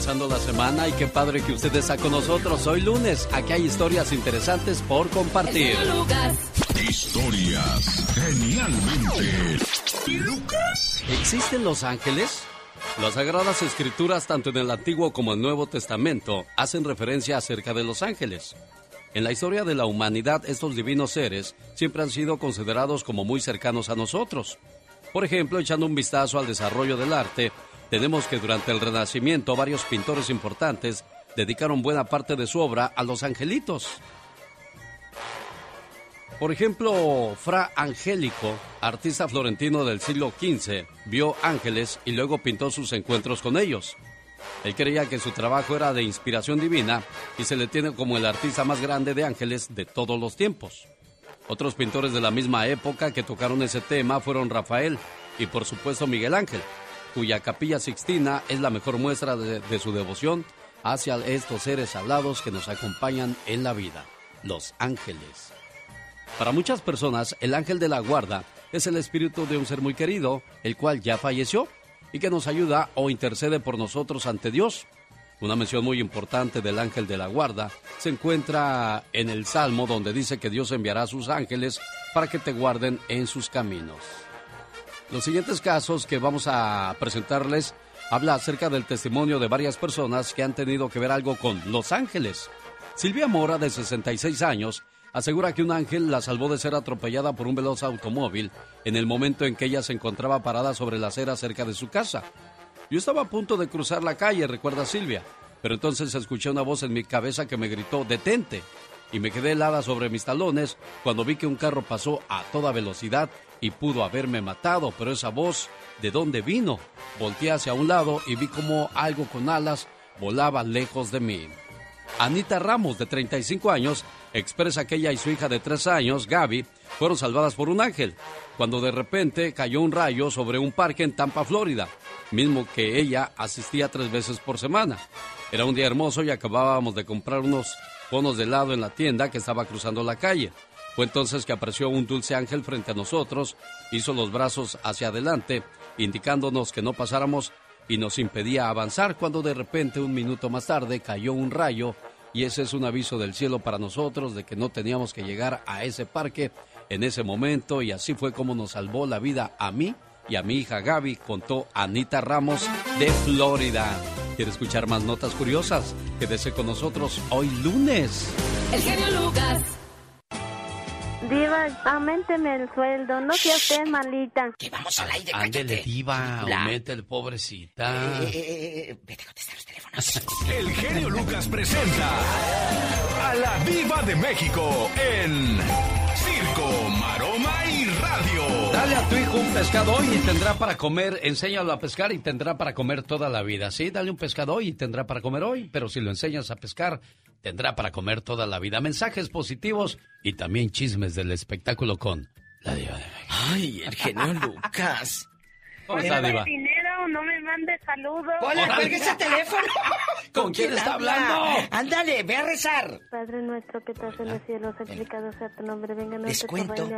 comenzando la semana y qué padre que usted está con nosotros. Hoy lunes, aquí hay historias interesantes por compartir. Historias genialmente Lucas. ¿Existen los ángeles? Las Sagradas Escrituras, tanto en el Antiguo como el Nuevo Testamento, hacen referencia acerca de los ángeles. En la historia de la humanidad, estos divinos seres siempre han sido considerados como muy cercanos a nosotros. Por ejemplo, echando un vistazo al desarrollo del arte, tenemos que durante el Renacimiento varios pintores importantes dedicaron buena parte de su obra a los angelitos. Por ejemplo, Fra Angélico, artista florentino del siglo XV, vio ángeles y luego pintó sus encuentros con ellos. Él creía que su trabajo era de inspiración divina y se le tiene como el artista más grande de ángeles de todos los tiempos. Otros pintores de la misma época que tocaron ese tema fueron Rafael y por supuesto Miguel Ángel cuya capilla sixtina es la mejor muestra de, su devoción hacia estos seres alados que nos acompañan en la vida, los ángeles. Para muchas personas, el ángel de la guarda es el espíritu de un ser muy querido, el cual ya falleció y que nos ayuda o intercede por nosotros ante Dios. Una mención muy importante del ángel de la guarda se encuentra en el Salmo donde dice que Dios enviará a sus ángeles para que te guarden en sus caminos. Los siguientes casos que vamos a presentarles habla acerca del testimonio de varias personas que han tenido que ver algo con Los Ángeles. Silvia Mora, de 66 años, asegura que un ángel la salvó de ser atropellada por un veloz automóvil en el momento en que ella se encontraba parada sobre la acera cerca de su casa. Yo estaba a punto de cruzar la calle, recuerda Silvia, pero entonces escuché una voz en mi cabeza que me gritó, detente, y me quedé helada sobre mis talones cuando vi que un carro pasó a toda velocidad y pudo haberme matado, pero esa voz, ¿de dónde vino? Volteé hacia un lado y vi como algo con alas volaba lejos de mí. Anita Ramos, de 35 años, expresa que ella y su hija de 3 años, Gaby, fueron salvadas por un ángel, cuando de repente cayó un rayo sobre un parque en Tampa, Florida, mismo que ella asistía tres veces por semana. Era un día hermoso y acabábamos de comprar unos conos de helado en la tienda que estaba cruzando la calle. Fue entonces que apareció un dulce ángel frente a nosotros, hizo los brazos hacia adelante, indicándonos que no pasáramos y nos impedía avanzar cuando de repente un minuto más tarde cayó un rayo y ese es un aviso del cielo para nosotros de que no teníamos que llegar a ese parque en ese momento y así fue como nos salvó la vida a mí y a mi hija Gaby, contó Anita Ramos de Florida. ¿Quiere escuchar más notas curiosas? Quédese con nosotros hoy lunes. El genio Lucas. Diva, aumenteme el sueldo, no sea usted malita. Que vamos al aire, Ándele, Diva, aumente el pobrecita. Eh, eh, eh, vete a contestar los teléfonos. El genio Lucas presenta a la Diva de México en Circo, Radio. Dale a tu hijo un pescado hoy y tendrá para comer. Enséñalo a pescar y tendrá para comer toda la vida. Sí, dale un pescado hoy y tendrá para comer hoy. Pero si lo enseñas a pescar, tendrá para comer toda la vida. Mensajes positivos y también chismes del espectáculo con la Diva de México. Ay, el genio Lucas. ¿Cómo está, Diva? No me mande saludos. Hola, cuelgue ese teléfono. ¿Con quién está hablando? Ándale, ve a rezar. Padre nuestro que estás en el cielo, santificado sea tu nombre, venga a Les cuento.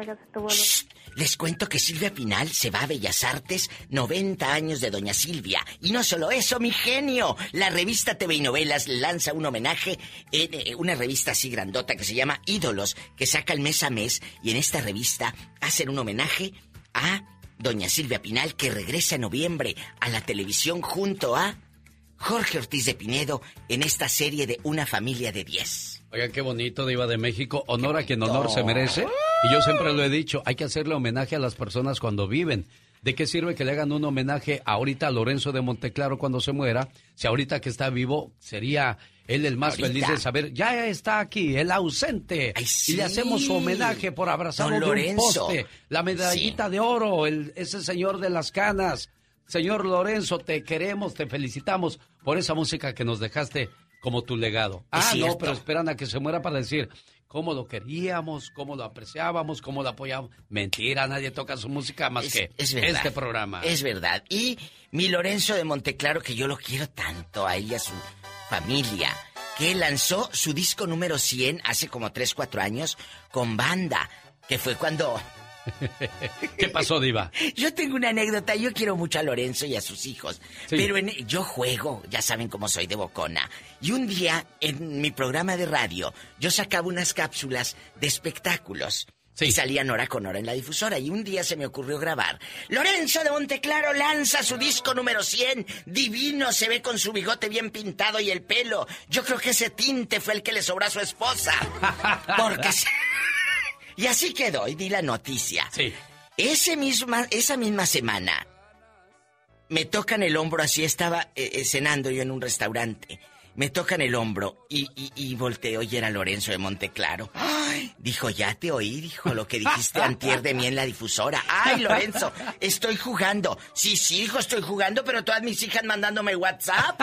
les cuento que Silvia Pinal se va a Bellas Artes, 90 años de Doña Silvia. Y no solo eso, mi genio. La revista TV y Novelas lanza un homenaje en eh, una revista así grandota que se llama Ídolos, que saca el mes a mes. Y en esta revista hacen un homenaje a doña Silvia Pinal, que regresa en noviembre a la televisión junto a Jorge Ortiz de Pinedo en esta serie de Una familia de 10. Oigan, qué bonito, Diva de México. Honor a quien honor se merece. Y yo siempre lo he dicho, hay que hacerle homenaje a las personas cuando viven. ¿De qué sirve que le hagan un homenaje ahorita a Lorenzo de Monteclaro cuando se muera? Si ahorita que está vivo sería él el más feliz de saber, ya está aquí, el ausente. Y le hacemos su homenaje por abrazarlo de un poste, la medallita de oro, el, ese señor de las canas. Señor Lorenzo, te queremos, te felicitamos por esa música que nos dejaste como tu legado. ah, no, pero esperan a que se muera para decir cómo lo queríamos, cómo lo apreciábamos, cómo lo apoyábamos. Mentira, nadie toca su música más que este programa. Es verdad. Y mi Lorenzo de Monteclaro, que yo lo quiero tanto, a ella, su familia, que lanzó su disco número 100 hace como 3, 4 años con banda, que fue cuando ¿Qué pasó, Diva? Yo tengo una anécdota. Yo quiero mucho a Lorenzo y a sus hijos. Pero yo juego, ya saben cómo soy de bocona. Y un día, en mi programa de radio, yo sacaba unas cápsulas de espectáculos. Y salía hora con hora en la difusora. Y un día se me ocurrió grabar. Lorenzo de Monteclaro lanza su disco número 100. Divino, se ve con su bigote bien pintado y el pelo. Yo creo que ese tinte fue el que le sobró a su esposa. Porque... y así quedó, y di la noticia. Sí. Ese misma, esa misma semana, me tocan el hombro, así estaba eh, eh, cenando yo en un restaurante me tocan el hombro y, y, y volteo y era Lorenzo de Monteclaro. Ay, dijo, ya te oí, dijo lo que dijiste antier de mí en la difusora. Ay, Lorenzo, estoy jugando. Sí, sí, hijo, estoy jugando, pero todas mis hijas mandándome WhatsApp.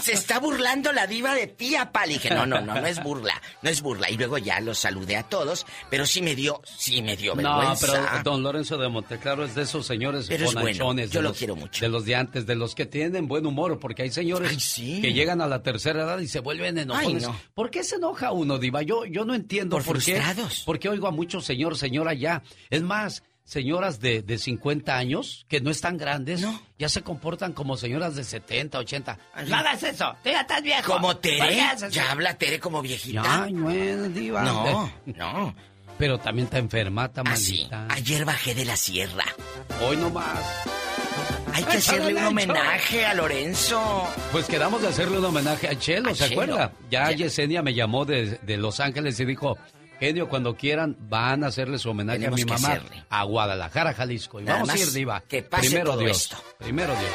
Se está burlando la diva de tía, Pal. Y dije, no, no, no, no es burla, no es burla. Y luego ya los saludé a todos, pero sí me dio, sí me dio vergüenza. No, pero don Lorenzo de Monteclaro es de esos señores pero yo lo quiero mucho. De los de antes, de los que tienen buen humor, porque hay señores que llegan a la tercera edad y se vuelven enojones. ¿Por qué se enoja uno, Diva? Yo, yo no entiendo por, por qué. Porque oigo a muchos señor, señora ya. Es más, señoras de, de 50 años, que no están grandes, ya se comportan como señoras de 70, 80. No hagas eso, tú ya estás viejo. ¿Como Tere? Ya habla Tere como viejita. No es diva. No, no. Pero también está enferma, está ah, Ayer bajé de la sierra. Hoy no más. Hay que hacerle un homenaje a Lorenzo. Pues quedamos de hacerle un homenaje a Chelo, ¿se acuerda? Ya, Yesenia me llamó de, de, Los Ángeles y dijo, genio, cuando quieran van a hacerle su homenaje a mi mamá a Guadalajara, Jalisco. Y vamos a ir, Diva. Que pase Primero Dios. Esto. Primero Dios.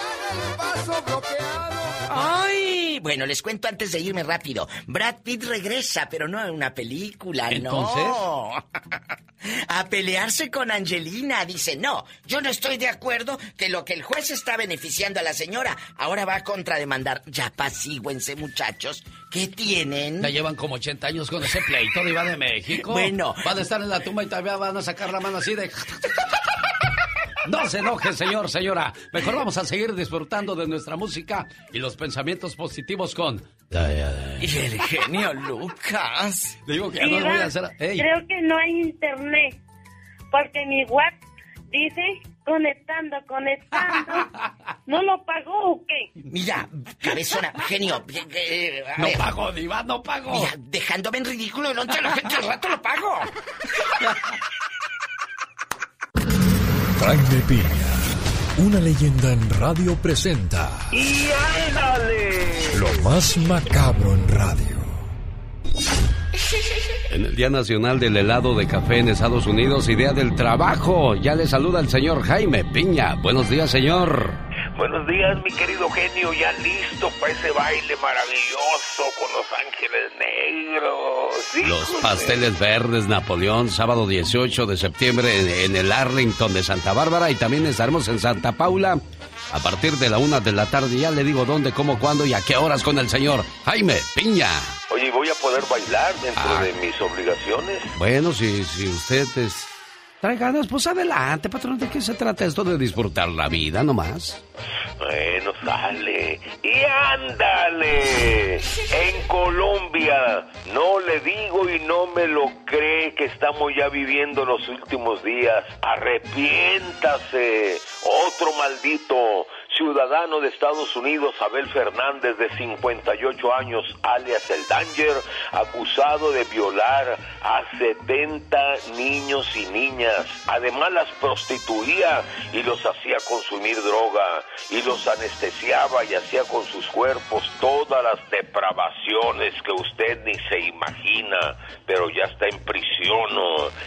¡Ay! Bueno, les cuento antes de irme rápido. Brad Pitt regresa, pero no en una película, ¿Entonces? no. a pelearse con Angelina. Dice, no, yo no estoy de acuerdo que lo que el juez está beneficiando a la señora ahora va a contrademandar. Ya pasíguense, muchachos. ¿Qué tienen? Ya llevan como 80 años con ese pleito Iba de México. Bueno. Van a estar en la tumba y todavía van a sacar la mano así de... No se enoje, señor, señora. Mejor vamos a seguir disfrutando de nuestra música y los pensamientos positivos con... Y el genio Lucas. Digo que no voy a hacer... Creo que no hay internet. Porque mi web dice conectando, conectando. ¿No lo pagó o qué? Mira, cabezona, genio. Eh, no pagó, Diva, no pagó. Mira, dejándome en ridículo delante de la gente, al rato lo pago. Jaime Piña, una leyenda en radio presenta. ¡Y ándale! Lo más macabro en radio. En el Día Nacional del Helado de Café en Estados Unidos y Día del Trabajo, ya le saluda el señor Jaime Piña. Buenos días, señor. Buenos días, mi querido genio, ya listo para ese baile maravilloso con los ángeles negros. Los pasteles verdes Napoleón, sábado 18 de septiembre en, el Arlington de Santa Bárbara y también estaremos en Santa Paula a partir de la una de la tarde. Ya le digo dónde, cómo, cuándo y a qué horas con el señor Jaime Piña. Oye, ¿voy a poder bailar dentro ah. de mis obligaciones? Bueno, si, si usted es Trae pues adelante, patrón. ¿De qué se trata esto de disfrutar la vida nomás? Bueno, sale. Y ándale. En Colombia, no le digo y no me lo cree que estamos ya viviendo los últimos días. Arrepiéntase. Otro maldito ciudadano de Estados Unidos, Abel Fernández, de 58 años, alias el Danger, acusado de violar a 70 niños y niñas. Además las prostituía y los hacía consumir droga y los anestesiaba y hacía con sus cuerpos todas las depravaciones que usted ni se imagina, pero ya está en prisión.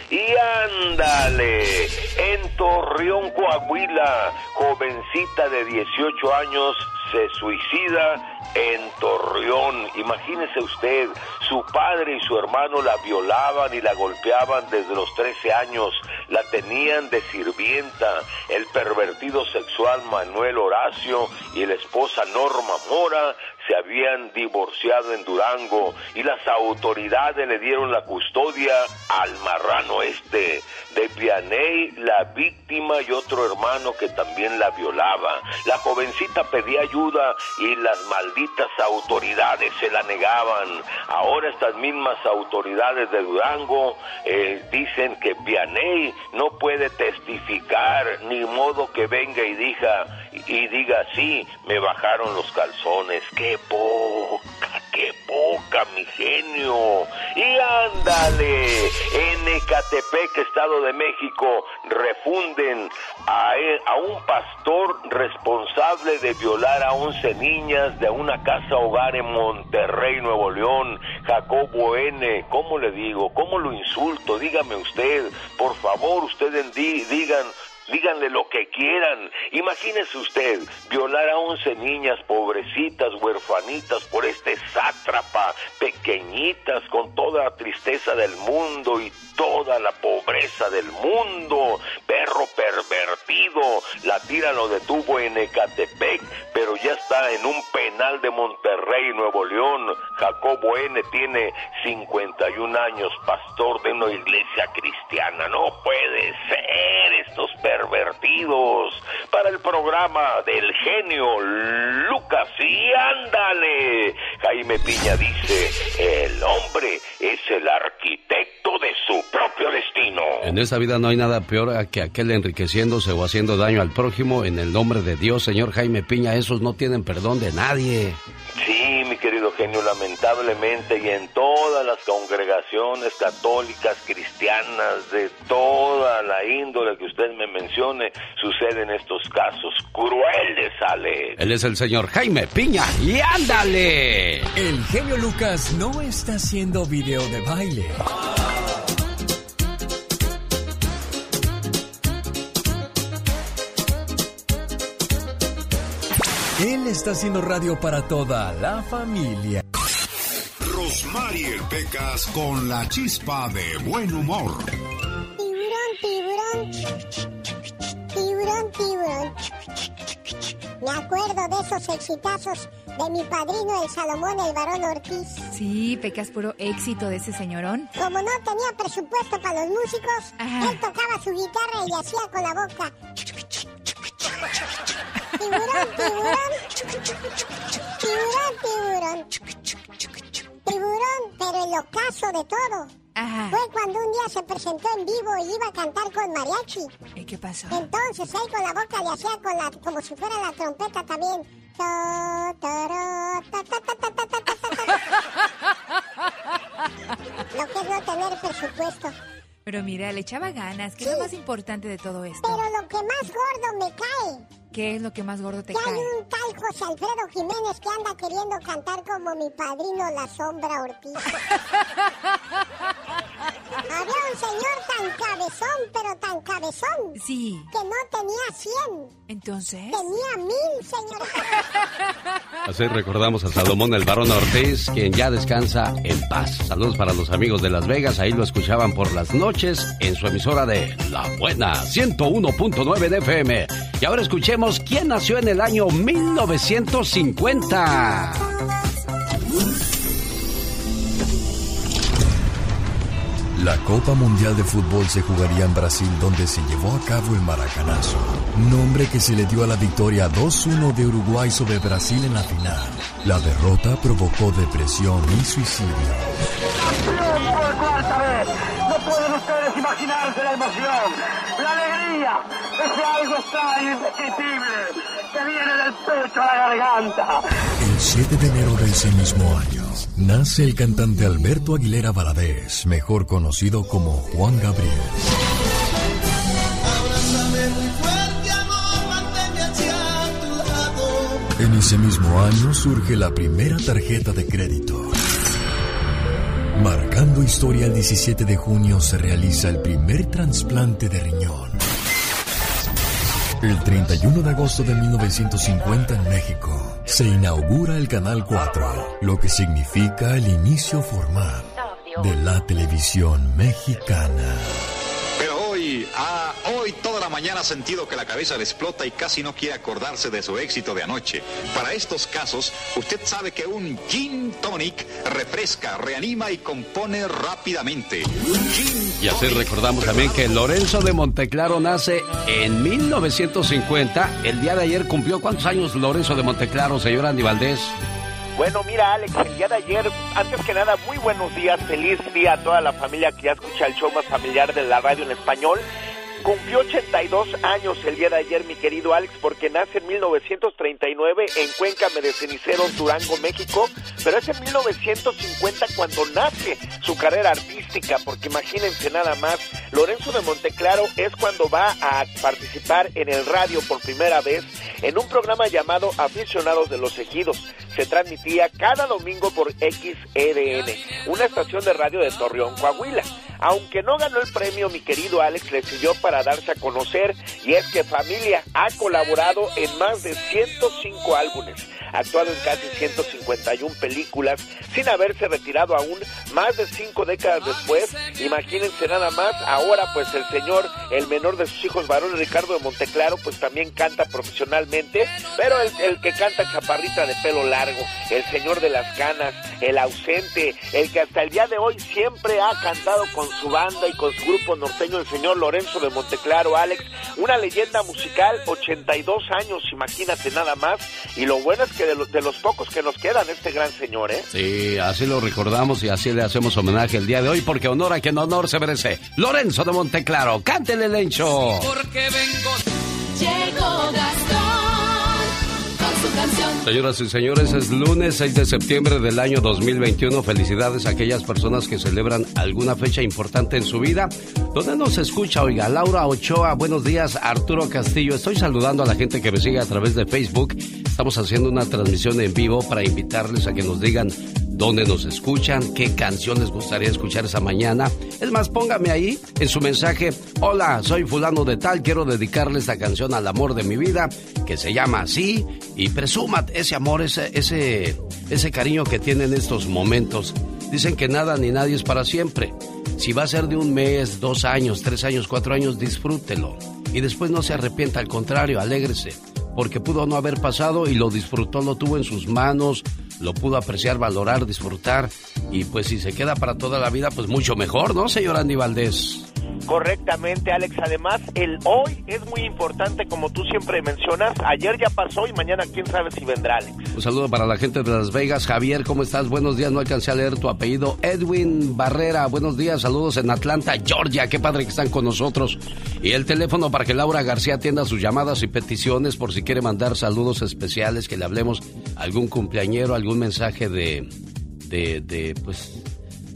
Y ándale, en Torreón, Coahuila, jovencita de 10 18 años se suicida en Torreón. Imagínese usted, su padre y su hermano la violaban y la golpeaban desde los 13 años, la tenían de sirvienta. El pervertido sexual Manuel Horacio y la esposa Norma Mora se habían divorciado en Durango y las autoridades le dieron la custodia al marrano este. De Vianey, la víctima y otro hermano que también la violaba. La jovencita pedía ayuda y las malditas autoridades se la negaban. Ahora estas mismas autoridades de Durango eh, dicen que Vianey no puede testificar, ni modo que venga y diga, y diga, sí, me bajaron los calzones. ¡Qué poca, qué poca, mi genio! Y ándale, en Ecatepec, Estado de México, refunden a, a un pastor responsable de violar a 11 niñas de una casa hogar en Monterrey, Nuevo León, Jacobo N. ¿Cómo le digo? ¿Cómo lo insulto? Dígame usted, por favor, ustedes digan díganle lo que quieran. Imagínese usted violar a 11 niñas pobrecitas, huerfanitas por este sátrapa, pequeñitas, con toda la tristeza del mundo y toda la pobreza del mundo. Perro pervertido, la tira lo detuvo en Ecatepec, pero ya está en un penal de Monterrey, Nuevo León. Jacobo N. tiene 51 años, pastor de una iglesia cristiana. No puede ser estos pervertidos. Para el programa del genio Lucas y ándale. Jaime Piña dice, el hombre es el arquitecto de su propio destino. En esta vida no hay nada peor que aquel enriqueciéndose o haciendo daño al prójimo en el nombre de Dios, señor Jaime Piña. Esos no tienen perdón de nadie. Sí, mi querido genio, lamentablemente y en todas las congregaciones católicas, cristianas, de toda la índole que usted me mencione, suceden estos casos crueles, Ale. Él es el señor Jaime Piña y ándale. El genio Lucas no está haciendo video de baile. Él está haciendo radio para toda la familia. Rosmarie Pecas con la chispa de buen humor. Tiburón, tiburón. Tiburón, tiburón. Me acuerdo de esos exitazos de mi padrino, el Salomón, el varón Ortiz. Sí, Pecas, puro éxito de ese señorón. Como no tenía presupuesto para los músicos, él tocaba su guitarra y hacía con la boca tiburón, tiburón. Tiburón, tiburón. Tiburón, pero el ocaso de todo. Fue cuando un día se presentó en vivo y iba a cantar con mariachi. ¿Y qué pasó? Entonces ahí con la boca le hacía con la, como si fuera la trompeta también. Lo que es no tener presupuesto. Pero mira, le echaba ganas, que es lo más importante de todo esto. Pero lo que más gordo me cae ¿Qué es lo que más gordo te cae? hay un tal José Alfredo Jiménez que anda queriendo cantar como mi padrino La Sombra Ortiz. Había un señor tan cabezón, pero tan cabezón. Sí. Que no tenía 100. Entonces. Tenía mil, señor. Así recordamos a Salomón el Barón Ortiz, quien ya descansa en paz. Saludos para los amigos de Las Vegas. Ahí lo escuchaban por las noches en su emisora de La Buena, 101.9 de FM. Y ahora escuchemos quién nació en el año 1950. La Copa Mundial de Fútbol se jugaría en Brasil donde se llevó a cabo el Maracanazo, nombre que se le dio a la victoria 2-1 de Uruguay sobre Brasil en la final. La derrota provocó depresión y suicidio. Pueden ustedes imaginarse la emoción, la alegría, ese algo extraño, indescriptible, que viene del pecho a la garganta. El 7 de enero de ese mismo año, nace el cantante Alberto Aguilera Valadez, mejor conocido como Juan Gabriel. En ese mismo año surge la primera tarjeta de crédito. Marcando historia el 17 de junio se realiza el primer trasplante de riñón. El 31 de agosto de 1950 en México se inaugura el Canal 4, lo que significa el inicio formal de la televisión mexicana. Hoy toda la mañana ha sentido que la cabeza le explota y casi no quiere acordarse de su éxito de anoche. Para estos casos, usted sabe que un gin tonic refresca, reanima y compone rápidamente. y así recordamos también que Lorenzo de Monteclaro nace en 1950. El día de ayer cumplió cuántos años Lorenzo de Monteclaro, señor Andy Valdés. Bueno, mira Alex, el día de ayer, antes que nada, muy buenos días, feliz día a toda la familia que ya escucha el show más familiar de la radio en español. Cumplió 82 años el día de ayer, mi querido Alex, porque nace en 1939 en Cuenca de Ceniceros, Durango, México, pero es en 1950 cuando nace su carrera artística, porque imagínense nada más, Lorenzo de Monteclaro es cuando va a participar en el radio por primera vez en un programa llamado Aficionados de los Ejidos. Se transmitía cada domingo por XEDN, una estación de radio de Torreón, Coahuila. Aunque no ganó el premio, mi querido Alex le sirvió para darse a conocer y es que Familia ha colaborado en más de 105 álbumes, actuado en casi 151 películas, sin haberse retirado aún más de cinco décadas después. Imagínense nada más, ahora pues el señor, el menor de sus hijos varones, Ricardo de Monteclaro, pues también canta profesionalmente, pero el, el que canta chaparrita de pelo largo, el señor de las canas, el ausente, el que hasta el día de hoy siempre ha cantado con su banda y con su grupo norteño, el señor Lorenzo de Monteclaro, Alex, una leyenda musical, 82 años, imagínate nada más, y lo bueno es que de los, de los pocos que nos quedan, este gran señor, ¿eh? Sí, así lo recordamos y así le hacemos homenaje el día de hoy, porque honor a quien honor se merece. Lorenzo de Monteclaro, cántele, Lencho. Porque vengo, Señoras y señores, es lunes 6 de septiembre del año 2021. Felicidades a aquellas personas que celebran alguna fecha importante en su vida. ¿Dónde nos escucha? Oiga, Laura Ochoa, buenos días, Arturo Castillo. Estoy saludando a la gente que me sigue a través de Facebook. Estamos haciendo una transmisión en vivo para invitarles a que nos digan dónde nos escuchan, qué canción les gustaría escuchar esa mañana. Es más, póngame ahí en su mensaje, hola, soy fulano de tal, quiero dedicarle esta canción al amor de mi vida, que se llama así, y presuma ese amor, ese, ese, ese cariño que tienen en estos momentos. Dicen que nada ni nadie es para siempre. Si va a ser de un mes, dos años, tres años, cuatro años, disfrútelo. Y después no se arrepienta, al contrario, alégrese. Porque pudo no haber pasado y lo disfrutó, lo tuvo en sus manos, lo pudo apreciar, valorar, disfrutar. Y pues si se queda para toda la vida, pues mucho mejor, ¿no, señor Andy Valdés? Correctamente, Alex. Además, el hoy es muy importante, como tú siempre mencionas. Ayer ya pasó y mañana quién sabe si vendrá, Alex. Un saludo para la gente de Las Vegas. Javier, ¿cómo estás? Buenos días. No alcancé a leer tu apellido. Edwin Barrera, buenos días. Saludos en Atlanta, Georgia. Qué padre que están con nosotros. Y el teléfono para que Laura García atienda sus llamadas y peticiones por si quiere mandar saludos especiales, que le hablemos algún cumpleañero, algún mensaje de, de, de pues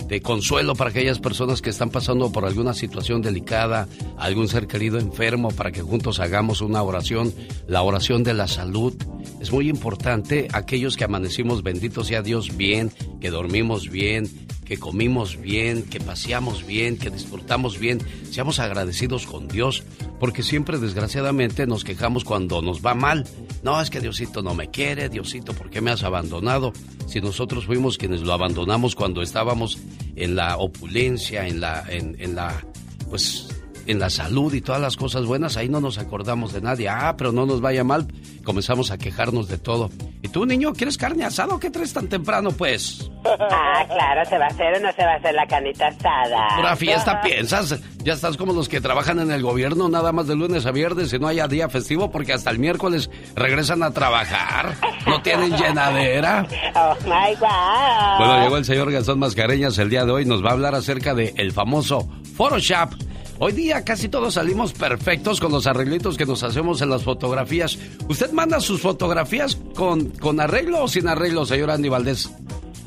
de consuelo para aquellas personas que están pasando por alguna situación delicada, algún ser querido enfermo, para que juntos hagamos una oración, la oración de la salud. Es muy importante aquellos que amanecimos, benditos sea Dios, bien, que dormimos bien, que comimos bien, que paseamos bien, que disfrutamos bien, seamos agradecidos con Dios, porque siempre desgraciadamente nos quejamos cuando nos va mal. No, es que Diosito no me quiere, Diosito, ¿por qué me has abandonado? Si nosotros fuimos quienes lo abandonamos cuando estábamos en la opulencia, en la, en, en la, pues en la salud y todas las cosas buenas, ahí no nos acordamos de nadie. Ah, pero no nos vaya mal, comenzamos a quejarnos de todo. ¿Y tú, niño, quieres carne asada o qué traes tan temprano, pues? Ah, claro, ¿se va a hacer o no se va a hacer la canita asada? ¿Pura fiesta piensas? Ya estás como los que trabajan en el gobierno, nada más de lunes a viernes y no haya día festivo porque hasta el miércoles regresan a trabajar. ¿No tienen llenadera? Oh, my God. Bueno, llegó el señor Gastón Mascareñas el día de hoy. Nos va a hablar acerca de el famoso Photoshop Hoy día casi todos salimos perfectos con los arreglitos que nos hacemos en las fotografías. ¿Usted manda sus fotografías con, con arreglo o sin arreglo, señor Andy Valdés?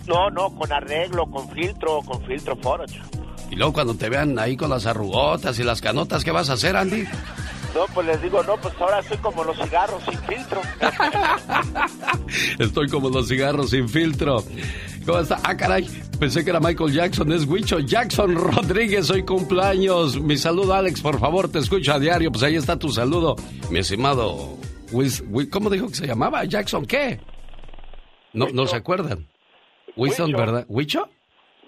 No, no, con arreglo, con filtro, con filtro Photoshop. Y luego cuando te vean ahí con las arrugotas y las canotas, ¿qué vas a hacer, Andy? No, pues les digo, no, pues ahora soy como los cigarros sin filtro. Estoy como los cigarros sin filtro. ¿Cómo está? Ah, caray, pensé que era Michael Jackson, es Huicho Jackson Rodríguez, hoy cumpleaños. Mi saludo, Alex, por favor, te escucho a diario, pues ahí está tu saludo. Mi estimado, ¿cómo dijo que se llamaba? ¿Jackson qué? No, no se acuerdan. Winston, ¿verdad? ¿Huicho?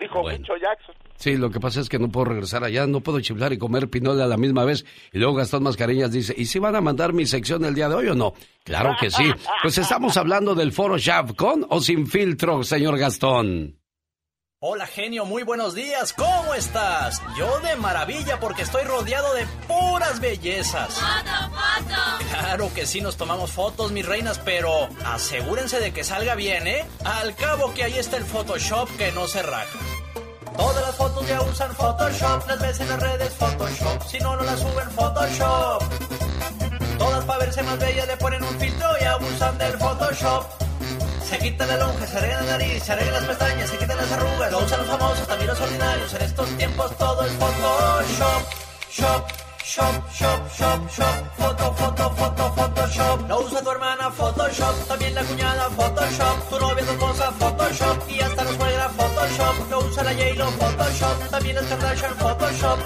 dijo mucho Jackson. Sí, lo que pasa es que no puedo regresar allá, no puedo chiflar y comer pinole a la misma vez. Y luego Gastón Mascareñas dice, ¿y si van a mandar mi sección el día de hoy o no? Claro que sí. Pues estamos hablando del foro Photoshop con o sin filtro, señor Gastón. Hola genio, muy buenos días, ¿cómo estás? Yo de maravilla porque estoy rodeado de puras bellezas. ¡Foto, foto! Claro que sí nos tomamos fotos, mis reinas, pero asegúrense de que salga bien, ¿eh? Al cabo que ahí está el Photoshop que no se raja. Todas las fotos ya usan Photoshop, las ves en las redes Photoshop, si no, no las suben Photoshop. Todas para verse más bellas le ponen un filtro y abusan del Photoshop. Se quitan la lonja, se arreglan la nariz, se arreglan las pestañas, se quitan las arrugas, lo usan los famosos, también los ordinarios. En estos tiempos todo es Photoshop, shop, shop, shop, shop, shop, foto, foto, foto, Photoshop. Lo usa tu hermana Photoshop, también la cuñada Photoshop, tu novia, tu esposa Photoshop y hasta los suegra Photoshop. Lo usa la J-Lo Photoshop, también las Kardashian Photoshop,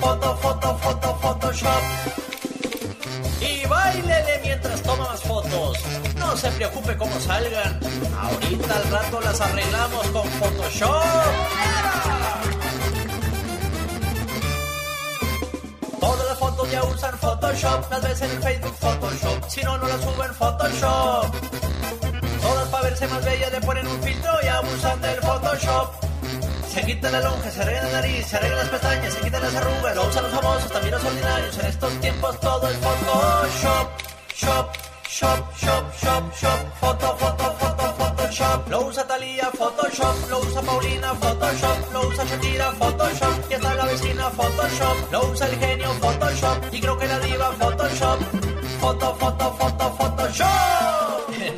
foto, foto, foto, Photoshop. Y bailele mientras toma más fotos. No se preocupe cómo salgan. Ahorita al rato las arreglamos con Photoshop. Todas las fotos ya usan Photoshop. Las ves en el Facebook Photoshop. Si no, no las suben Photoshop. Verse más bellas le ponen un filtro y abusan del Photoshop. Se quitan la lonja, se arreglan la nariz, se arreglan las pestañas, se quitan las arrugas, lo usan los famosos, también los ordinarios. En estos tiempos todo es Photoshop. Shop, shop, shop, shop, shop. Foto, foto, foto, Photoshop. Lo usa Talía, Photoshop. Lo usa Paulina, Photoshop. Lo usa Shakira, Photoshop. Y hasta la vecina, Photoshop. Lo usa el genio, Photoshop. Y creo que la diva, Photoshop. Foto, foto, foto, Photoshop.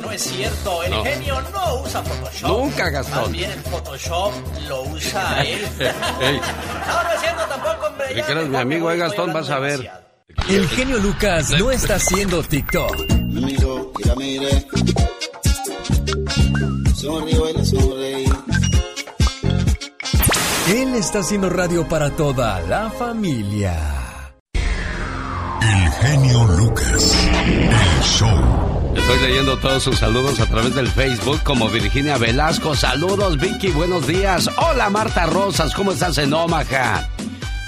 No es cierto, el No. genio no usa Photoshop. Nunca, Gastón. Más bien el Photoshop lo usa él. Ey, No, no es cierto tampoco, hombre. quieres mi amigo, eh, Gastón, vas a ver. El genio Lucas no está haciendo TikTok. Amigo, y la mire. Él está haciendo radio para toda la familia. El genio Lucas. El show. Estoy leyendo todos sus saludos a través del Facebook como Virginia Velasco. Saludos, Vicky, buenos días. Hola, Marta Rosas, ¿cómo estás en Omaha?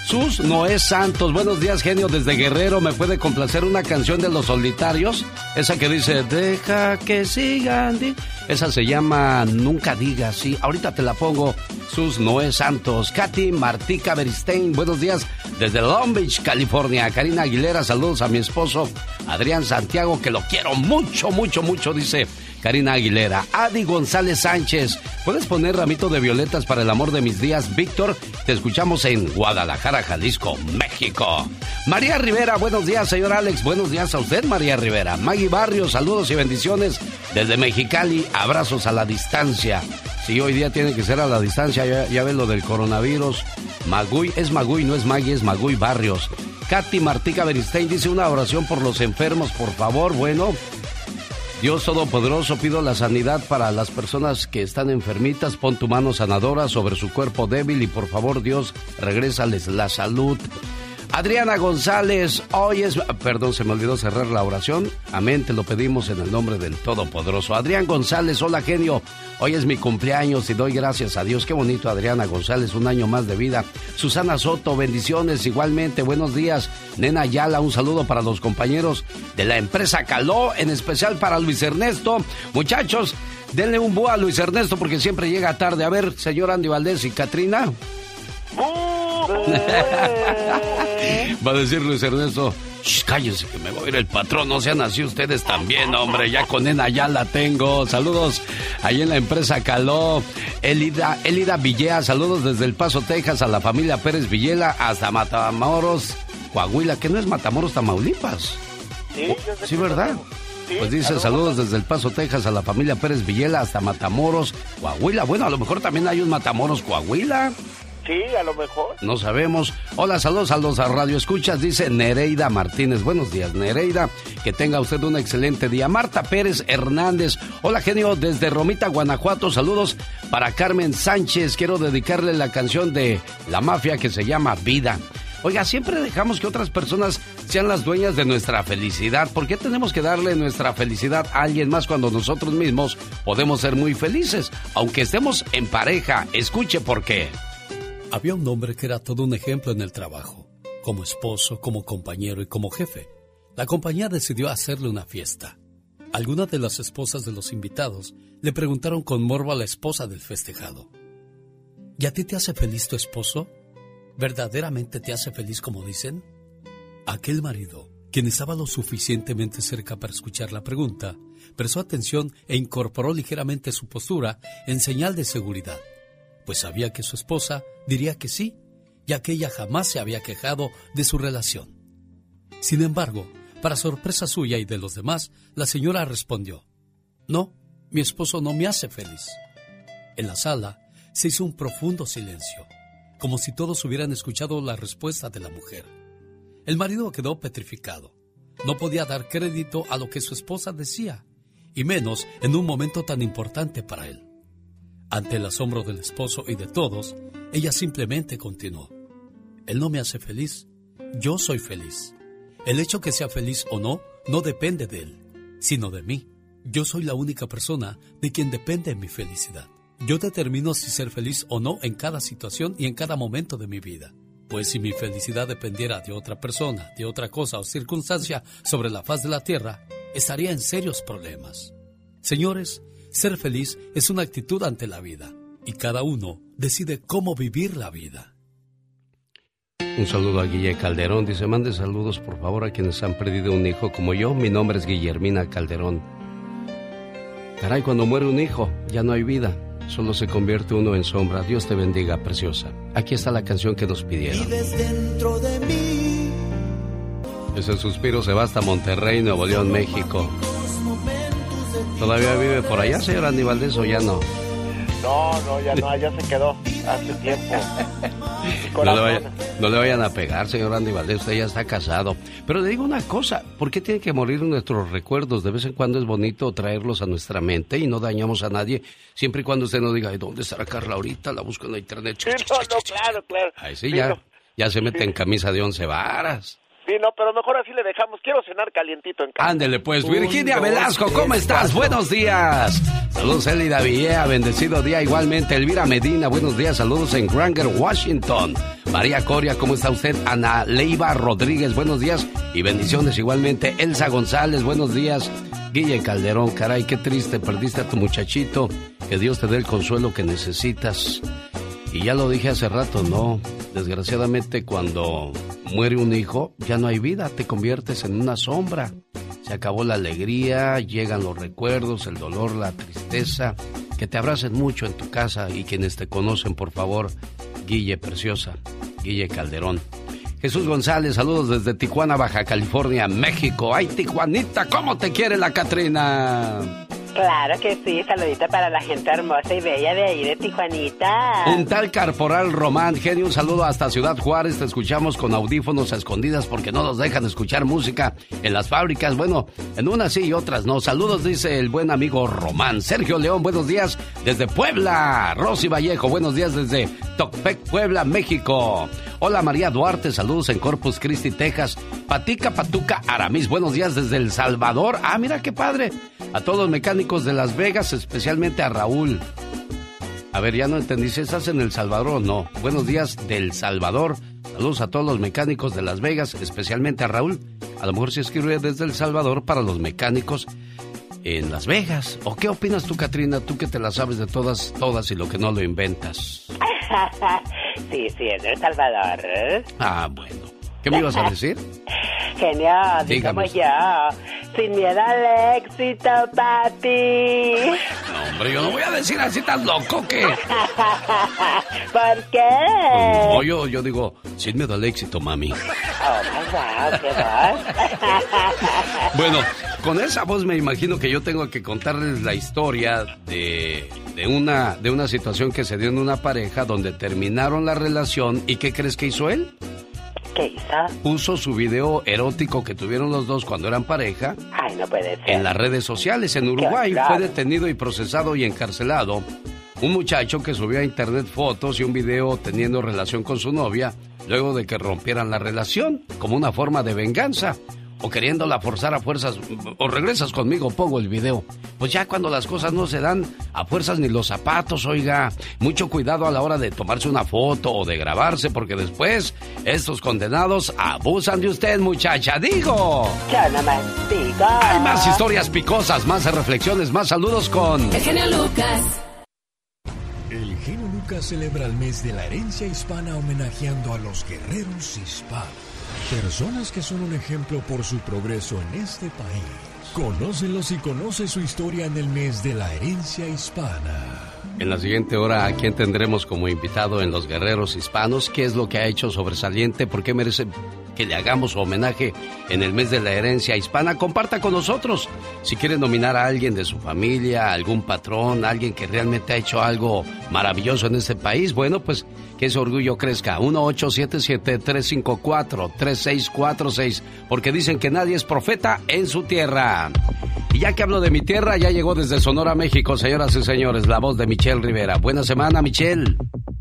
Sus Noé Santos, buenos días, genio, desde Guerrero. ¿Me puede complacer una canción de los solitarios? Esa que dice, deja que sigan. di-". Esa se llama Nunca digas, sí. Ahorita te la pongo. Sus Noé Santos. Katy Martica Beristein, buenos días desde Long Beach, California. Karina Aguilera, saludos a mi esposo Adrián Santiago, que lo quiero mucho, mucho, mucho, dice Karina Aguilera. Adi González Sánchez, ¿puedes poner ramito de violetas para el amor de mis días? Víctor, te escuchamos en Guadalajara, Jalisco, México. María Rivera, buenos días, señor Alex. Buenos días a usted, María Rivera. Maggie Barrios, saludos y bendiciones desde Mexicali. Abrazos a la distancia. Sí, hoy día tiene que ser a la distancia, ya, ya ves lo del coronavirus. Magui, es Magui, no es Magui, es Magui Barrios. Katy Martica Beristein dice una oración por los enfermos, por favor. Bueno, Dios Todopoderoso, pido la sanidad para las personas que están enfermitas. Pon tu mano sanadora sobre su cuerpo débil y por favor, Dios, regrésales la salud. Adriana González, hoy es... Perdón, se me olvidó cerrar la oración. Amén, te lo pedimos en el nombre del Todopoderoso. Adrián González, hola genio. Hoy es mi cumpleaños y doy gracias a Dios. Qué bonito, Adriana González, un año más de vida. Susana Soto, bendiciones igualmente. Buenos días. Nena Ayala, un saludo para los compañeros de la empresa Caló, en especial para Luis Ernesto. Muchachos, denle un búho a Luis Ernesto porque siempre llega tarde. A ver, señor Andy Valdés y Katrina. Va a decir Luis Ernesto, "Shh, cállense que me voy a ir el patrón, no sean así ustedes también, hombre, ya con Nena ya la tengo. Saludos ahí en la empresa Caló. Elida, Elida Villea, saludos desde El Paso, Texas, a la familia Pérez Villela hasta Matamoros, Coahuila, que no es Matamoros, Tamaulipas. Sí, sé Sí, ¿verdad? Pues dice saludos. saludos desde El Paso, Texas, a la familia Pérez Villela hasta Matamoros, Coahuila. Bueno, a lo mejor también hay un Matamoros, Coahuila. Sí, a lo mejor. No sabemos. Hola, saludos a Radio Escuchas, dice Nereida Martínez. Buenos días, Nereida. Que tenga usted un excelente día. Marta Pérez Hernández. Hola, genio, desde Romita, Guanajuato. Saludos para Carmen Sánchez. Quiero dedicarle la canción de La Mafia que se llama Vida. Oiga, siempre dejamos que otras personas sean las dueñas de nuestra felicidad. ¿Por qué tenemos que darle nuestra felicidad a alguien más cuando nosotros mismos podemos ser muy felices? Aunque estemos en pareja, escuche por qué. Había un hombre que era todo un ejemplo en el trabajo, como esposo, como compañero y como jefe. La compañía decidió hacerle una fiesta. Algunas de las esposas de los invitados le preguntaron con morbo a la esposa del festejado. ¿Y a ti te hace feliz tu esposo? ¿Verdaderamente te hace feliz como dicen? Aquel marido, quien estaba lo suficientemente cerca para escuchar la pregunta, prestó atención e incorporó ligeramente su postura en señal de seguridad, pues sabía que su esposa diría que sí, ya que ella jamás se había quejado de su relación. Sin embargo, para sorpresa suya y de los demás, la señora respondió, No, mi esposo no me hace feliz. En la sala se hizo un profundo silencio, como si todos hubieran escuchado la respuesta de la mujer. El marido quedó petrificado. No podía dar crédito a lo que su esposa decía, y menos en un momento tan importante para él. Ante el asombro del esposo y de todos, ella simplemente continuó. Él no me hace feliz, yo soy feliz. El hecho que sea feliz o no no depende de él, sino de mí. Yo soy la única persona de quien depende mi felicidad. Yo determino si ser feliz o no en cada situación y en cada momento de mi vida. Pues si mi felicidad dependiera de otra persona, de otra cosa o circunstancia sobre la faz de la tierra, estaría en serios problemas. Señores, ser feliz es una actitud ante la vida y cada uno decide cómo vivir la vida. Un saludo a Guille Calderón. Dice, mande saludos por favor a quienes han perdido un hijo como yo. Mi nombre es Guillermina Calderón. Caray, cuando muere un hijo, ya no hay vida. Solo se convierte uno en sombra. Dios te bendiga, preciosa. Aquí está la canción que nos pidieron. dentro de mí. Ese suspiro se va hasta Monterrey, Nuevo León, México. ¿Todavía vive por allá, señor Andy Valdés, o ya no? No, no, ya no, ya se quedó hace tiempo. No le, vayan a pegar, señor Andy Valdés, usted ya está casado. Pero le digo una cosa, ¿por qué tiene que morir nuestros recuerdos? De vez en cuando es bonito traerlos a nuestra mente y no dañamos a nadie, siempre y cuando usted no diga, ¿dónde estará Carla ahorita? La busco en la internet. Sí, no, no, claro, claro. Ahí sí, ya, ya se mete en camisa de once varas. Sí, no, pero mejor así le dejamos. Quiero cenar calientito en casa. Ándele pues, Virginia Velasco, ¿cómo estás? Buenos días. Saludos, Elida Villea, bendecido día igualmente. Elvira Medina, buenos días, saludos en Granger, Washington. María Coria, ¿cómo está usted? Ana Leiva Rodríguez, buenos días y bendiciones igualmente. Elsa González, buenos días. Guille Calderón, caray, qué triste, perdiste a tu muchachito. Que Dios te dé el consuelo que necesitas. Y ya lo dije hace rato, no. Desgraciadamente cuando muere un hijo, ya no hay vida, te conviertes en una sombra. Se acabó la alegría, llegan los recuerdos, el dolor, la tristeza. Que te abracen mucho en tu casa y quienes te conocen, por favor, Guille Preciosa, Guille Calderón. Jesús González, saludos desde Tijuana, Baja California, México. Ay, Tijuanita, ¿cómo te quiere la Catrina? Claro que sí, saludito para la gente hermosa y bella de ahí de Tijuanita. Un tal Carporal Román, genio, un saludo hasta Ciudad Juárez, te escuchamos con audífonos a escondidas porque no nos dejan escuchar música en las fábricas, bueno, en unas sí y otras no. Saludos, dice el buen amigo Román. Sergio León, buenos días desde Puebla. Rosy Vallejo, buenos días desde Tocpec, Puebla, México. Hola María Duarte, saludos en Corpus Christi, Texas. Patica Patuca Aramis, buenos días desde El Salvador. Ah, mira qué padre. A todos los mecánicos de Las Vegas, especialmente a Raúl. A ver, ya no entendí si estás en El Salvador o no. Buenos días del Salvador. Saludos a todos los mecánicos de Las Vegas, especialmente a Raúl. A lo mejor si escribe desde El Salvador para los mecánicos en Las Vegas. ¿O qué opinas tú, Katrina? Tú que te la sabes de todas, todas y lo que no lo inventas. sí, sí, es de El Salvador. Ah, bueno. ¿Qué me ibas a decir? Genial, como yo. Sin miedo al éxito, papi. No, hombre, yo no voy a decir así tan loco que. ¿Por qué? No, yo, yo digo, sin miedo al éxito, mami. Oh, my God, qué bueno, con esa voz me imagino que yo tengo que contarles la historia de, de, una, de una situación que se dio en una pareja donde terminaron la relación y ¿qué crees que hizo él? ¿Qué hizo? Puso su video erótico que tuvieron los dos cuando eran pareja. Ay, no puede ser. En las redes sociales. En Uruguay fue detenido y procesado y encarcelado un muchacho que subió a internet fotos y un video teniendo relación con su novia luego de que rompieran la relación, como una forma de venganza o queriéndola forzar a fuerzas, o regresas conmigo, pongo el video. Pues ya cuando las cosas no se dan a fuerzas ni los zapatos, oiga, mucho cuidado a la hora de tomarse una foto o de grabarse, porque después estos condenados abusan de usted, muchacha, digo. Hay más historias picosas, más reflexiones, más saludos con... El genio Lucas. El genio Lucas celebra el mes de la herencia hispana homenajeando a los guerreros hispanos Personas que son un ejemplo por su progreso en este país. Conócelos y conoce su historia en el mes de la herencia hispana. En la siguiente hora, ¿a quién tendremos como invitado en Los Guerreros Hispanos? ¿Qué es lo que ha hecho sobresaliente? ¿Por qué merece que le hagamos homenaje en el mes de la herencia hispana? Comparta con nosotros. Si quiere nominar a alguien de su familia, algún patrón, alguien que realmente ha hecho algo maravilloso en este país, bueno, pues que ese orgullo crezca. 1877-354-3646, porque dicen que nadie es profeta en su tierra. Y ya que hablo de mi tierra, ya llegó desde Sonora, México, señoras y señores, la voz de Michelle Rivera. Buena semana, Michelle.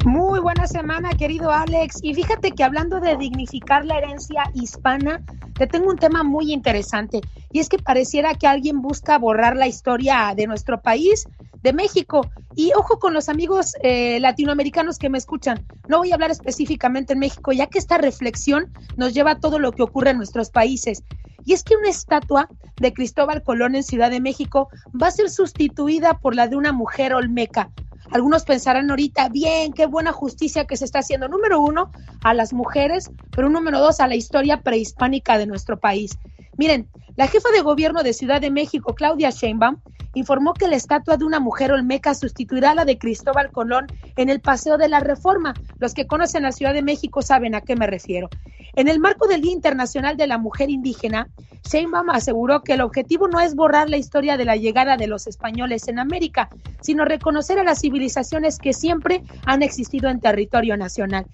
Muy buena semana, querido Alex. Y fíjate que hablando de dignificar la herencia hispana, te tengo un tema muy interesante. Y es que pareciera que alguien busca borrar la historia de nuestro país de México. Y ojo con los amigos eh, latinoamericanos que me escuchan. No voy a hablar específicamente en México, ya que esta reflexión nos lleva a todo lo que ocurre en nuestros países. Y es que una estatua de Cristóbal Colón en Ciudad de México va a ser sustituida por la de una mujer olmeca. Algunos pensarán ahorita, bien, qué buena justicia que se está haciendo. Número uno, a las mujeres, pero número dos, a la historia prehispánica de nuestro país. Miren, la jefa de gobierno de Ciudad de México, Claudia Sheinbaum, informó que la estatua de una mujer olmeca sustituirá a la de Cristóbal Colón en el Paseo de la Reforma. Los que conocen la Ciudad de México saben a qué me refiero. En el marco del Día Internacional de la Mujer Indígena, Sheinbaum aseguró que el objetivo no es borrar la historia de la llegada de los españoles en América, sino reconocer a las civilizaciones que siempre han existido en territorio nacional.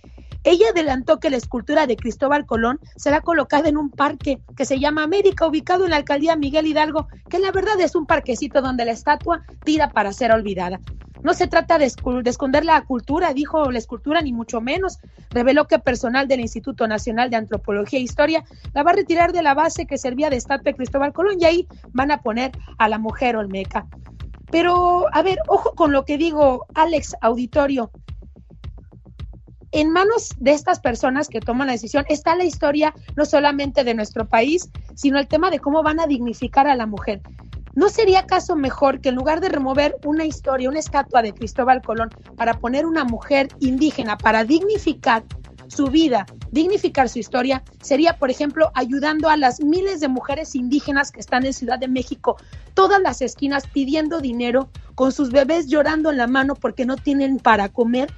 Ella adelantó que la escultura de Cristóbal Colón será colocada en un parque que se llama América, ubicado en la alcaldía Miguel Hidalgo, que la verdad es un parquecito donde la estatua tira para ser olvidada. No se trata de, esconder la cultura, dijo la escultura, ni mucho menos. Reveló que personal del Instituto Nacional de Antropología e Historia la va a retirar de la base que servía de estatua de Cristóbal Colón y ahí van a poner a la mujer olmeca. Pero, a ver, ojo con lo que digo, Alex Auditorio en manos de estas personas que toman la decisión está la historia no solamente de nuestro país, sino el tema de cómo van a dignificar a la mujer. ¿No sería acaso mejor que en lugar de remover una historia, una estatua de Cristóbal Colón para poner una mujer indígena, para dignificar su vida, dignificar su historia, sería, por ejemplo, ayudando a las miles de mujeres indígenas que están en Ciudad de México, todas las esquinas pidiendo dinero, con sus bebés llorando en la mano porque no tienen para comer?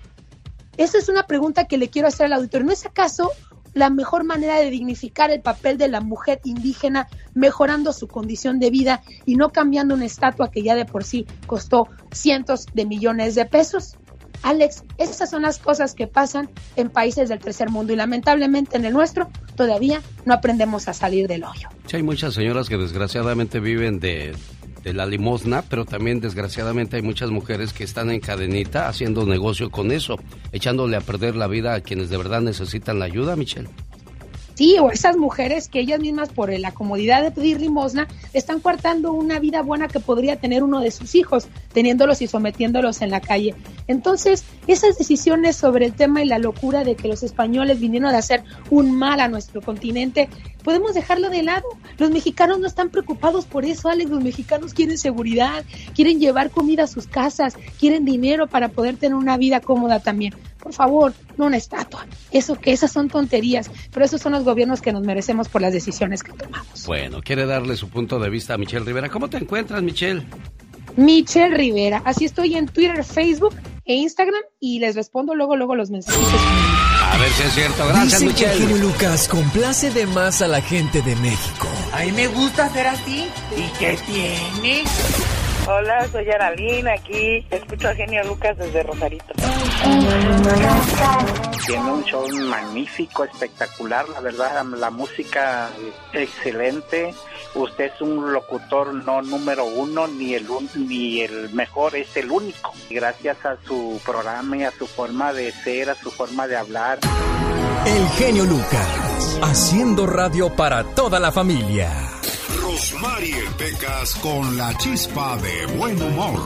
Esa es una pregunta que le quiero hacer al auditorio. ¿No es acaso la mejor manera de dignificar el papel de la mujer indígena, mejorando su condición de vida y no cambiando una estatua que ya de por sí costó cientos de millones de pesos? Alex, esas son las cosas que pasan en países del tercer mundo y lamentablemente en el nuestro todavía no aprendemos a salir del hoyo. Hay muchas señoras que desgraciadamente viven de, de la limosna, pero también desgraciadamente hay muchas mujeres que están en cadenita haciendo negocio con eso, echándole a perder la vida a quienes de verdad necesitan la ayuda, Michelle. Sí, o esas mujeres que ellas mismas por la comodidad de pedir limosna están coartando una vida buena que podría tener uno de sus hijos, teniéndolos y sometiéndolos en la calle. Entonces, esas decisiones sobre el tema y la locura de que los españoles vinieron a hacer un mal a nuestro continente, podemos dejarlo de lado. Los mexicanos no están preocupados por eso, Alex. Los mexicanos quieren seguridad, quieren llevar comida a sus casas, quieren dinero para poder tener una vida cómoda también por favor, no una estatua. Eso que esas son tonterías, pero esos son los gobiernos que nos merecemos por las decisiones que tomamos. Bueno, quiere darle su punto de vista a Michelle Rivera. ¿Cómo te encuentras, Michelle? Michelle Rivera. Así estoy en Twitter, Facebook e Instagram y les respondo luego, luego los mensajes. A ver si es cierto. Gracias, Dice Michelle. Que Lucas complace de más a la gente de México. A mí me gusta ser así. ¿Y qué tiene? Hola, soy Aralín, aquí escucho a Genio Lucas desde Rosarito. Tiene un show magnífico, espectacular, la verdad, la música excelente. Usted es un locutor no número uno, ni el, ni el mejor, es el único. Gracias a su programa y a su forma de ser, a su forma de hablar. El genio Lucas, haciendo radio para toda la familia. Rosmarie Pecas con la chispa de buen humor.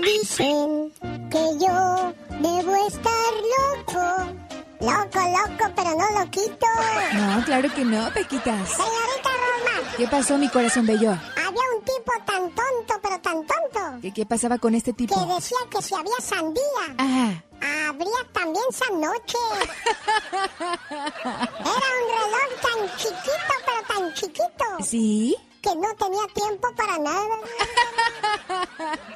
Dicen que yo debo estar loco. Loco, loco, pero no loquito. No, claro que no, Pequitas. Señorita Rosmar. ¿Qué pasó, mi corazón bello? Había un tipo tan tonto, pero tan tonto. ¿Qué, qué pasaba con este tipo? Que decía que si había sandía. Ajá. Habría también sanoche. Era un reloj tan chiquito, pero tan chiquito. ¿Sí? Que no tenía tiempo para nada.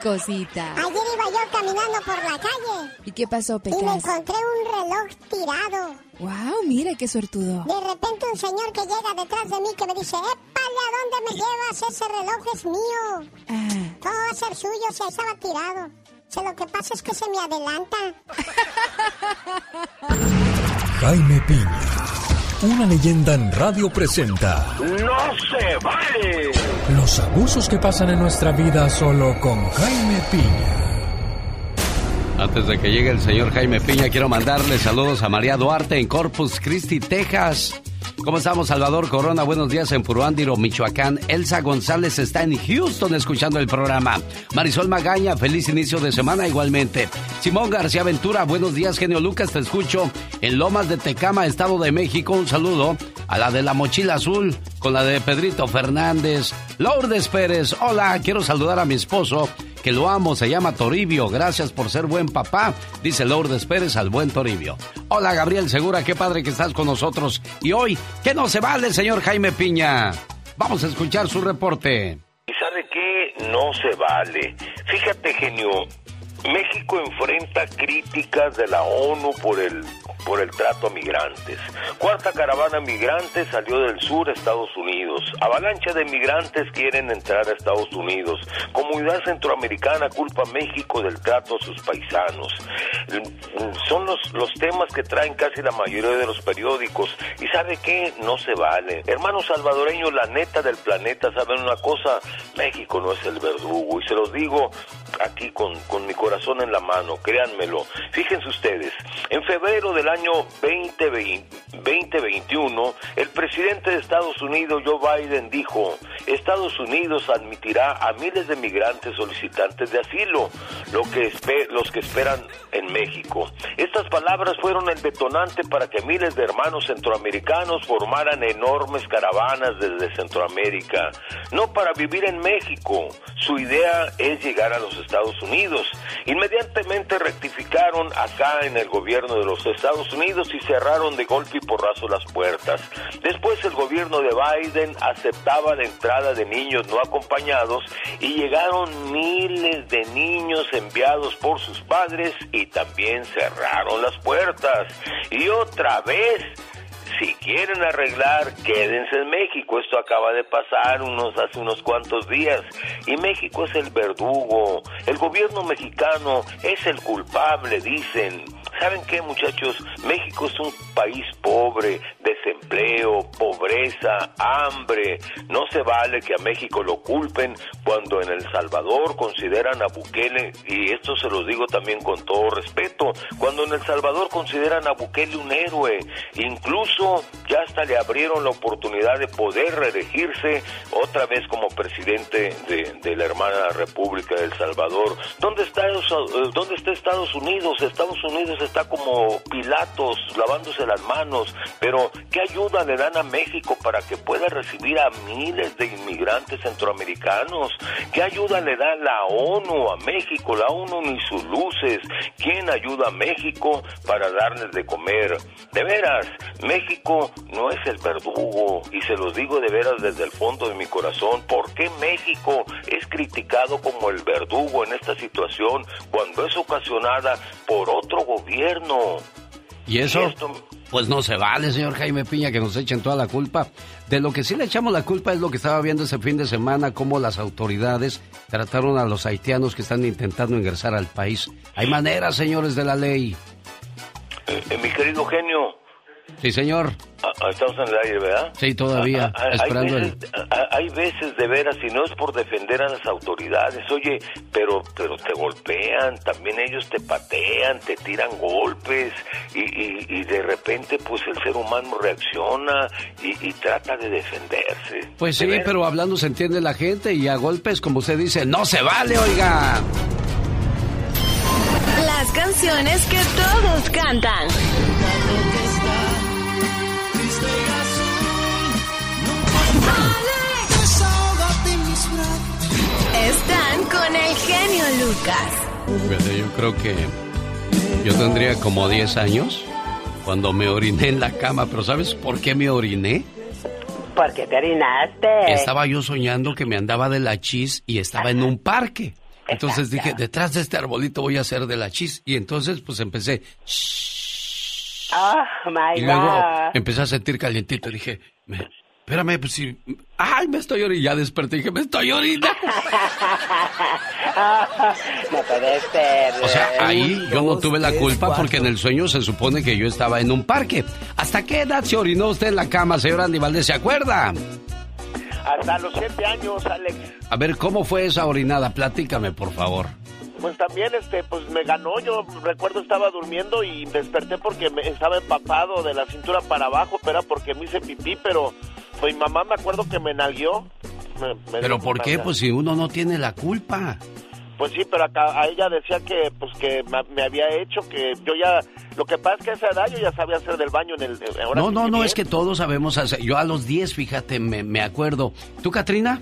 Cosita. Ayer iba yo caminando por la calle. ¿Y qué pasó, Y me Pecas? encontré un reloj tirado. Wow, mira qué suertudo. De repente un señor que llega detrás de mí que me dice, ¡Épale, ¿a dónde me llevas? Ese reloj es mío. Ah. Todo va a ser suyo si estaba tirado. Lo que pasa es que se me adelanta. Jaime Piña, una leyenda en radio presenta ¡No se vale! los abusos que pasan en nuestra vida solo con Jaime Piña. Antes de que llegue el señor Jaime Piña, quiero mandarle saludos a María Duarte en Corpus Christi, Texas. ¿Cómo estamos, Salvador Corona? Buenos días en Puruándiro, Michoacán. Elsa González está en Houston escuchando el programa. Marisol Magaña, feliz inicio de semana igualmente. Simón García Ventura, buenos días, genio Lucas, te escucho en Lomas de Tecama, Estado de México. Un saludo a la de la mochila azul con la de Pedrito Fernández. Lourdes Pérez, hola, quiero saludar a mi esposo que lo amo, se llama Toribio. Gracias por ser buen papá, dice Lourdes Pérez al buen Toribio. Hola Gabriel Segura, qué padre que estás con nosotros. Y hoy, ¿qué no se vale, señor Jaime Piña? Vamos a escuchar su reporte. ¿Y sabe qué? No se vale. Fíjate, genio, México enfrenta críticas de la ONU por el por el trato a migrantes. Cuarta caravana migrante salió del sur a Estados Unidos. Avalancha de migrantes quieren entrar a Estados Unidos. Comunidad centroamericana culpa a México del trato a sus paisanos. Son los, los temas que traen casi la mayoría de los periódicos. ¿Y sabe qué? No se vale. Hermanos salvadoreños, la neta del planeta, ¿saben una cosa? México no es el verdugo. Y se los digo aquí con, con mi corazón en la mano, créanmelo. Fíjense ustedes, en febrero del año 2020, 2021, el presidente de Estados Unidos, Joe Biden, dijo, Estados Unidos admitirá a miles de migrantes solicitantes de asilo, lo que los que esperan en México. Estas palabras fueron el detonante para que miles de hermanos centroamericanos formaran enormes caravanas desde Centroamérica, no para vivir en México. Su idea es llegar a los Estados Unidos. Inmediatamente rectificaron acá en el gobierno de los Estados Unidos y cerraron de golpe y porrazo las puertas. Después el gobierno de Biden aceptaba la entrada de niños no acompañados y llegaron miles de niños enviados por sus padres y también cerraron las puertas. Y otra vez si quieren arreglar, quédense en México. Esto acaba de pasar unos hace unos cuantos días. Y México es el verdugo. El gobierno mexicano es el culpable, dicen. ¿Saben qué, muchachos? México es un país pobre, desempleo, pobreza, hambre. No se vale que a México lo culpen cuando en El Salvador consideran a Bukele, y esto se los digo también con todo respeto, cuando en El Salvador consideran a Bukele un héroe. Incluso ya hasta le abrieron la oportunidad de poder reelegirse otra vez como presidente de, la hermana República de El Salvador. ¿Dónde está, eh, ¿Dónde está Estados Unidos? Estados Unidos está como Pilatos lavándose las manos, pero ¿qué ayuda le dan a México para que pueda recibir a miles de inmigrantes centroamericanos? ¿Qué ayuda le da la ONU a México? La ONU ni sus luces. ¿Quién ayuda a México para darles de comer? De veras, México no es el verdugo y se los digo de veras desde el fondo de mi corazón. ¿Por qué México es criticado como el verdugo en esta situación cuando es ocasionada por otro gobierno? ¿Y eso? Pues no se vale, señor Jaime Piña, que nos echen toda la culpa. De lo que sí le echamos la culpa es lo que estaba viendo ese fin de semana, cómo las autoridades trataron a los haitianos que están intentando ingresar al país. Hay maneras, señores de la ley. Eh, eh, mi querido genio, Sí, señor. a- Ah, estamos en el aire, ¿verdad? Sí, todavía, Ah, ah, esperando hay el... veces, ah, hay veces de veras, y no es por defender a las autoridades, oye, pero, pero te golpean, también ellos te patean, te tiran golpes, y, y, y de repente, pues el ser humano reacciona y, y trata de defenderse. Pues De sí, veras. pero hablando se entiende la gente y a golpes, como usted dice, no se vale, oiga. Las canciones que todos cantan. Están con el genio Lucas. Fíjate, yo creo que yo tendría como 10 años cuando me oriné en la cama, pero ¿sabes por qué me oriné? ¿Por qué te orinaste? Estaba yo soñando que me andaba de la chis y estaba en un parque. Entonces dije, detrás de este arbolito voy a hacer de la chis. Y entonces pues empecé, Oh, my y luego God. empecé a sentir calientito. Y dije, "Me- espérame, pues si... Ay, me estoy orinando. Ya desperté y dije, me estoy orinando. no puede ser. O sea, ahí yo no tuve la culpa porque en el sueño se supone que yo estaba en un parque. ¿Hasta qué edad se orinó usted en la cama, señor Andy Valdés? ¿Se acuerda? Hasta los siete años, Alex. A ver, ¿cómo fue esa orinada? Platícame, por favor. Pues también, este, pues me ganó. Yo recuerdo estaba durmiendo y desperté porque me estaba empapado de la cintura para abajo, pero era porque me hice pipí, pero mi mamá me acuerdo que me nalgueó. Me- me ¿Pero por qué? Pues si uno no tiene la culpa. Pues sí, pero acá a ella decía que pues que me había hecho que yo ya lo que pasa es que a esa edad yo ya sabía hacer del baño en el eh, ahora No, no, no, bien. es que todos sabemos hacer. Yo a los 10, fíjate, me, me acuerdo. ¿Tú, Katrina?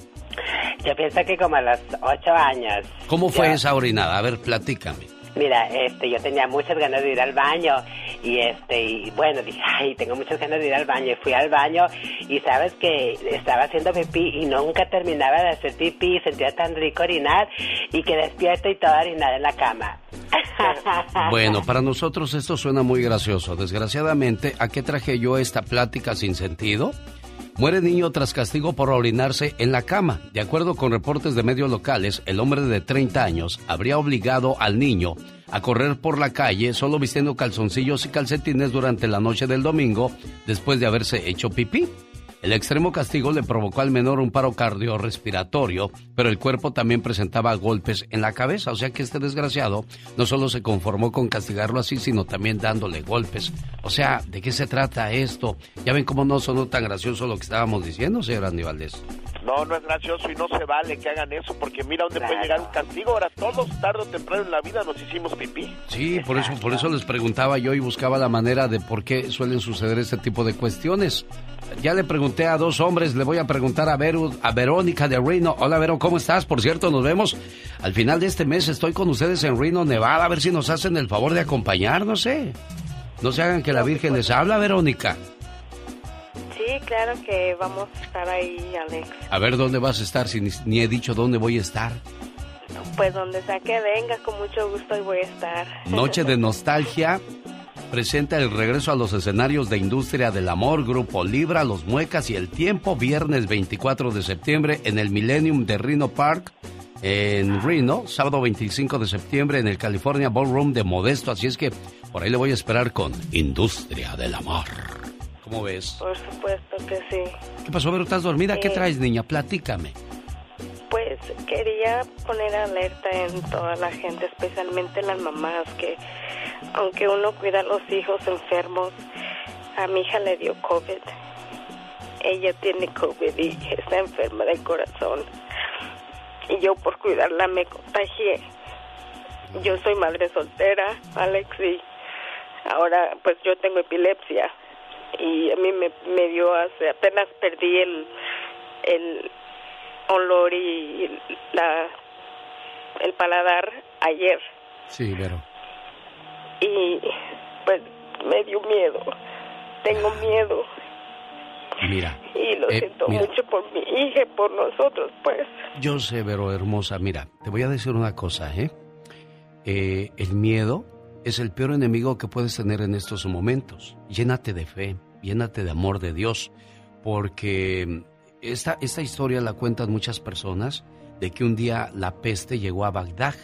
Yo pienso que como a los ocho años. ¿Cómo fue Ya. esa orinada? A ver, platícame. Mira, este, yo tenía muchas ganas de ir al baño y este, y bueno, dije, ay, tengo muchas ganas de ir al baño y fui al baño y sabes que estaba haciendo pipí y nunca terminaba de hacer pipí y sentía tan rico orinar y que despierto y toda orinada en la cama. Bueno, para nosotros esto suena muy gracioso. Desgraciadamente, ¿a qué traje yo esta plática sin sentido? Muere niño tras castigo por orinarse en la cama. De acuerdo con reportes de medios locales, el hombre de 30 años habría obligado al niño a correr por la calle solo vistiendo calzoncillos y calcetines durante la noche del domingo después de haberse hecho pipí. El extremo castigo le provocó al menor un paro cardiorrespiratorio, pero el cuerpo también presentaba golpes en la cabeza, o sea que este desgraciado no solo se conformó con castigarlo así, sino también dándole golpes. O sea, ¿de qué se trata esto? Ya ven cómo no sonó tan gracioso lo que estábamos diciendo, señor Andy Valdés. No, no es gracioso y no se vale que hagan eso porque mira dónde puede llegar un castigo. Ahora todos tarde o temprano en la vida nos hicimos pipí. Sí, por eso, por eso les preguntaba yo y buscaba la manera de por qué suelen suceder este tipo de cuestiones. Ya le pregunté a dos hombres, le voy a preguntar a, Veru- a Verónica de Reno. Hola, Vero, ¿cómo estás? Por cierto, nos vemos al final de este mes. Estoy con ustedes en Reno, Nevada, a ver si nos hacen el favor de acompañar, no sé. No se hagan que la Virgen les habla, Verónica. Sí, claro que vamos a estar ahí, Alex. A ver dónde vas a estar, si ni, ni he dicho dónde voy a estar. Pues donde sea que venga, con mucho gusto y voy a estar. Noche de Nostalgia presenta el regreso a los escenarios de Industria del Amor, Grupo Libra, Los Muecas y El Tiempo, viernes 24 de septiembre en el Millennium de Reno Park, en Reno, sábado 25 de septiembre en el California Ballroom de Modesto, así es que por ahí le voy a esperar con Industria del Amor. ¿Cómo ves? Por supuesto que sí. ¿Qué pasó, Vero? ¿Estás dormida? ¿Qué traes, niña? Platícame. Pues quería poner alerta en toda la gente, especialmente las mamás, que aunque uno cuida a los hijos enfermos, a mi hija le dio COVID. Ella tiene COVID y está enferma del corazón. Y yo por cuidarla me contagié. Yo soy madre soltera, Alex, y ahora pues yo tengo epilepsia. Y a mí me, dio hace, apenas perdí el, el olor y la, el paladar ayer. Sí, Vero. Y pues me dio miedo. Tengo miedo. Mira. Y lo Eh, siento mira. mucho por mi hija por nosotros, pues. Yo sé, Vero hermosa, mira, te voy a decir una cosa, ¿eh? Eh, el miedo es el peor enemigo que puedes tener en estos momentos. Llénate de fe, llénate de amor de Dios, porque esta, esta historia la cuentan muchas personas de que un día la peste llegó a Bagdad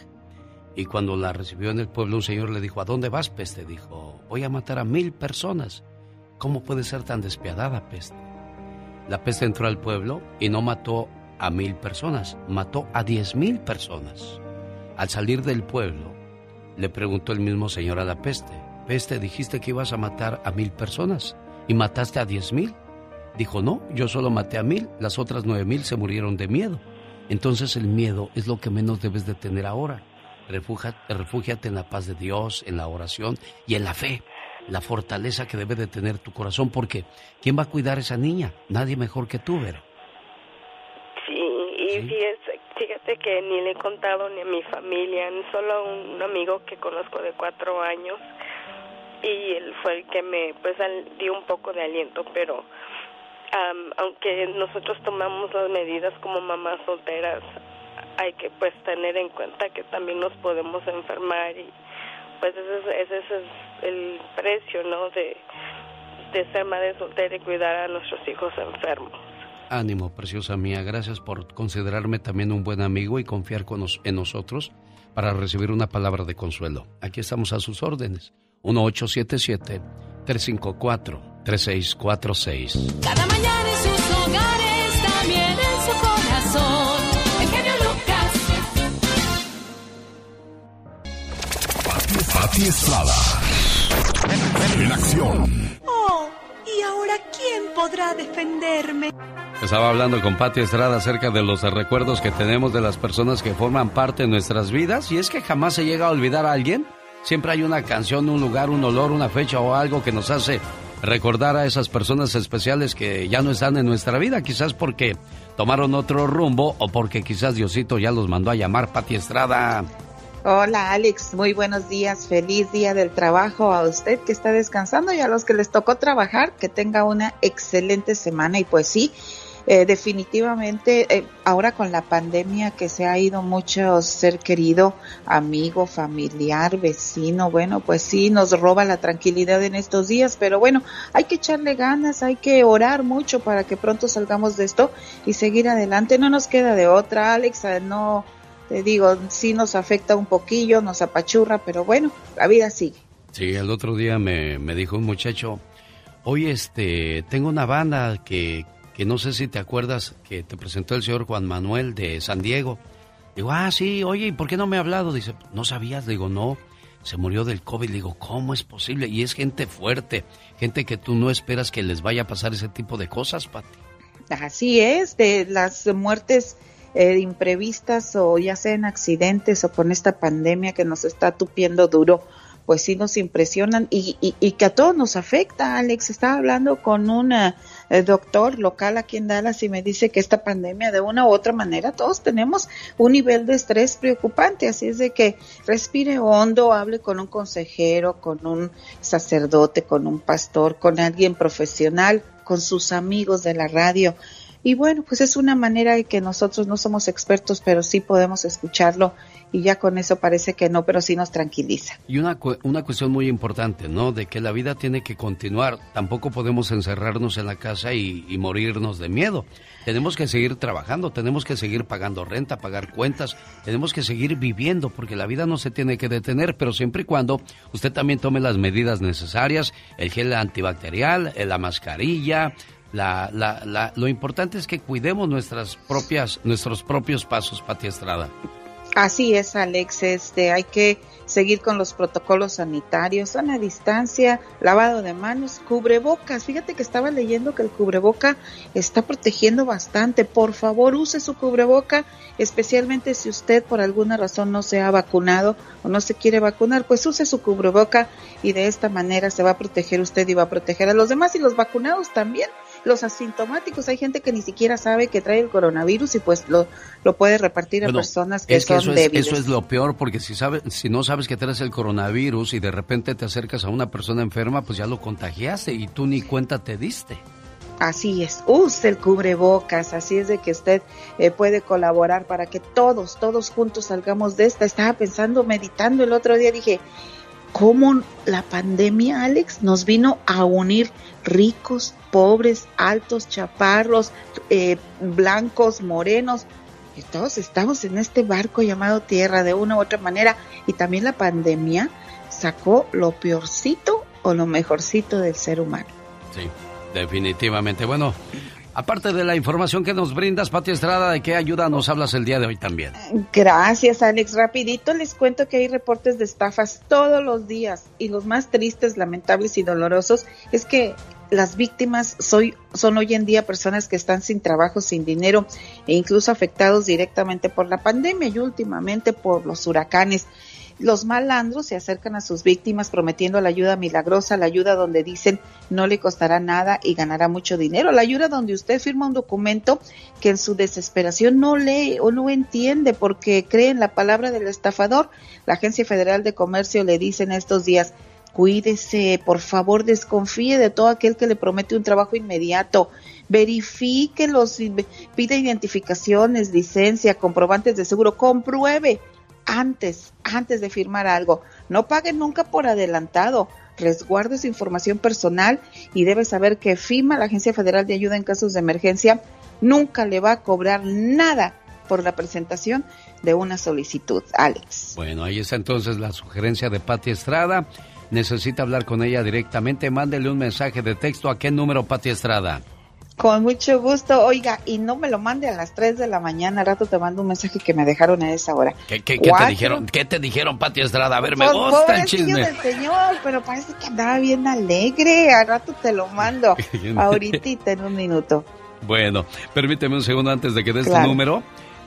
y cuando la recibió en el pueblo un señor le dijo, ¿a dónde vas, peste? Dijo, voy a matar a mil personas. ¿Cómo puede ser tan despiadada peste? La peste entró al pueblo y no mató a mil personas, mató a diez mil personas. Al salir del pueblo, le preguntó el mismo señor a la peste, peste, dijiste que ibas a matar a mil personas y mataste a diez mil. Dijo, no, yo solo maté a mil, las otras nueve mil se murieron de miedo. Entonces el miedo es lo que menos debes de tener ahora. Refúgiate en la paz de Dios, en la oración y en la fe, la fortaleza que debe de tener tu corazón, porque ¿quién va a cuidar a esa niña? Nadie mejor que tú, Vero. Sí, y fíjate que ni le he contado ni a mi familia, ni solo a un amigo que conozco de cuatro años, y él fue el que me pues dio un poco de aliento, pero aunque nosotros tomamos las medidas como mamás solteras, hay que pues tener en cuenta que también nos podemos enfermar y pues ese es, ese es el precio, ¿no? De, de ser madre soltera y cuidar a nuestros hijos enfermos. Ánimo, preciosa mía. Gracias por considerarme también un buen amigo y confiar con en nosotros para recibir una palabra de consuelo. Aquí estamos a sus órdenes. 1877-354-3646. Cada mañana en sus hogares, Pati Estrada. En acción. Oh, ¿y ahora quién podrá defenderme? Estaba hablando con Pati Estrada acerca de los recuerdos que tenemos de las personas que forman parte de nuestras vidas y es que jamás se llega a olvidar a alguien Siempre hay una canción, un lugar, un olor, una fecha o algo que nos hace recordar a esas personas especiales que ya no están en nuestra vida, quizás porque tomaron otro rumbo o porque quizás Diosito ya los mandó a llamar Pati Estrada. Hola Alex, muy buenos días, feliz día del trabajo a usted que está descansando y a los que les tocó trabajar, que tenga una excelente semana. Y pues sí, eh, definitivamente, eh, ahora con la pandemia que se ha ido mucho ser querido amigo, familiar, vecino, bueno, pues sí, nos roba la tranquilidad en estos días, pero bueno, hay que echarle ganas, hay que orar mucho para que pronto salgamos de esto y seguir adelante. No nos queda de otra, Alexa, no, te digo, sí nos afecta un poquillo, nos apachurra, pero bueno, la vida sigue. Sí, el otro día me, me dijo un muchacho, hoy este, tengo una banda que, que no sé si te acuerdas que te presentó el señor Juan Manuel de San Diego. Digo, ah, sí, oye, ¿y por qué no me ha hablado? Dice, ¿no sabías? Digo, no, se murió del COVID. Digo, ¿cómo es posible? Y es gente fuerte, gente que tú no esperas que les vaya a pasar ese tipo de cosas, Pati. Así es, de las muertes eh, imprevistas o ya sean accidentes o con esta pandemia que nos está tupiendo duro, pues sí nos impresionan y, y, que a todos nos afecta. Alex estaba hablando con una el doctor local aquí en Dallas y me dice que esta pandemia de una u otra manera todos tenemos un nivel de estrés preocupante, así es de que respire hondo, hable con un consejero, con un sacerdote, con un pastor, con alguien profesional, con sus amigos de la radio. Y bueno, pues es una manera de que nosotros no somos expertos, pero sí podemos escucharlo y ya con eso parece que no, pero sí nos tranquiliza. Y una, una cuestión muy importante, ¿no? De que la vida tiene que continuar. Tampoco podemos encerrarnos en la casa y, morirnos de miedo. Tenemos que seguir trabajando, tenemos que seguir pagando renta, pagar cuentas, tenemos que seguir viviendo porque la vida no se tiene que detener, pero siempre y cuando usted también tome las medidas necesarias, el gel antibacterial, la mascarilla, la, la, la, lo importante es que cuidemos nuestras propias, nuestros propios pasos, Pati Estrada. Así es, Alex. Este, hay que seguir con los protocolos sanitarios, a la distancia, lavado de manos, cubrebocas. Fíjate que estaba leyendo que el cubreboca está protegiendo bastante. Por favor, use su cubreboca, especialmente si usted por alguna razón no se ha vacunado o no se quiere vacunar, pues use su cubreboca y de esta manera se va a proteger usted y va a proteger a los demás y los vacunados también los asintomáticos, hay gente que ni siquiera sabe que trae el coronavirus y pues lo, lo puede repartir a personas que, son eso débiles. Es, eso es lo peor, porque si, sabes, si no sabes que traes el coronavirus y de repente te acercas a una persona enferma, pues ya lo contagiaste y tú ni cuenta te diste. Así es, use el cubrebocas, así es de que usted eh, puede colaborar para que todos, todos juntos salgamos de esta. Estaba pensando, meditando el otro día, dije, cómo la pandemia, Alex, nos vino a unir ricos, pobres, altos, chaparros, eh, blancos, morenos. Y todos estamos en este barco llamado tierra de una u otra manera. Y también la pandemia sacó lo peorcito o lo mejorcito del ser humano. Sí, definitivamente. Bueno, aparte de la información que nos brindas, Pati Estrada, ¿de qué ayuda nos hablas el día de hoy también? Gracias, Alex. Rapidito les cuento que hay reportes de estafas todos los días y los más tristes, lamentables y dolorosos es que las víctimas soy, son hoy en día personas que están sin trabajo, sin dinero e incluso afectados directamente por la pandemia y últimamente por los huracanes. Los malandros se acercan a sus víctimas prometiendo la ayuda milagrosa, la ayuda donde dicen no le costará nada y ganará mucho dinero, la ayuda donde usted firma un documento que en su desesperación no lee o no entiende porque cree en la palabra del estafador. La Agencia Federal de Comercio le dice en estos días, cuídese, por favor desconfíe de todo aquel que le promete un trabajo inmediato, verifique los, pide identificaciones, licencia, comprobantes de seguro, compruebe antes, antes de firmar algo. No pague nunca por adelantado. Resguarde su información personal y debe saber que FIMA, la Agencia Federal de Ayuda en Casos de Emergencia, nunca le va a cobrar nada por la presentación de una solicitud. Alex. Bueno, ahí está entonces la sugerencia de Pati Estrada. Necesita hablar con ella directamente. Mándele un mensaje de texto a qué número, Pati Estrada. Con mucho gusto, oiga, y no me lo mande a las 3 de la mañana, al rato te mando un mensaje que me dejaron a esa hora. ¿Qué, qué, qué te dijeron? ¿Qué te dijeron, Pati Estrada? A ver, me gusta el chisme. del señor, pero parece que andaba bien alegre, al rato te lo mando, ahorita en un minuto. Bueno, permíteme un segundo antes de que des tu número.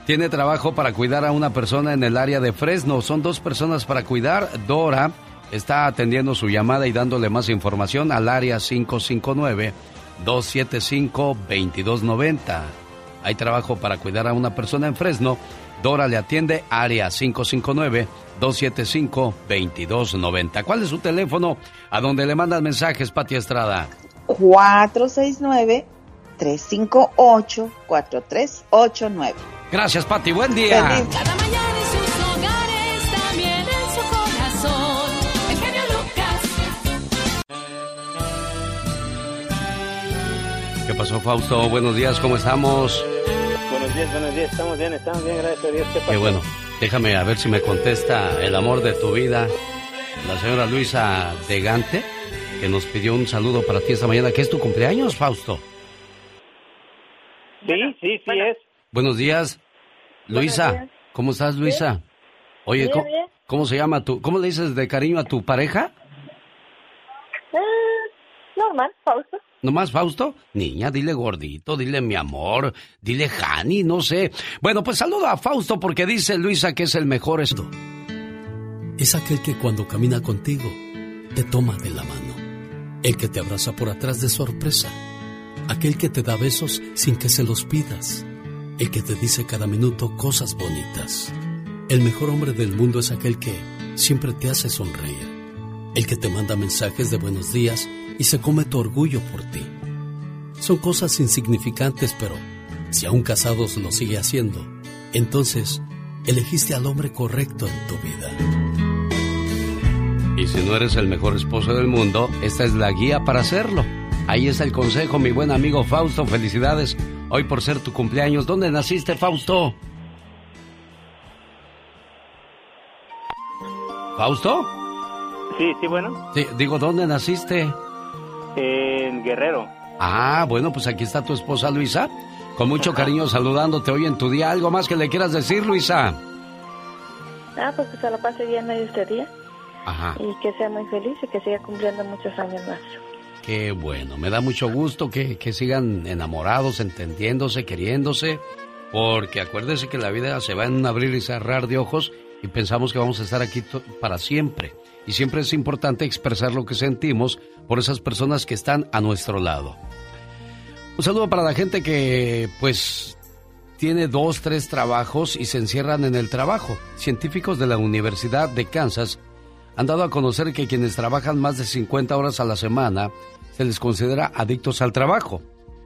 Tiene trabajo para cuidar a una persona en el área de Fresno, son dos personas para cuidar, Dora está atendiendo su llamada y dándole más información al área 559 275-2290. Hay trabajo para cuidar a una persona en Fresno. Dora le atiende área 559-275-2290. ¿Cuál es su teléfono a donde le mandan mensajes, Pati Estrada? 469-358-4389. Gracias, Pati. Buen día. ¿Qué pasó, Fausto? Buenos días, ¿cómo estamos? Buenos días, buenos días, estamos bien, estamos bien, gracias a Dios. ¿Qué pasó? Qué bueno, déjame a ver si me contesta el amor de tu vida, la señora Luisa Degante, que nos pidió un saludo para ti esta mañana, que es tu cumpleaños, Fausto. Sí, sí, sí es. Buenos días, Luisa. ¿Cómo estás, Luisa? Oye, ¿cómo, se llama tu, cómo le dices de cariño a tu pareja? Eh, normal, Fausto. ¿Nomás Fausto? Niña, dile gordito, dile mi amor, dile Hani, no sé. Bueno, pues saludo a Fausto porque dice Luisa que es el mejor esto. Es aquel que cuando camina contigo te toma de la mano. El que te abraza por atrás de sorpresa. Aquel que te da besos sin que se los pidas. El que te dice cada minuto cosas bonitas. El mejor hombre del mundo es aquel que siempre te hace sonreír. El que te manda mensajes de buenos días y se come tu orgullo por ti. Son cosas insignificantes, pero si aún casados lo sigue haciendo, entonces elegiste al hombre correcto en tu vida. Y si no eres el mejor esposo del mundo, esta es la guía para hacerlo. Ahí está el consejo, mi buen amigo Fausto. Felicidades hoy por ser tu cumpleaños. ¿Dónde naciste, Fausto? ¿Fausto? Sí, sí, bueno. Sí, digo, ¿dónde naciste? En Guerrero. Ah, bueno, pues aquí está tu esposa Luisa. Con mucho cariño saludándote hoy en tu día. ¿Algo más que le quieras decir, Luisa? Ah, pues que se la pase bien hoy este día. Ajá. Y que sea muy feliz y que siga cumpliendo muchos años más. Qué bueno, me da mucho gusto que, que sigan enamorados, entendiéndose, queriéndose, porque acuérdese que la vida se va en un abrir y cerrar de ojos y pensamos que vamos a estar aquí para siempre. Y siempre es importante expresar lo que sentimos por esas personas que están a nuestro lado. Un saludo para la gente que pues tiene dos, tres trabajos y se encierran en el trabajo. Científicos de la Universidad de Kansas han dado a conocer que quienes trabajan más de 50 horas a la semana se les considera adictos al trabajo.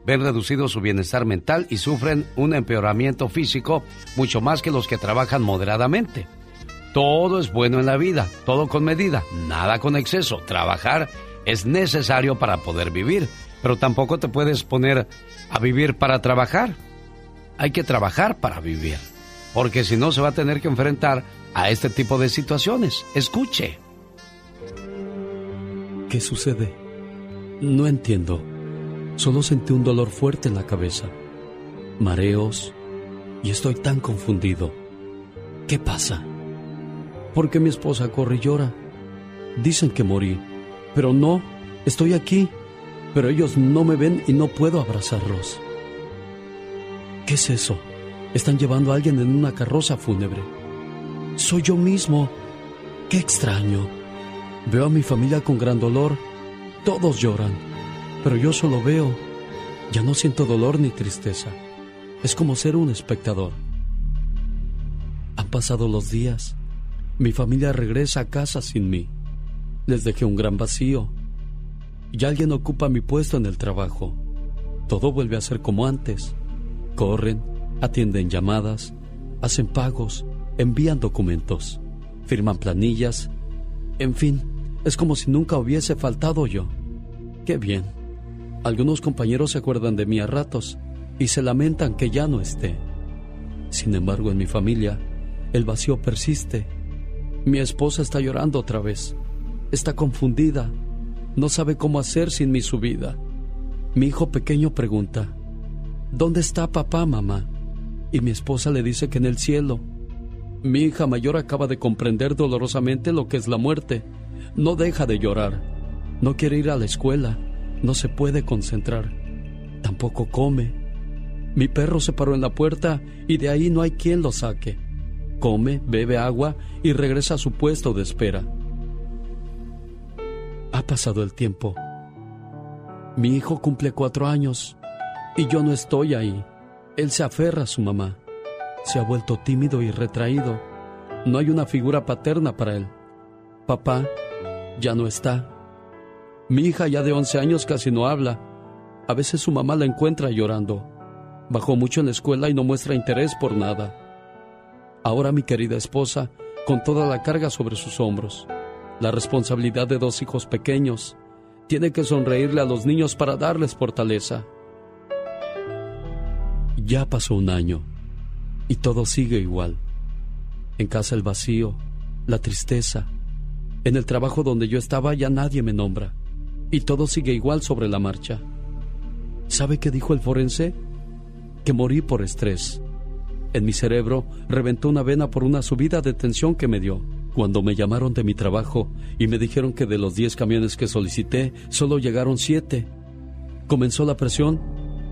Ven reducido su bienestar mental y sufren un empeoramiento físico mucho más que los que trabajan moderadamente. Todo es bueno en la vida, todo con medida, nada con exceso. Trabajar es necesario para poder vivir, pero tampoco te puedes poner a vivir para trabajar. Hay que trabajar para vivir, porque si no se va a tener que enfrentar a este tipo de situaciones. Escuche. ¿Qué sucede? No entiendo. Solo sentí un dolor fuerte en la cabeza, mareos y estoy tan confundido. ¿Qué pasa? ¿Por qué mi esposa corre y llora? Dicen que morí, pero no, estoy aquí, pero ellos no me ven y no puedo abrazarlos. ¿Qué es eso? Están llevando a alguien en una carroza fúnebre. Soy yo mismo. Qué extraño. Veo a mi familia con gran dolor. Todos lloran, pero yo solo veo. Ya no siento dolor ni tristeza. Es como ser un espectador. Han pasado los días. Mi familia regresa a casa sin mí. Les dejé un gran vacío. Y alguien ocupa mi puesto en el trabajo. Todo vuelve a ser como antes. Corren, atienden llamadas, hacen pagos, envían documentos, firman planillas. En fin, es como si nunca hubiese faltado yo. Qué bien. Algunos compañeros se acuerdan de mí a ratos y se lamentan que ya no esté. Sin embargo, en mi familia, el vacío persiste. Mi esposa está llorando otra vez. Está confundida. No sabe cómo hacer sin mi subida. Mi hijo pequeño pregunta, ¿Dónde está papá, mamá? Y mi esposa le dice que en el cielo. Mi hija mayor acaba de comprender dolorosamente lo que es la muerte. No deja de llorar. No quiere ir a la escuela. No se puede concentrar. Tampoco come. Mi perro se paró en la puerta y de ahí no hay quien lo saque. Come, bebe agua y regresa a su puesto de espera. Ha pasado el tiempo. Mi hijo cumple cuatro años y yo no estoy ahí. Él se aferra a su mamá. Se ha vuelto tímido y retraído. No hay una figura paterna para él. Papá ya no está. Mi hija ya de 11 años casi no habla. A veces su mamá la encuentra llorando. Bajó mucho en la escuela y no muestra interés por nada. Ahora mi querida esposa, con toda la carga sobre sus hombros, la responsabilidad de dos hijos pequeños, tiene que sonreírle a los niños para darles fortaleza. Ya pasó un año y todo sigue igual. En casa el vacío, la tristeza. En el trabajo donde yo estaba ya nadie me nombra y todo sigue igual sobre la marcha. ¿Sabe qué dijo el forense? Que morí por estrés. En mi cerebro reventó una vena por una subida de tensión que me dio. Cuando me llamaron de mi trabajo y me dijeron que de los 10 camiones que solicité, solo llegaron 7. Comenzó la presión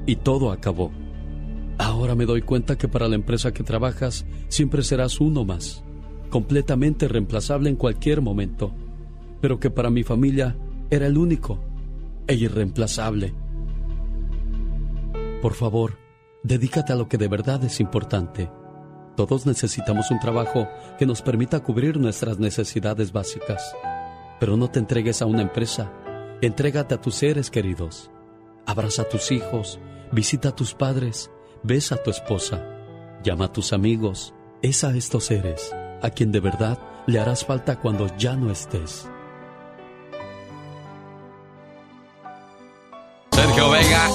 y todo acabó. Ahora me doy cuenta que para la empresa que trabajas siempre serás uno más, completamente reemplazable en cualquier momento, pero que para mi familia era el único e irreemplazable. Por favor, dedícate a lo que de verdad es importante. Todos necesitamos un trabajo que nos permita cubrir nuestras necesidades básicas. Pero no te entregues a una empresa, entrégate a tus seres queridos. Abraza a tus hijos, visita a tus padres, Besa a tu esposa, llama a tus amigos, es a estos seres a quien de verdad le harás falta cuando ya no estés.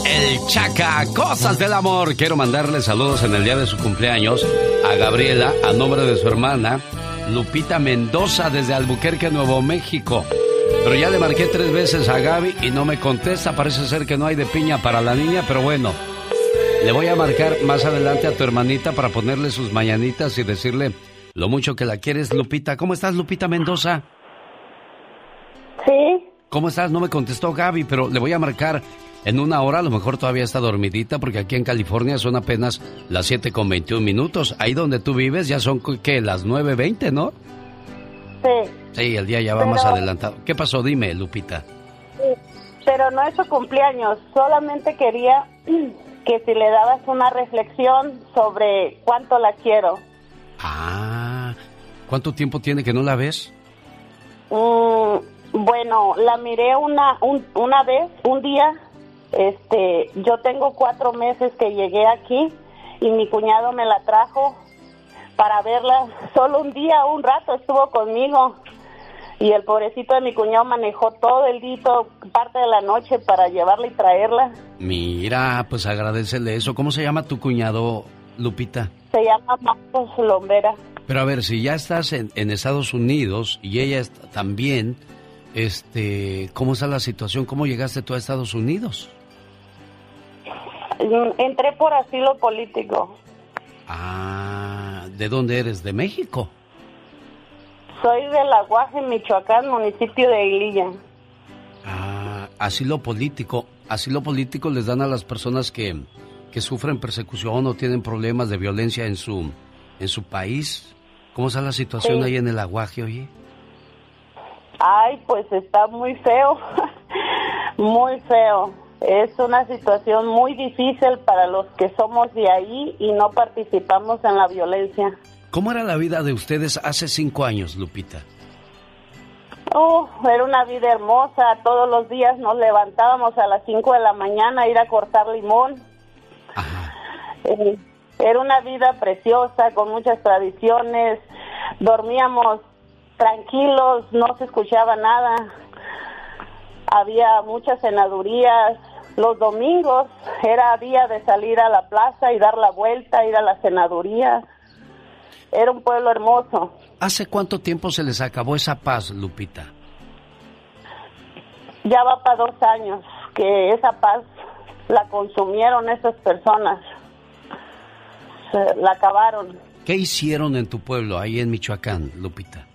El Chaca, cosas del amor. Quiero mandarle saludos en el día de su cumpleaños a Gabriela, a nombre de su hermana, Lupita Mendoza, desde Albuquerque, Nuevo México. Pero ya le marqué tres veces a Gaby y no me contesta. Parece ser que no hay de piña para la niña, pero bueno, le voy a marcar más adelante a tu hermanita para ponerle sus mañanitas y decirle lo mucho que la quieres, Lupita. ¿Cómo estás, Lupita Mendoza? Sí. ¿Cómo estás? No me contestó Gaby, pero le voy a marcar en una hora. A lo mejor todavía está dormidita porque aquí en California son apenas las 7 con 21 minutos. Ahí donde tú vives ya son, ¿qué? Las 9.20, ¿no? Sí. Sí, el día ya va más adelantado. ¿Qué pasó? Dime, Lupita. Sí, pero no es su cumpleaños. Solamente quería que si le dabas una reflexión sobre cuánto la quiero. Ah, ¿cuánto tiempo tiene que no la ves? Mm, bueno, la miré una, una vez, un día. Este, yo tengo cuatro meses que llegué aquí y mi cuñado me la trajo para verla. Solo un día, un rato estuvo conmigo y el pobrecito de mi cuñado manejó todo el día, parte de la noche para llevarla y traerla. Mira, pues agradecele eso. ¿Cómo se llama tu cuñado, Lupita? Se llama Marcos Lombera. Pero a ver, si ya estás en, Estados Unidos y ella también, este, ¿cómo está la situación? ¿Cómo llegaste tú a Estados Unidos? Entré por asilo político. Ah, ¿de dónde eres? ¿De México? Soy de La Guaje, Michoacán, municipio de Aguililla. Ah, asilo político. Asilo político les dan a las personas que, que sufren persecución o tienen problemas de violencia en su, en su país. ¿Cómo está la situación ahí en el aguaje, oye? Ay, pues está muy feo, muy feo. Es una situación muy difícil para los que somos de ahí y no participamos en la violencia. ¿Cómo era la vida de ustedes hace cinco años, Lupita? Oh, era una vida hermosa. Todos los días nos levantábamos a las cinco de la mañana a ir a cortar limón. Eh, era una vida preciosa, con muchas tradiciones. Dormíamos tranquilos, no se escuchaba nada. Había muchas cenadurías. Los domingos era día de salir a la plaza y dar la vuelta, ir a la cenaduría. Era un pueblo hermoso. ¿Hace cuánto tiempo se les acabó esa paz, Lupita? Ya va para dos años que esa paz la consumieron esas personas. la acabaron. ¿Qué hicieron en tu pueblo, ahí en Michoacán, Lupita?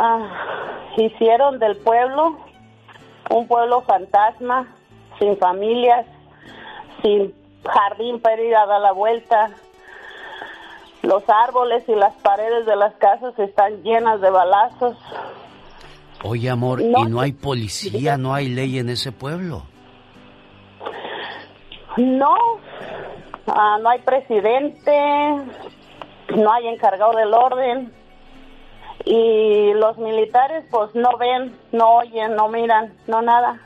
Ah, hicieron del pueblo un pueblo fantasma, sin familias, sin jardín para ir a dar la vuelta. Los árboles y las paredes de las casas están llenas de balazos. Oye, amor, ¿y no hay policía, no hay ley en ese pueblo? No, ah, no hay presidente, no hay encargado del orden y los militares pues no ven, no oyen, no miran, no nada.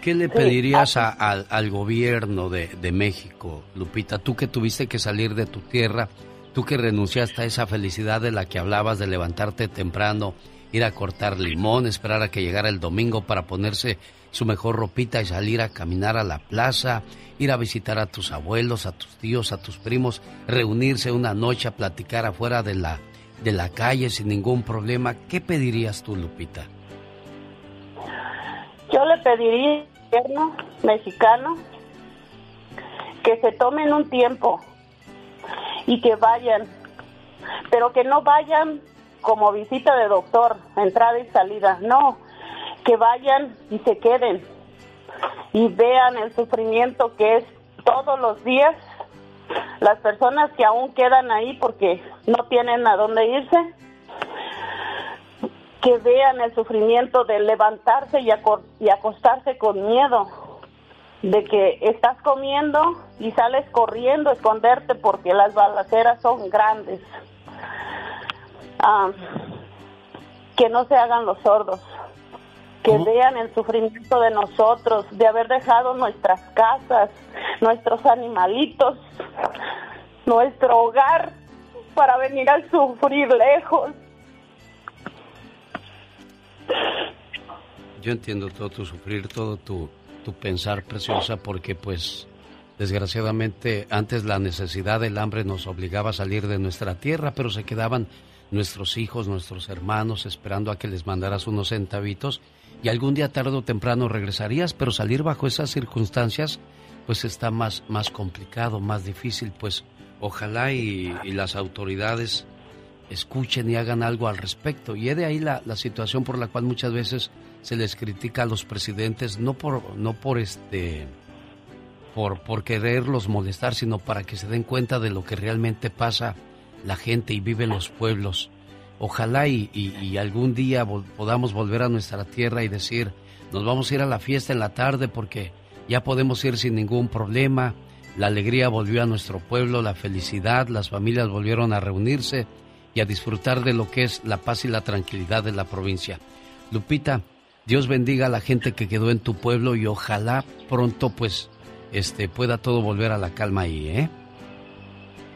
¿Qué le pedirías al gobierno de, de, México, Lupita? Tú que tuviste que salir de tu tierra, tú que renunciaste a esa felicidad de la que hablabas, de levantarte temprano, ir a cortar limón, esperar a que llegara el domingo para ponerse su mejor ropita y salir a caminar a la plaza, ir a visitar a tus abuelos, a tus tíos, a tus primos, reunirse una noche a platicar afuera de la, de la calle sin ningún problema. ¿Qué pedirías tú, Lupita? Yo le pediría al gobierno mexicano que se tomen un tiempo y que vayan, pero que no vayan como visita de doctor, entrada y salida, no, que vayan y se queden y vean el sufrimiento que es todos los días las personas que aún quedan ahí porque no tienen a dónde irse, que vean el sufrimiento de levantarse y, y acostarse con miedo, de que estás comiendo y sales corriendo a esconderte porque las balaceras son grandes. Ah, que no se hagan los sordos, que vean el sufrimiento de nosotros, de haber dejado nuestras casas, nuestros animalitos, nuestro hogar para venir a sufrir lejos. Yo entiendo todo tu sufrir, todo tu, tu pensar, preciosa, porque pues desgraciadamente antes la necesidad del hambre nos obligaba a salir de nuestra tierra, pero se quedaban nuestros hijos, nuestros hermanos, esperando a que les mandaras unos centavitos y algún día tarde o temprano regresarías, pero salir bajo esas circunstancias pues está más, más complicado, más difícil, pues ojalá y, las autoridades escuchen y hagan algo al respecto. Y es de ahí la, la, situación por la cual muchas veces se les critica a los presidentes, no por, no por este por, por quererlos molestar, sino para que se den cuenta de lo que realmente pasa la gente y vive los pueblos. Ojalá y, algún día podamos volver a nuestra tierra y decir, nos vamos a ir a la fiesta en la tarde porque ya podemos ir sin ningún problema. La alegría volvió a nuestro pueblo, la felicidad, las familias volvieron a reunirse y a disfrutar de lo que es la paz y la tranquilidad de la provincia. Lupita, Dios bendiga a la gente que quedó en tu pueblo y ojalá pronto pues este pueda todo volver a la calma ahí, ¿eh?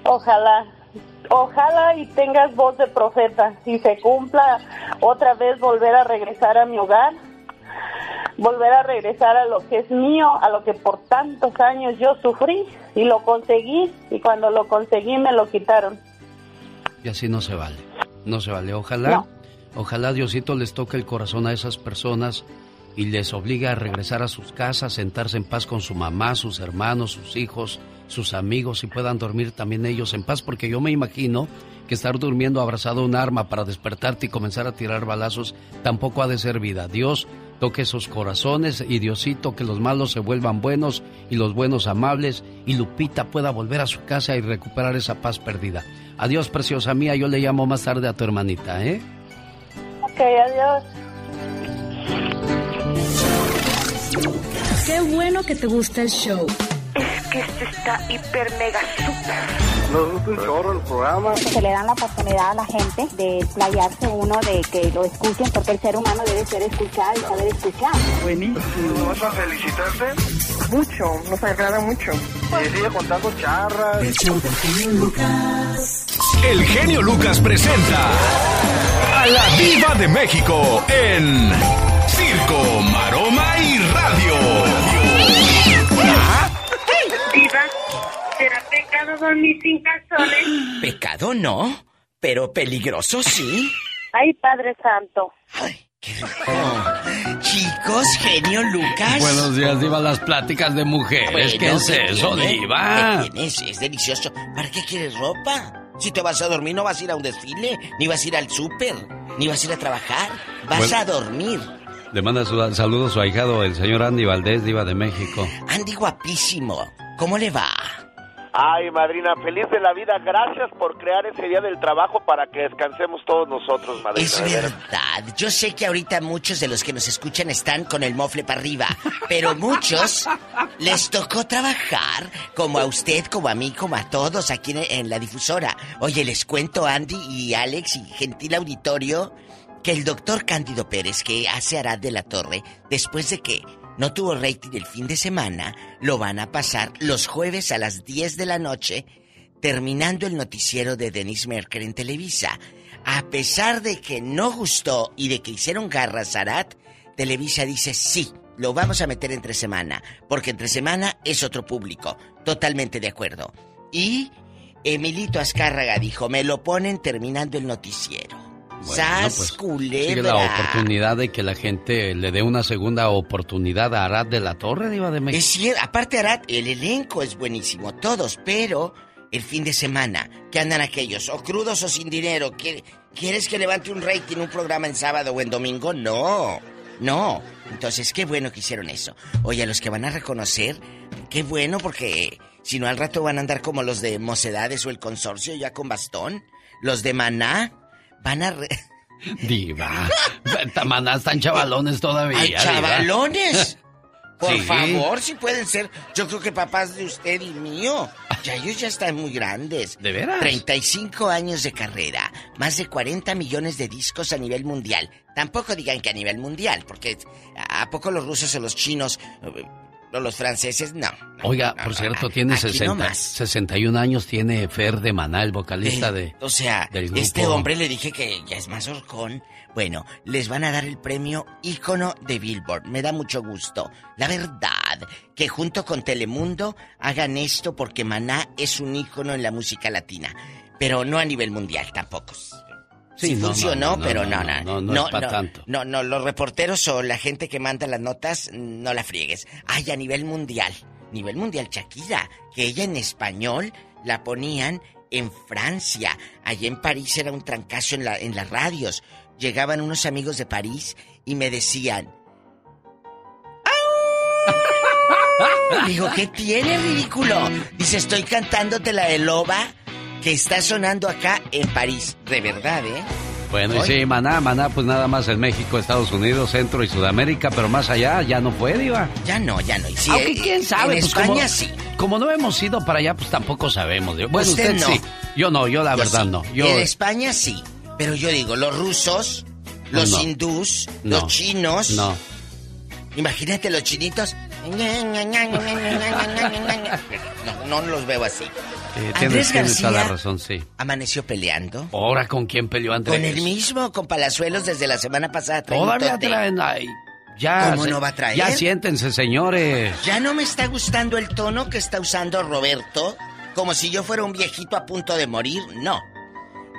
Ojalá. Ojalá y tengas voz de profeta y se cumpla otra vez volver a regresar a mi hogar, volver a regresar a lo que es mío, a lo que por tantos años yo sufrí y lo conseguí y cuando lo conseguí me lo quitaron. Y así no se vale, no se vale. Ojalá, Ojalá Diosito les toque el corazón a esas personas y les obligue a regresar a sus casas, sentarse en paz con su mamá, sus hermanos, sus hijos, sus amigos y puedan dormir también ellos en paz, porque yo me imagino que estar durmiendo abrazado a un arma para despertarte y comenzar a tirar balazos tampoco ha de ser vida. Dios toque esos corazones y Diosito que los malos se vuelvan buenos y los buenos amables y Lupita pueda volver a su casa y recuperar esa paz perdida. Adiós, preciosa mía, yo le llamo más tarde a tu hermanita, ¿eh? Ok, adiós. Qué bueno que te gusta el show. Es que este está hiper mega super. Nos gusta un chorro el programa. Se le dan la oportunidad a la gente de playarse uno, de que lo escuchen, porque el ser humano debe ser escuchado y saber escuchar. Buenísimo. ¿Vas a felicitarte? Mucho, nos agrada mucho. Y sigue contando charras. El show del genio Lucas. El genio Lucas presenta a la Viva de México en Circo, Maroma y Radio. Pecado dormir sin calzones? Pecado no, pero peligroso sí. Ay, Padre Santo. Chicos, genio Lucas. Buenos días, Diva, las pláticas de mujeres. ¿Qué es ¿qué eso, tiene? Diva? ¿Qué tienes? Es delicioso. ¿Para qué quieres ropa? Si te vas a dormir, no vas a ir a un desfile, ni vas a ir al súper, ni vas a ir a trabajar. Vas Bueno. a dormir. Le manda su- saludos a su ahijado, el señor Andy Valdés, Diva de México. Andy guapísimo. ¿Cómo le va? Ay, madrina, feliz de la vida. Gracias por crear ese día del trabajo para que descansemos todos nosotros, madrina. Es verdad. Yo sé que ahorita muchos de los que nos escuchan están con el mofle para arriba, pero muchos les tocó trabajar, como a usted, como a mí, como a todos aquí en, en la difusora. Oye, les cuento, Andy y Alex y gentil auditorio, que el doctor Cándido Pérez, que hace Arad de la Torre, después de que no tuvo rating el fin de semana, lo van a pasar los jueves a las 10 de la noche terminando el noticiero de Denise Merker en Televisa. A pesar de que no gustó y de que hicieron garras Arat, Televisa dice sí, lo vamos a meter entre semana, porque entre semana es otro público. Totalmente de acuerdo. Y Emilito Azcárraga dijo, me lo ponen terminando el noticiero. ¡Sas, pues, culebra! Sigue la oportunidad de que la gente le dé una segunda oportunidad a Arad de la Torre, Diva de México. Es cierto, aparte Arad, el elenco es buenísimo, todos, pero el fin de semana, que andan aquellos, o crudos o sin dinero, ¿Quie- ¿quieres que levante un rating un programa en sábado o en domingo? No, no. Entonces, qué bueno que hicieron eso. Oye, a los que van a reconocer, qué bueno porque si no al rato van a andar como los de Mocedades o el Consorcio ya con bastón. Los de Maná van a... re- Diva. Están chavalones todavía. ¡Ay, Diva. chavalones! Por Sí. favor, si pueden ser. Yo creo que papás de usted y mío. Ya ellos ya están muy grandes. ¿De veras? 35 años de carrera. Más de 40 millones de discos a nivel mundial. Tampoco digan que a nivel mundial, porque ¿a poco los rusos o los chinos los franceses? No. Oiga, por cierto, tiene Aquí 60, nomás. 61 años, tiene Fer de Maná, el vocalista Eh, de, O sea, del grupo. este hombre le dije que ya es más horcón. Bueno, les van a dar el premio ícono de Billboard. Me da mucho gusto. La verdad, que junto con Telemundo hagan esto porque Maná es un ícono en la música latina. Pero no a nivel mundial tampoco. Sí, Sí, no, funcionó, no, pero no, no, no. no, no tanto. No, no, los reporteros o la gente que manda las notas, no la friegues. Ay, a nivel mundial. Nivel mundial, Shakira. Que ella en español la ponían en Francia. Allá en París era un trancazo en, la, en las radios. Llegaban unos amigos de París y me decían. Digo, ¿qué tiene, ridículo? Dice, estoy cantándote la de Loba que está sonando acá en París. De verdad, ¿eh? Bueno, y sí, Maná, Maná, pues nada más en México, Estados Unidos, Centro y Sudamérica, pero más allá ya no fue, Diva. Ya no, ya no. Y sí, Aunque eh, quién sabe, En pues, España como, sí. Como no hemos ido para allá, pues tampoco sabemos. Diva. Bueno, Usted usted, no. sí. Yo no, yo la Yo verdad sí. no. Yo, En España sí. Pero yo digo, los rusos, los No. hindús, No. los chinos. No. Imagínate los chinitos. No, no los veo así. Eh, Andrés tienes, tienes toda la García razón, sí. amaneció peleando. Ahora, ¿con quién peleó Andrés? Con el mismo, con Palazuelos desde la semana pasada. Todavía traen ahí. Ya, ¿Cómo se- no va a traer? Ya siéntense, señores. Ya no me está gustando el tono que está usando Roberto, como si yo fuera un viejito a punto de morir. No.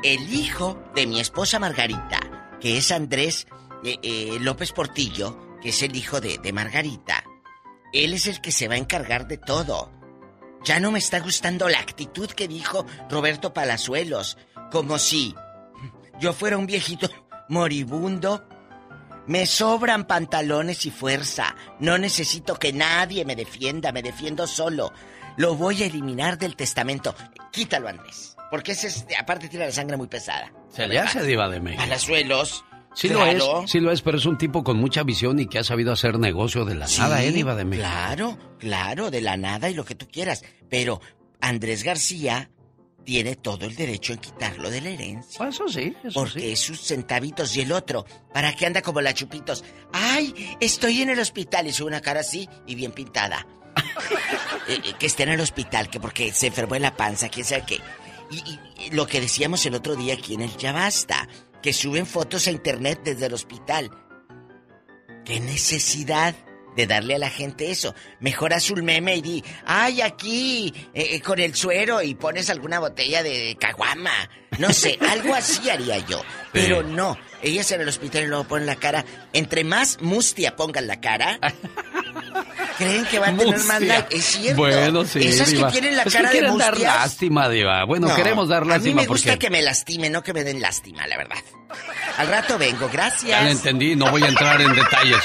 El hijo de mi esposa Margarita, que es Andrés eh, eh, López Portillo, que es el hijo de, de Margarita, él es el que se va a encargar de todo. Ya no me está gustando la actitud que dijo Roberto Palazuelos, como si yo fuera un viejito moribundo. Me sobran pantalones y fuerza. No necesito que nadie me defienda, me defiendo solo. Lo voy a eliminar del testamento. Quítalo, Andrés. Porque ese es, aparte tiene la sangre muy pesada. Se le hace diva de México. Palazuelos. Sí lo es, sí lo es, pero es un tipo con mucha visión y que ha sabido hacer negocio de la nada, ¿eh, Diva de México? Claro, claro, de la nada y lo que tú quieras. Pero Andrés García tiene todo el derecho en quitarlo de la herencia. Pues eso sí, eso Porque es sus centavitos y el otro, ¿para qué anda como la chupitos? ¡Ay! Estoy en el hospital y sube una cara así y bien pintada. Eh, eh, que esté en el hospital, que porque se enfermó en la panza, quién sabe qué. Y, y lo que decíamos el otro día aquí en el Ya Basta, que suben fotos a internet desde el hospital. ¿Qué necesidad de darle a la gente eso? Mejor haz un meme y di, ay, aquí, eh, eh, con el suero y pones alguna botella de caguama. No sé, algo así haría yo. Pero no, ellas en el hospital y luego ponen la cara. Entre más mustia pongan la cara, creen que va a tener más like. Es cierto. Bueno, sí, Esas Diva. que tienen la Es cara que de quieren dar lástima, Diva. Bueno, No, queremos dar A mí lástima me gusta porque... que me lastime, no que me den lástima, la verdad. Al rato vengo, gracias. Ya lo entendí, no voy a entrar en detalles.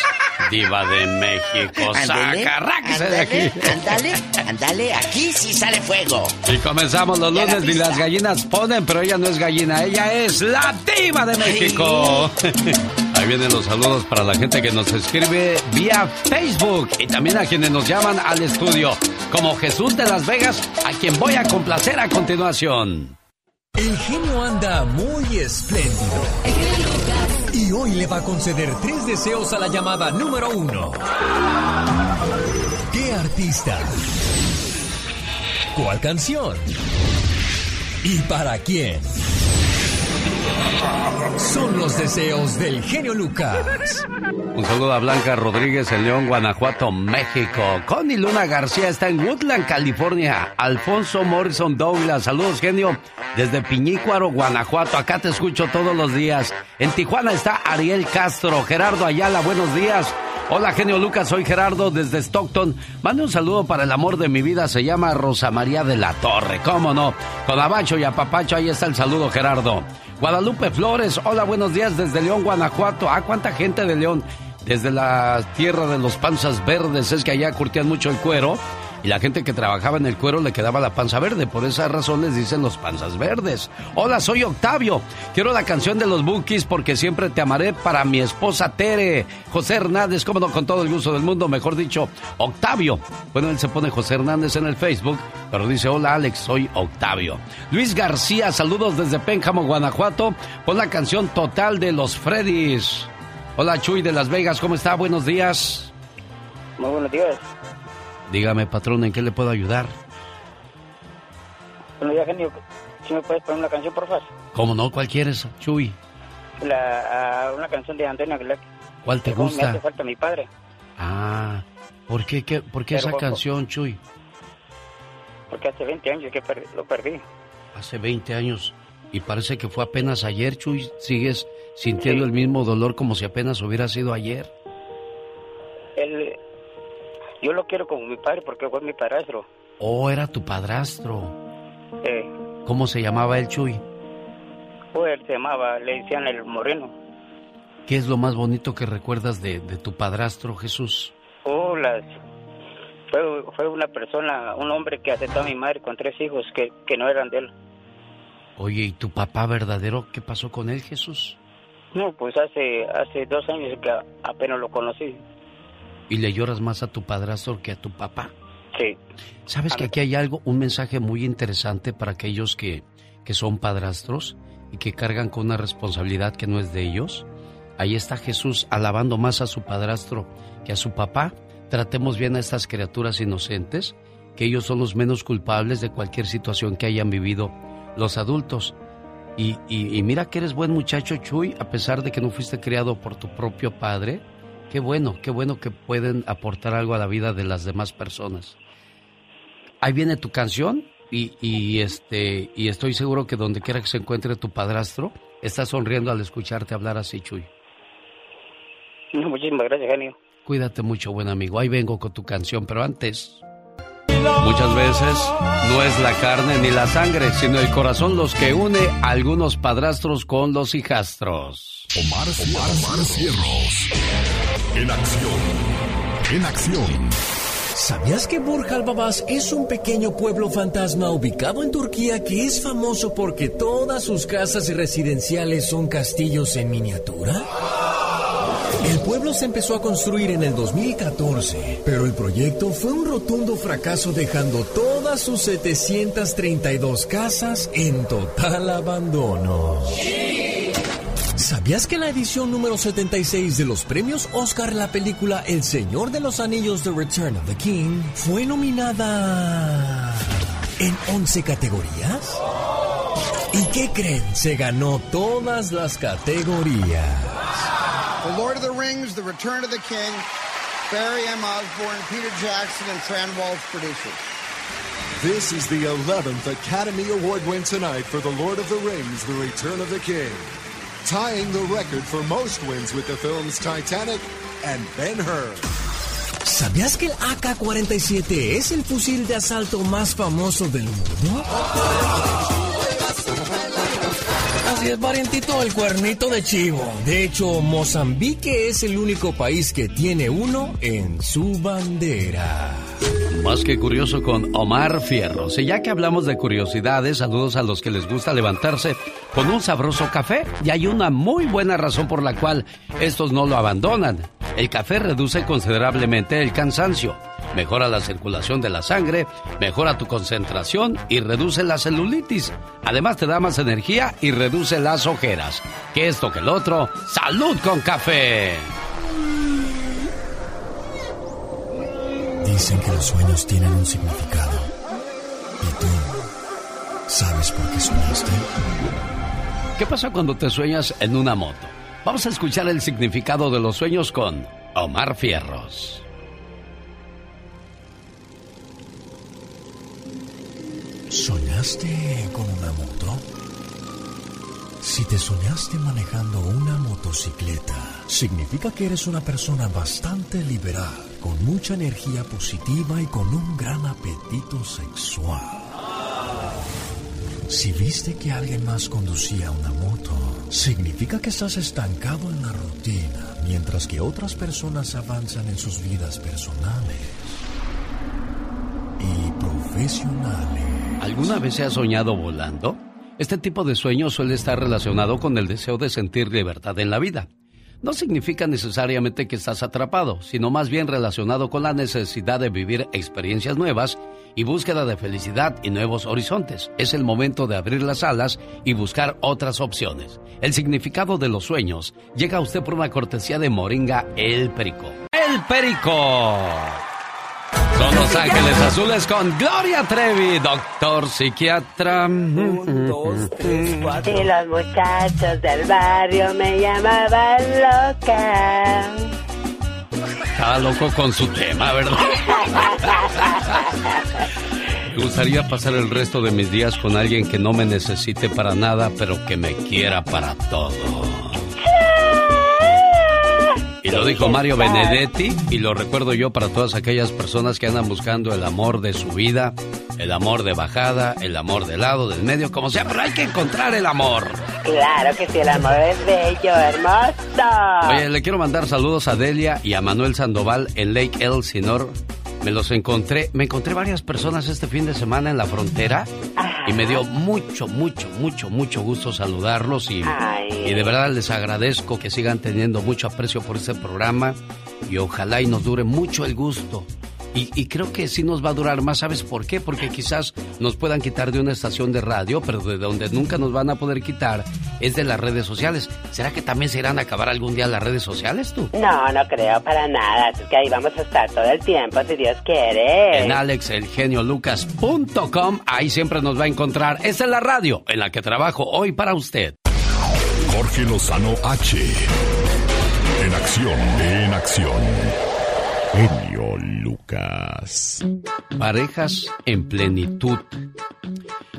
Diva de México, Ándele, sacarráquese de aquí. Ándale, ándale, aquí sí sale fuego. Y comenzamos los lunes y las gallinas ponen, pero ella no es gallina, ella es la diva de México. Ahí vienen los saludos para la gente que nos escribe vía Facebook y también a quienes nos llaman al estudio, como Jesús de Las Vegas, a quien voy a complacer a continuación. El genio anda muy espléndido. Y hoy le va a conceder tres deseos a la llamada número uno. ¿Qué artista? ¿Cuál canción? ¿Y para quién? Son los deseos del genio Lucas. Un saludo a Blanca Rodríguez en León, Guanajuato, México. Connie Luna García está en Woodland, California. Alfonso Morrison Douglas, saludos genio desde Piñícuaro, Guanajuato. Acá te escucho todos los días. En Tijuana está Ariel Castro, Gerardo Ayala, buenos días. Hola genio Lucas, soy Gerardo desde Stockton. Mande un saludo para el amor de mi vida, se llama Rosa María de la Torre, cómo no. Con Abacho y Apapacho, ahí está el saludo Gerardo. Guadalupe Flores, hola, buenos días desde León, Guanajuato. Ah, cuánta gente de León. Desde la tierra de los panzas verdes, es que allá curtían mucho el cuero. Y la gente que trabajaba en el cuero le quedaba la panza verde. Por esa razón les dicen los panzas verdes. Hola, soy Octavio. Quiero la canción de los Bookies porque siempre te amaré para mi esposa Tere. José Hernández, como no, con todo el gusto del mundo, mejor dicho, Octavio. Bueno, él se pone José Hernández en el Facebook, pero dice, hola Alex, soy Octavio. Luis García, saludos desde Pénjamo, Guanajuato. Pon la canción total de los Freddys. Hola Chuy de Las Vegas, ¿cómo está? Buenos días. Muy buenos días. Dígame, patrón, ¿en qué le puedo ayudar? Buenos días, genio. ¿Sí me puedes poner una canción, por favor? ¿Cómo no? ¿Cuál quieres, Chuy? La, ah, una canción de Antonio Aguilar. ¿Cuál te ¿Cómo Me hace gusta? falta mi padre. Ah, ¿por qué, qué- por qué Pero, esa canción, Chuy? Porque hace 20 años que per- lo perdí. Hace 20 años. Y parece que fue apenas ayer, Chuy. ¿Sigues sintiendo el mismo dolor como si apenas hubiera sido ayer? Yo lo quiero como mi padre porque fue mi padrastro. Oh, era tu padrastro. Eh, ¿Cómo se llamaba el Chuy? pues él se llamaba, le decían el moreno. ¿Qué es lo más bonito que recuerdas de, de tu padrastro, Jesús? Oh, las, fue, fue una persona, un hombre que aceptó a mi madre con tres hijos que, que no eran de él. Oye, ¿y tu papá verdadero? ¿Qué pasó con él, Jesús? No, pues hace, hace dos años que apenas lo conocí. ¿Y le lloras más a tu padrastro que a tu papá? Sí. ¿Sabes que aquí hay algo, un mensaje muy interesante para aquellos que, que son padrastros y que cargan con una responsabilidad que no es de ellos? Ahí está Jesús alabando más a su padrastro que a su papá. Tratemos bien a estas criaturas inocentes, que ellos son los menos culpables de cualquier situación que hayan vivido los adultos. Y, y- y mira que eres buen muchacho, Chuy, a pesar de que no fuiste criado por tu propio padre. Qué bueno, qué bueno que pueden aportar algo a la vida de las demás personas. Ahí viene tu canción Y, y, este, y estoy seguro que donde quiera que se encuentre tu padrastro, está sonriendo al escucharte hablar así, Chuy. muchísimas gracias, genio. Cuídate mucho, buen amigo. Ahí vengo con tu canción, pero antes... Muchas veces no es la carne ni la sangre, sino el corazón los que une a algunos padrastros con los hijastros. Omar, Omar, Omar Cierros. En acción. En acción. ¿Sabías que Burj al Babas es un pequeño pueblo fantasma ubicado en Turquía que es famoso porque todas sus casas residenciales son castillos en miniatura? El pueblo se empezó a construir en el 2014, pero el proyecto fue un rotundo fracaso dejando todas sus 732 casas en total abandono. ¿Sabías que la edición número 76 de los premios Oscar la película El Señor de los Anillos The Return of the King fue nominada en 11 categorías? ¿Y qué creen? Se ganó todas las categorías. The Lord of the Rings, The Return of the King, Barry M. Osborne, Peter Jackson, and Fran Walsh producers. This is the 11th Academy Award win tonight for The Lord of the Rings, The Return of the King. Tying the record for most wins with the films Titanic and Ben-Hur. ¿Sabías que el AK-47 es el fusil de asalto más famoso del mundo? Así es, parientito, el cuernito de chivo. De hecho, Mozambique es el único país que tiene uno en su bandera. Más que curioso con Omar Fierros. Y ya que hablamos de curiosidades, saludos a los que les gusta levantarse con un sabroso café. Y hay una muy buena razón por la cual estos no lo abandonan. El café reduce considerablemente el cansancio, mejora la circulación de la sangre, mejora tu concentración y reduce la celulitis. Además te da más energía y reduce las ojeras. Que esto que el otro, salud con café. Dicen que los sueños tienen un significado. ¿Y tú sabes por qué soñaste? ¿Qué pasa cuando te sueñas en una moto? Vamos a escuchar el significado de los sueños con Omar Fierros. ¿Soñaste con una moto? Si te soñaste manejando una motocicleta, significa que eres una persona bastante liberal, con mucha energía positiva y con un gran apetito sexual. Si viste que alguien más conducía una moto, significa que estás estancado en la rutina, mientras que otras personas avanzan en sus vidas personales y profesionales. ¿Alguna vez se ha soñado volando? Este tipo de sueño suele estar relacionado con el deseo de sentir libertad en la vida. No significa necesariamente que estás atrapado, sino más bien relacionado con la necesidad de vivir experiencias nuevas y búsqueda de felicidad y nuevos horizontes. Es el momento de abrir las alas y buscar otras opciones. El significado de los sueños llega a usted por una cortesía de Moringa El Perico. El Perico. Son Los Ángeles Azules con Gloria Trevi, doctor psiquiatra. Y los muchachos del barrio me llamaban loca. Estaba loco con su tema, ¿verdad? Me gustaría pasar el resto de mis días con alguien que no me necesite para nada, pero que me quiera para todo. Y lo dijo Mario Benedetti y lo recuerdo yo para todas aquellas personas que andan buscando el amor de su vida, el amor de bajada, el amor de lado, del medio, como sea, pero hay que encontrar el amor. Claro que sí, el amor es bello, hermoso. Oye, le quiero mandar saludos a Delia y a Manuel Sandoval en Lake Elsinore. Me los encontré, me encontré varias personas este fin de semana en la frontera y me dio mucho, mucho, mucho, mucho gusto saludarlos y, y de verdad les agradezco que sigan teniendo mucho aprecio por este programa y ojalá y nos dure mucho el gusto. Y, y, creo que sí nos va a durar más, ¿sabes por qué? Porque quizás nos puedan quitar de una estación de radio, pero de donde nunca nos van a poder quitar es de las redes sociales. ¿Será que también se irán a acabar algún día las redes sociales tú? No, no creo para nada. Es que ahí vamos a estar todo el tiempo, si Dios quiere. En alexelgeniolucas.com, ahí siempre nos va a encontrar. Esta es la radio en la que trabajo hoy para usted. Jorge Lozano H. En acción, en acción. Genio Lucas. Parejas en plenitud.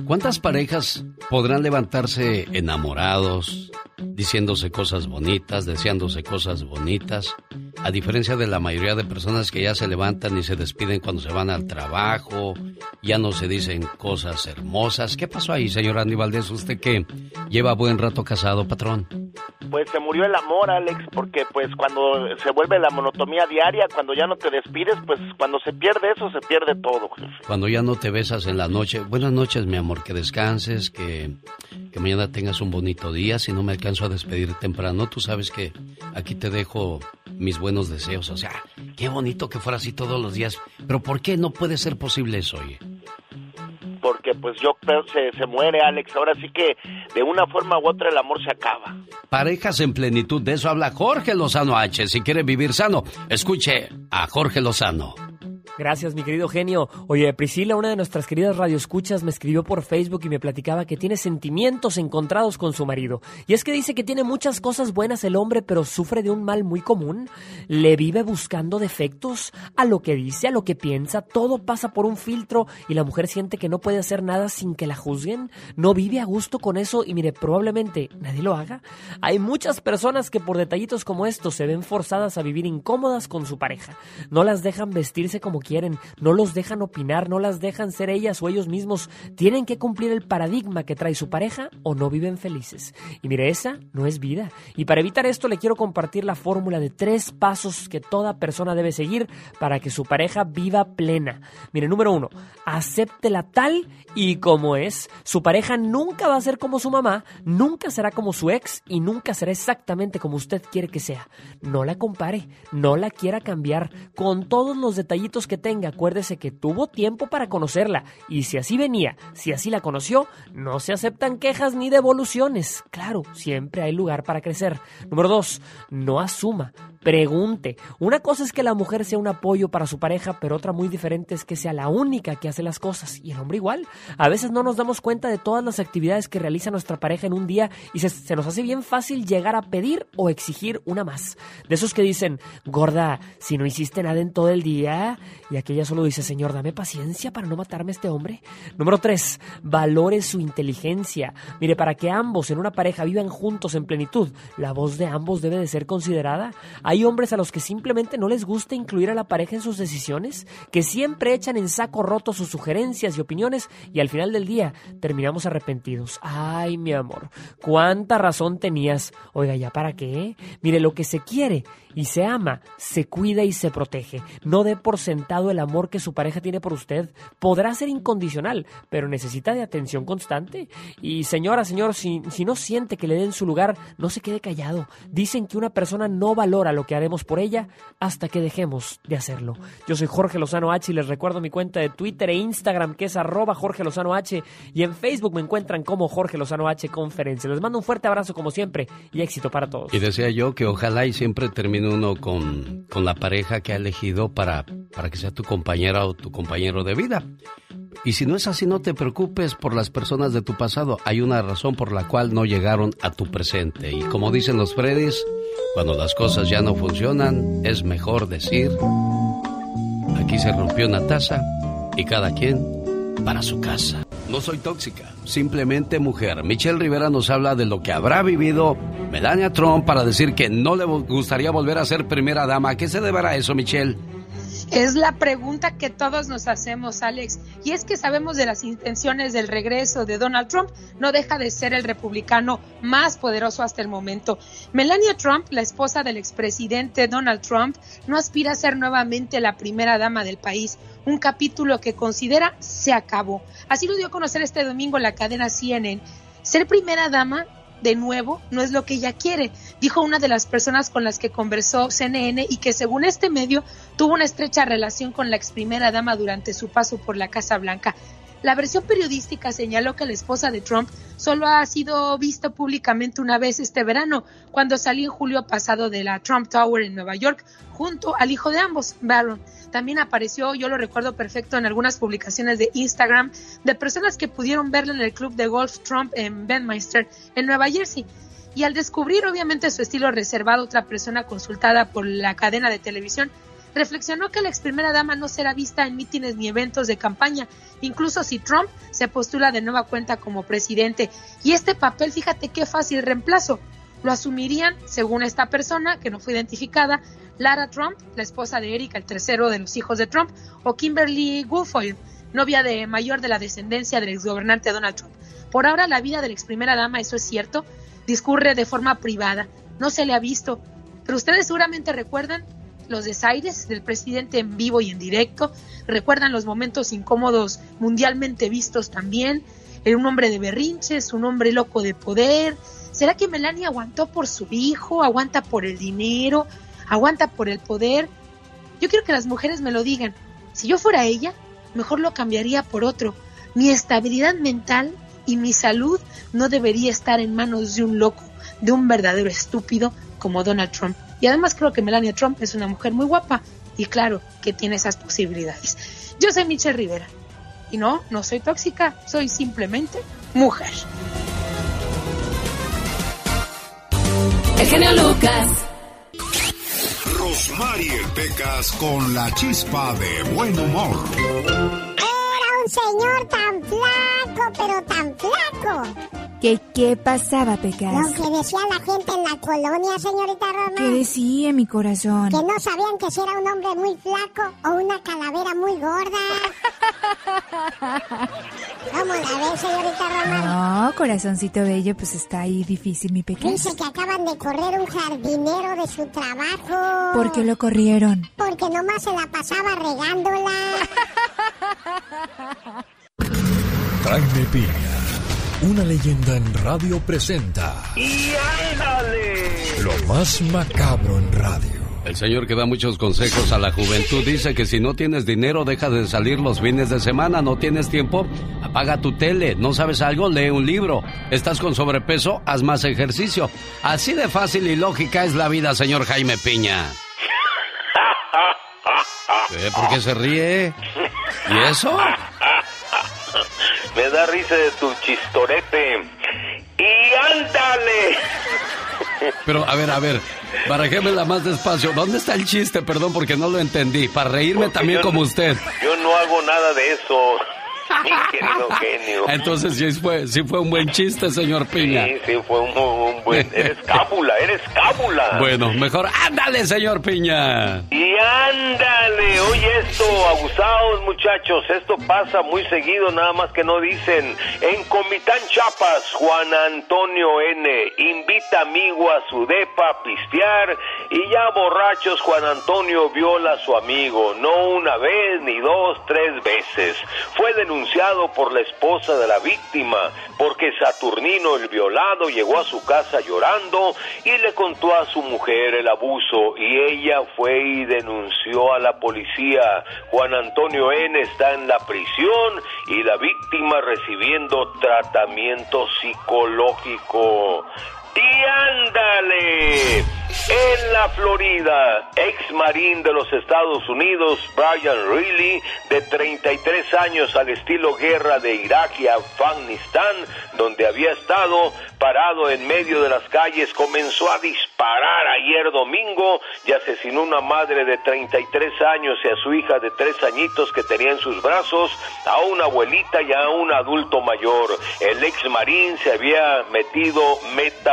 ¿Cuántas parejas podrán levantarse enamorados, diciéndose cosas bonitas, deseándose cosas bonitas? A diferencia de la mayoría de personas que ya se levantan y se despiden cuando se van al trabajo, ya no se dicen cosas hermosas. ¿Qué pasó ahí, señor Andy Valdés? Usted que lleva buen rato casado, patrón. Pues se murió el amor, Alex, porque pues cuando se vuelve la monotomía diaria, cuando ya no te despides, pues cuando se pierde eso, se pierde todo, jefe. Cuando ya no te besas en la noche. Buenas noches, mi amor, que descanses, que, que mañana tengas un bonito día. Si no me alcanzo a despedir temprano, tú sabes que aquí te dejo mis buenos deseos. O sea, qué bonito que fuera así todos los días. Pero ¿por qué no puede ser posible eso, oye? Porque pues yo creo se, se muere, Alex. Ahora sí que de una forma u otra el amor se acaba. Parejas en plenitud, de eso habla Jorge Lozano H. Si quiere vivir sano, escuche a Jorge Lozano. Gracias, mi querido genio. Oye, Priscila, una de nuestras queridas radioescuchas, me escribió por Facebook y me platicaba que tiene sentimientos encontrados con su marido. Y es que dice que tiene muchas cosas buenas el hombre, pero sufre de un mal muy común. Le vive buscando defectos a lo que dice, a lo que piensa. Todo pasa por un filtro y la mujer siente que no puede hacer nada sin que la juzguen. No vive a gusto con eso y mire, probablemente nadie lo haga. Hay muchas personas que por detallitos como estos se ven forzadas a vivir incómodas con su pareja. No las dejan vestirse como quieren, no los dejan opinar, no las dejan ser ellas o ellos mismos. Tienen que cumplir el paradigma que trae su pareja o no viven felices. Y mire, esa no es vida. Y para evitar esto le quiero compartir la fórmula de tres pasos que toda persona debe seguir para que su pareja viva plena. Mire, número uno, acéptela tal y como es. Su pareja nunca va a ser como su mamá, nunca será como su ex y nunca será exactamente como usted quiere que sea. No la compare, no la quiera cambiar. Con todos los detallitos que tenga, acuérdese que tuvo tiempo para conocerla y si así venía, si así la conoció, no se aceptan quejas ni devoluciones. Claro, siempre hay lugar para crecer. Número dos, no asuma. Pregunte. Una cosa es que la mujer sea un apoyo para su pareja, pero otra muy diferente es que sea la única que hace las cosas. Y el hombre igual. A veces no nos damos cuenta de todas las actividades que realiza nuestra pareja en un día y se, nos hace bien fácil llegar a pedir o exigir una más. De esos que dicen, gorda, si no hiciste nada en todo el día. Y aquella solo dice, señor, dame paciencia para no matarme a este hombre. Número tres, valore su inteligencia. Mire, para que ambos en una pareja vivan juntos en plenitud, la voz de ambos debe de ser considerada. Hay hombres a los que simplemente no les gusta incluir a la pareja en sus decisiones, que siempre echan en saco roto sus sugerencias y opiniones y al final del día terminamos arrepentidos. Ay, mi amor, cuánta razón tenías. Oiga, ¿ya para qué? Mire, lo que se quiere y se ama, se cuida y se protege. No dé por sentado el amor que su pareja tiene por usted. Podrá ser incondicional, pero necesita de atención constante. Y señora, señor, si, si no siente que le den su lugar, no se quede callado. Dicen que una persona no valora lo que haremos por ella hasta que dejemos de hacerlo. Yo soy Jorge Lozano H y les recuerdo mi cuenta de Twitter e Instagram que es arroba Jorge Lozano H y en Facebook me encuentran como Jorge Lozano H Conferencia. Les mando un fuerte abrazo como siempre y éxito para todos. Y decía yo que ojalá y siempre termine uno con, con la pareja que ha elegido para, para que sea tu compañera o tu compañero de vida. Y si no es así, no te preocupes por las personas de tu pasado. Hay una razón por la cual no llegaron a tu presente. Y como dicen los Freddys, cuando las cosas ya no funcionan, es mejor decir, aquí se rompió una taza y cada quien para su casa. No soy tóxica, simplemente mujer. Michelle Rivera nos habla de lo que habrá vivido Melania Trump para decir que no le gustaría volver a ser primera dama. ¿A qué se deberá eso, Michelle? Es la pregunta que todos nos hacemos, Alex. Y es que sabemos de las intenciones del regreso de Donald Trump. No deja de ser el republicano más poderoso hasta el momento. Melania Trump, la esposa del expresidente Donald Trump, no aspira a ser nuevamente la primera dama del país. Un capítulo que considera se acabó. Así lo dio a conocer este domingo la cadena CNN. Ser primera dama de nuevo no es lo que ella quiere, dijo una de las personas con las que conversó CNN y que según este medio tuvo una estrecha relación con la ex primera dama durante su paso por la Casa Blanca. La versión periodística señaló que la esposa de Trump solo ha sido vista públicamente una vez este verano, cuando salió en julio pasado de la Trump Tower en Nueva York, junto al hijo de ambos, Barron. También apareció, yo lo recuerdo perfecto, en algunas publicaciones de Instagram de personas que pudieron verla en el club de golf Trump en Bedminster, en Nueva Jersey. Y al descubrir obviamente su estilo reservado, otra persona consultada por la cadena de televisión reflexionó que la ex primera dama no será vista en mítines ni eventos de campaña, incluso si Trump se postula de nueva cuenta como presidente. Y este papel, fíjate qué fácil reemplazo. Lo asumirían, según esta persona, que no fue identificada, Lara Trump, la esposa de Erika, el tercero de los hijos de Trump, o Kimberly Guilfoyle, novia de mayor de la descendencia del exgobernante Donald Trump. Por ahora la vida de la ex primera dama, eso es cierto, discurre de forma privada, no se le ha visto, pero ustedes seguramente recuerdan los desaires del presidente en vivo y en directo, recuerdan los momentos incómodos mundialmente vistos también, un hombre de berrinches, un hombre loco de poder. ¿Será que Melania aguantó por su hijo, aguanta por el dinero, aguanta por el poder? Yo quiero que las mujeres me lo digan. Si yo fuera ella, mejor lo cambiaría por otro. Mi estabilidad mental y mi salud no debería estar en manos de un loco, de un verdadero estúpido como Donald Trump. Y además creo que Melania Trump es una mujer muy guapa y claro que tiene esas posibilidades. Yo soy Michelle Rivera y no, no soy tóxica, soy simplemente mujer. El genio Lucas. Rosmarie Pecas con la chispa de buen humor. Era un señor tan flaco, pero tan flaco ¿Qué, ¿Qué pasaba, Pecas? Lo que decía la gente en la colonia, señorita Roma. ¿Qué decía mi corazón? Que no sabían que si era un hombre muy flaco o una calavera muy gorda. ¿Cómo la ves, señorita Roma? No, corazoncito bello, pues está ahí difícil, mi Pecas. Dice que acaban de correr un jardinero de su trabajo. ¿Por qué lo corrieron? Porque nomás se la pasaba regándola. Jaime Piña una leyenda en radio presenta. ¡Y ándale! Lo más macabro en radio. El señor que da muchos consejos a la juventud dice que si no tienes dinero deja de salir los fines de semana, no tienes tiempo, apaga tu tele, no sabes algo, lee un libro, estás con sobrepeso, haz más ejercicio. Así de fácil y lógica es la vida, señor Jaime Piña. ¿Por qué se ríe? ¿Y eso? Me da risa de tu chistorete. ¡Y ándale! Pero, a ver, a ver, la más despacio. ¿Dónde está el chiste? Perdón, porque no lo entendí. Para reírme también como usted. Yo no hago nada de eso. Mi querido genio. Entonces sí fue, sí fue un buen chiste, señor Piña. Sí, sí, fue un, buen... Eres cábula, eres cábula. Bueno, mejor ándale, señor Piña. Y ándale, oye esto, abusados muchachos, esto pasa muy seguido, nada más que no dicen. En Comitán Chapas, Juan Antonio N. invita amigo a su depa a pistear y ya borrachos Juan Antonio viola a su amigo, no una vez, ni dos, tres veces. Fue denunciado por la esposa de la víctima, porque Saturnino el violado llegó a su casa llorando y le contó a su mujer el abuso y ella fue y denunció a la policía. Juan Antonio N está en la prisión y la víctima recibiendo tratamiento psicológico. Y ándale. En la Florida, ex marín de los Estados Unidos, Brian Reilly, de 33 años al estilo guerra de Irak y Afganistán, donde había estado parado en medio de las calles, comenzó a disparar ayer domingo y asesinó a una madre de 33 años y a su hija de 3 añitos que tenía en sus brazos, a una abuelita y a un adulto mayor. El ex marín se había metido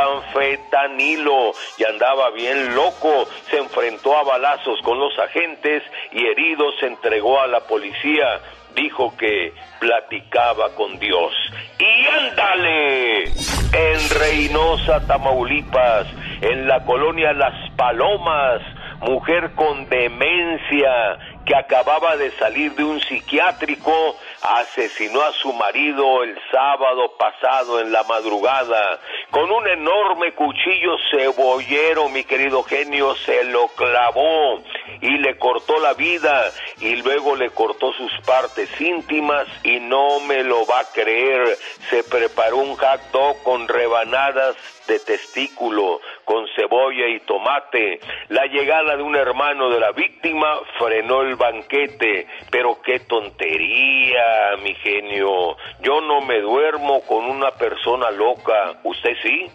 metanfetanilo y andaba bien loco, se enfrentó a balazos con los agentes y herido se entregó a la policía. Dijo que platicaba con Dios. Y ándale, en Reynosa, Tamaulipas, en la colonia Las Palomas, mujer con demencia que acababa de salir de un psiquiátrico, asesinó a su marido el sábado pasado en la madrugada. Con un enorme cuchillo cebollero, mi querido genio, se lo clavó y le cortó la vida y luego le cortó sus partes íntimas y no me lo va a creer. Se preparó un hot con rebanadas de testículo, con cebolla y tomate. La llegada de un hermano de la víctima frenó el banquete, pero qué tontería, mi genio. Yo no me duermo con una persona loca. ¿Usted sí?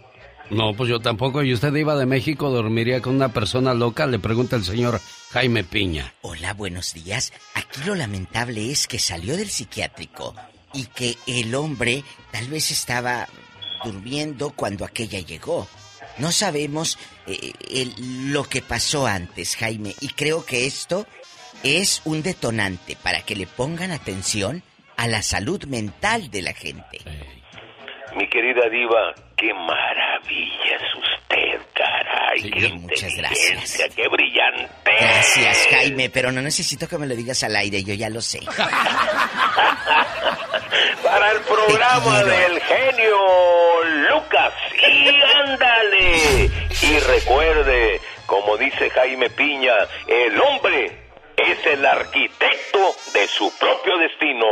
No, pues yo tampoco. ¿Y usted iba de México, dormiría con una persona loca? Le pregunta el señor Jaime Piña. Hola, buenos días. Aquí lo lamentable es que salió del psiquiátrico y que el hombre tal vez estaba durmiendo cuando aquella llegó. No sabemos eh, el- lo que pasó antes, Jaime, y creo que esto es un detonante para que le pongan atención a la salud mental de la gente. Mi querida diva, qué maravilla es usted, caray. qué muchas inteligencia, qué brillante. Gracias, Jaime, pero no necesito que me lo digas al aire, yo ya lo sé. Para el programa del genio Lucas. Y ándale. Y recuerde, como dice Jaime Piña, el hombre es el arquitecto de su propio destino.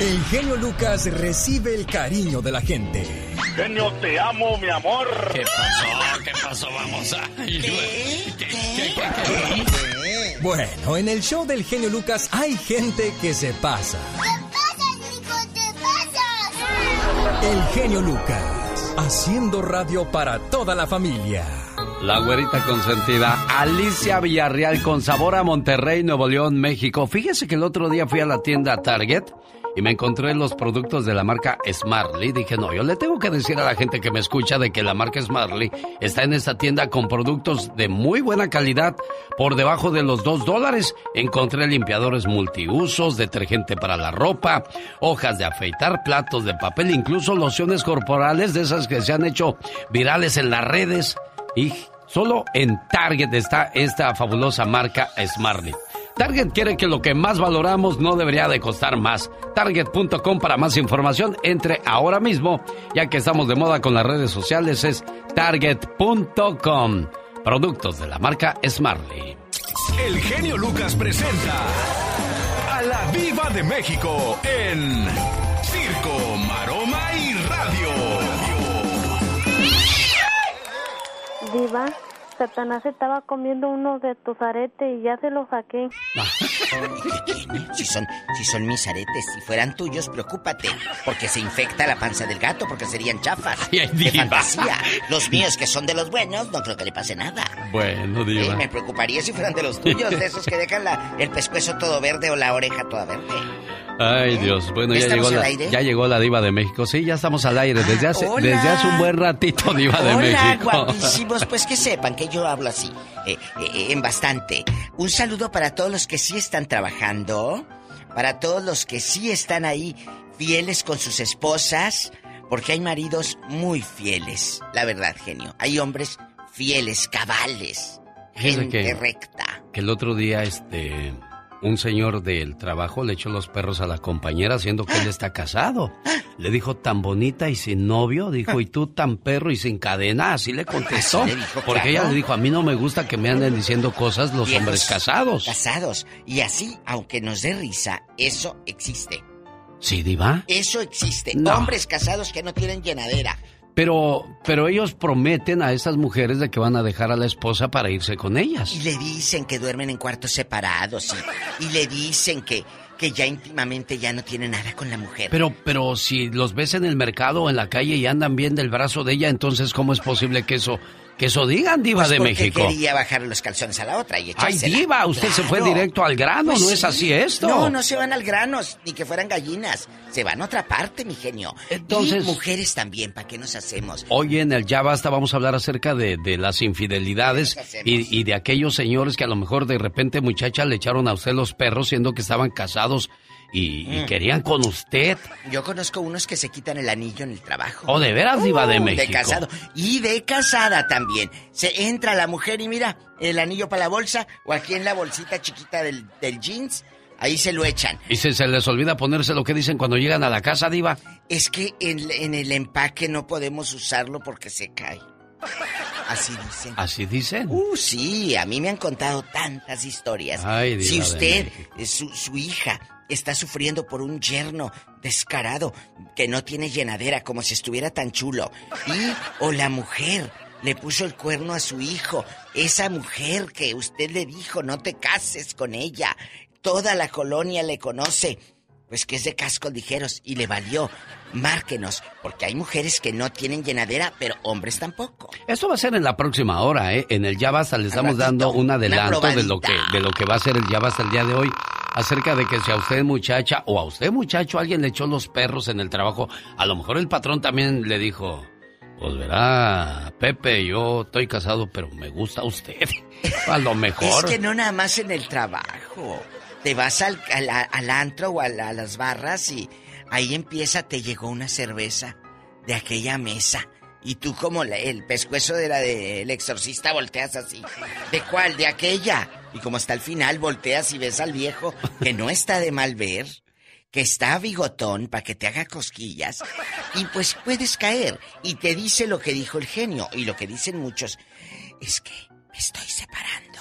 El genio Lucas recibe el cariño de la gente. Genio, te amo, mi amor. ¿Qué pasó? ¿Qué pasó? Vamos a... Bueno, en el show del genio Lucas hay gente que se pasa. El genio Lucas, haciendo radio para toda la familia. La güerita consentida, Alicia Villarreal con sabor a Monterrey, Nuevo León, México. Fíjese que el otro día fui a la tienda Target y me encontré los productos de la marca Smartly. Dije, no, yo le tengo que decir a la gente que me escucha de que la marca Smartly está en esta tienda con productos de muy buena calidad por debajo de los dos dólares. Encontré limpiadores multiusos, detergente para la ropa, hojas de afeitar, platos de papel, incluso lociones corporales de esas que se han hecho virales en las redes. Y solo en Target está esta fabulosa marca Smartly. Target quiere que lo que más valoramos no debería de costar más. Target.com para más información. Entre ahora mismo, ya que estamos de moda con las redes sociales, es Target.com. Productos de la marca Smartly. El genio Lucas presenta a la Viva de México en Circo, Maroma y Radio. Diva, Satanás estaba comiendo uno de tus aretes y ya se lo saqué. ¿Qué tiene? Si son, si son mis aretes, si fueran tuyos, preocúpate. Porque se infecta la panza del gato, porque serían chafas. Ay, ay, de fantasía. Los míos, que son de los buenos, no creo que le pase nada. Bueno, Sí, Diva. me preocuparía si fueran de los tuyos, de esos que dejan la- el pescuezo todo verde o la oreja toda verde. Ay, Dios. Bueno, ¿Ya ya llegó, estamos al la, aire? ya llegó la Diva de México. Sí, ya estamos al aire. Desde hace, hola. desde hace un buen ratito, Diva de Hola, México. guapísimos. Pues que sepan que yo hablo así, eh, eh, en bastante. Un saludo para todos los que sí están trabajando, para todos los que sí están ahí fieles con sus esposas, porque hay maridos muy fieles, la verdad, genio. Hay hombres fieles, cabales, gente que- recta. Que el otro día, este, un señor del trabajo le echó los perros a la compañera, siendo que él está casado. Le dijo, tan bonita y sin novio, dijo, y tú tan perro y sin cadena, así le contestó. Así le dijo, Porque claro. ella le dijo, a mí no me gusta que me anden diciendo cosas los Viejos hombres casados. Casados. Y así, aunque nos dé risa, eso existe. ¿Sí, Diva? Eso existe. No. Hombres casados que no tienen llenadera. Pero, pero ellos prometen a estas mujeres de que van a dejar a la esposa para irse con ellas. Y le dicen que duermen en cuartos separados y, y le dicen que, que ya íntimamente ya no tiene nada con la mujer. Pero, pero si los ves en el mercado o en la calle y andan bien del brazo de ella, entonces ¿cómo es posible que eso, que eso digan, Diva Pues de México? quería bajar los calzones a la otra y Ay. Diva, usted se fue directo al grano, Pues ¿no es sí. así esto? No, no se van al grano, ni que fueran gallinas. Se van a otra parte, mi genio. Entonces- Y mujeres también, ¿para qué nos hacemos? Hoy en el Ya Basta vamos a hablar acerca de, de las infidelidades y, y de aquellos señores que a lo mejor de repente muchacha le echaron a usted los perros siendo que estaban casados y, y Mm. querían con usted. Yo conozco unos que se quitan el anillo en el trabajo. Oh, ¿de veras, Diva de Uh, México? De casado. Y de casada también. Se entra la mujer y mira, el anillo para la bolsa o aquí en la bolsita chiquita del, del jeans, ahí se lo echan. Y se, se les olvida ponerse lo que dicen cuando llegan a la casa, Diva. Es que en, en el empaque no podemos usarlo porque se cae. Así dicen. ¿Así dicen? Uh, sí, a mí me han contado tantas historias. Ay, si usted, su, su hija, está sufriendo por un yerno descarado que no tiene llenadera, como si estuviera tan chulo, y o la mujer le puso el cuerno a su hijo, esa mujer que usted le dijo no te cases con ella, toda la colonia le conoce. pues que es de cascos ligeros y le valió. Márquenos, porque hay mujeres que no tienen llenadera, pero hombres tampoco. Esto va a ser en la próxima hora, ¿eh? En el Ya Basta le estamos dando un adelanto de lo que de lo que va a ser el Ya Basta el día de hoy acerca de que si a usted muchacha o a usted muchacho alguien le echó los perros en el trabajo, a lo mejor el patrón también le dijo, pues verá, Pepe, yo estoy casado, pero me gusta usted. A lo mejor. Es que no nada más en el trabajo. Te vas al, al, antro o a, a las barras y ahí empieza, te llegó una cerveza de aquella mesa. Y tú como el pescuezo de la del exorcista volteas así. ¿De cuál? De aquella. Y como hasta el final volteas y ves al viejo que no está de mal ver, que está bigotón para que te haga cosquillas. Y pues puedes caer. Y te dice lo que dijo el genio y lo que dicen muchos. Es que me estoy separando.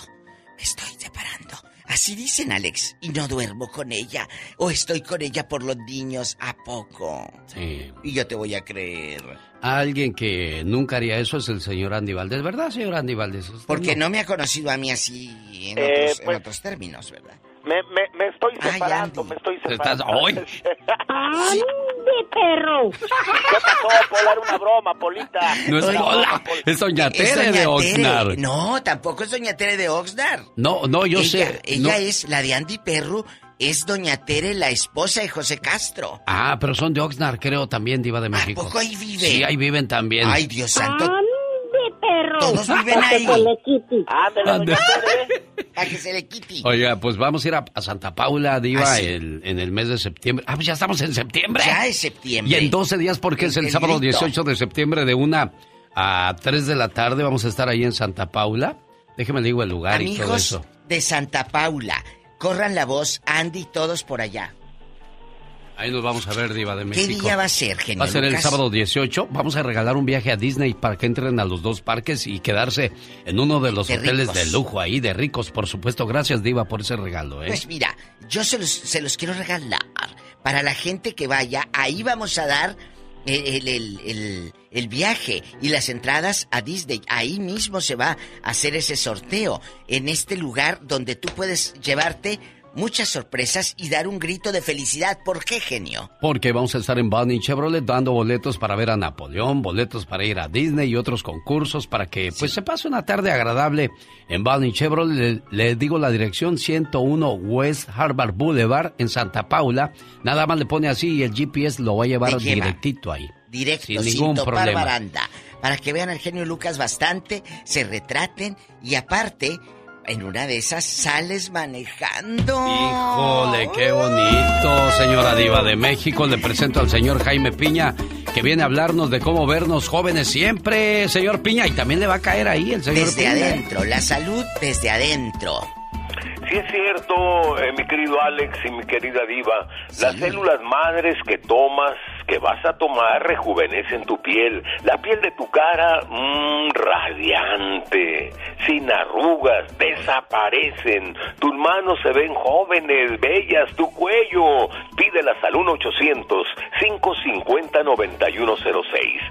Me estoy separando. Así dicen, Alex. Y no duermo con ella. O estoy con ella por los niños. ¿A poco? Sí. Y yo te voy a creer. Alguien que nunca haría eso es el señor Andy Valdés, ¿verdad, señor Andy Valdés? Usted Porque no me ha conocido a mí así en, Eh, otros, en pues- otros términos, ¿verdad? Me, me, me estoy separando, me estoy Estás separando. ¡Ande, perro! ¿Qué pasó, Pola? Era una broma, Polita. No es Pola, es Doña Tere de Oxnard. No, tampoco es Doña Tere de Oxnard. No, no, yo ella, sé. Ella no. es la de Andy Perru. Es Doña Tere, la esposa de José Castro. Ah, pero son de Oxnard, creo, también, Diva de México. poco ahí viven? Sí, ahí viven también. Ay, Dios santo. ¡Ande, perro! Todos viven ahí. Que se le quite. Ande. A que se le quite. Oiga, pues vamos a ir a, a Santa Paula, Diva, Ah, sí. el- en el mes de septiembre. Ah, pues ya estamos en septiembre. Ya es septiembre. Y en 12 días, porque es el, El sábado grito. 18 de septiembre de 1 a 3 de la tarde. Vamos a estar ahí en Santa Paula. Déjeme le digo el lugar y todo eso. de Santa Paula, corran la voz, Andy y todos por allá. Ahí nos vamos a ver, Diva de ¿Qué México. día va a ser, genio Va a ser el Lucas? sábado 18. Vamos a regalar un viaje a Disney para que entren a los dos parques y quedarse en uno de los De hoteles ricos. de lujo ahí, de ricos, por supuesto. Gracias, Diva, por ese regalo, ¿eh? Pues mira, yo se los, se los quiero regalar. Para la gente que vaya, ahí vamos a dar el, el- el- el- el viaje y las entradas a Disney. Ahí mismo se va a hacer ese sorteo. En este lugar donde tú puedes llevarte muchas sorpresas y dar un grito de felicidad. ¿Por qué, genio? Porque vamos a estar en Bonnie Chevrolet dando boletos para ver a Napoleón, boletos para ir a Disney y otros concursos para que pues se pase una tarde agradable en Bonnie Chevrolet. Le, le digo la dirección 101 West Harvard Boulevard en Santa Paula. Nada más le pone así y el GPS lo va a llevar directito ahí. Directo, Sin sin, ningún topar problema. baranda. Para que vean al genio Lucas bastante, se retraten y aparte, en una de esas sales manejando. Híjole, qué bonito, señora Diva de México. Le presento al señor Jaime Piña, que viene a hablarnos de cómo vernos jóvenes siempre, señor Piña, y también le va a caer ahí el señor Desde Piña. adentro, la salud desde adentro. Sí es cierto, eh, mi querido Alex y mi querida Diva, las células madres que tomas, que vas a tomar, rejuvenecen tu piel. La piel de tu cara, mmm, radiante, sin arrugas, desaparecen. Tus manos se ven jóvenes, bellas, tu cuello. Pídelas al 1-800-550-9106.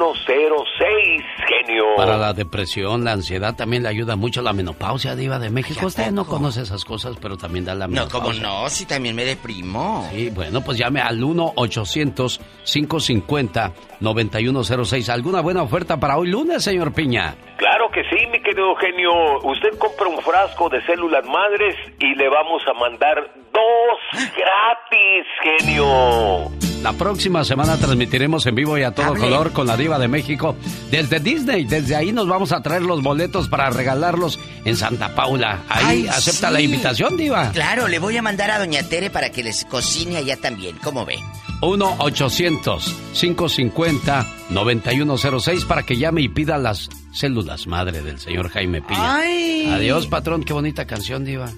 1-800-550-9106, genio. Para la depresión, la ansiedad, también le ayuda mucho la menopausia, Diva de México. Usted no conoce esas cosas, pero también da la No, menopausia. como no, si también me deprimo. Sí, bueno, pues llame al 1-800-550-9106. ¿Alguna buena oferta para hoy lunes, señor Piña? Claro que sí, mi querido genio. Usted compra un frasco de células madres y le vamos a mandar dos gratis, genio. La próxima semana transmitiremos en vivo y a todo Hable. color con la Diva de México desde Disney. Desde ahí nos vamos a traer los boletos para regalarlos en Santa Paula. Ahí Ay, acepta sí. la invitación, Diva. Claro, le voy a mandar a Doña Tere para que les cocine allá también. ¿Cómo ve? 1-800-550-9106 para que llame y pida las células madre del señor Jaime Piña. Ay. Adiós, patrón. Qué bonita canción, Diva.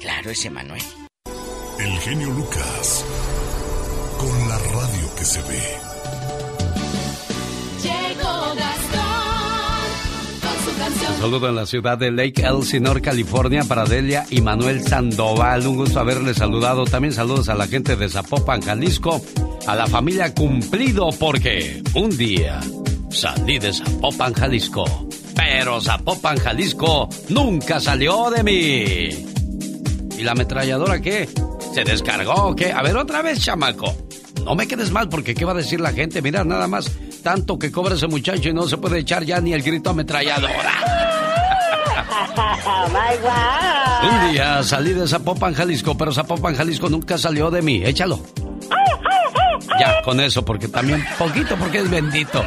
Claro, ese Manuel. El genio Lucas. Con la radio que se ve. Llegó Gastón con su canción. Un saludo en la ciudad de Lake Elsinore, California, para Delia y Manuel Sandoval. Un gusto haberles saludado. También saludos a la gente de Zapopan, Jalisco, a la familia Cumplido, porque un día salí de Zapopan, Jalisco. Pero Zapopan, Jalisco nunca salió de mí. ¿Y la ametralladora qué? ¿Se descargó o qué? A ver, otra vez, chamaco. No me quedes mal porque ¿qué va a decir la gente? Mira, nada más tanto que cobra ese muchacho y no se puede echar ya ni el grito ametralladora. Un día salí de Zapopan, Jalisco, pero Zapopan, Jalisco nunca salió de mí. Échalo. Ya, con eso, porque también poquito, porque es bendito.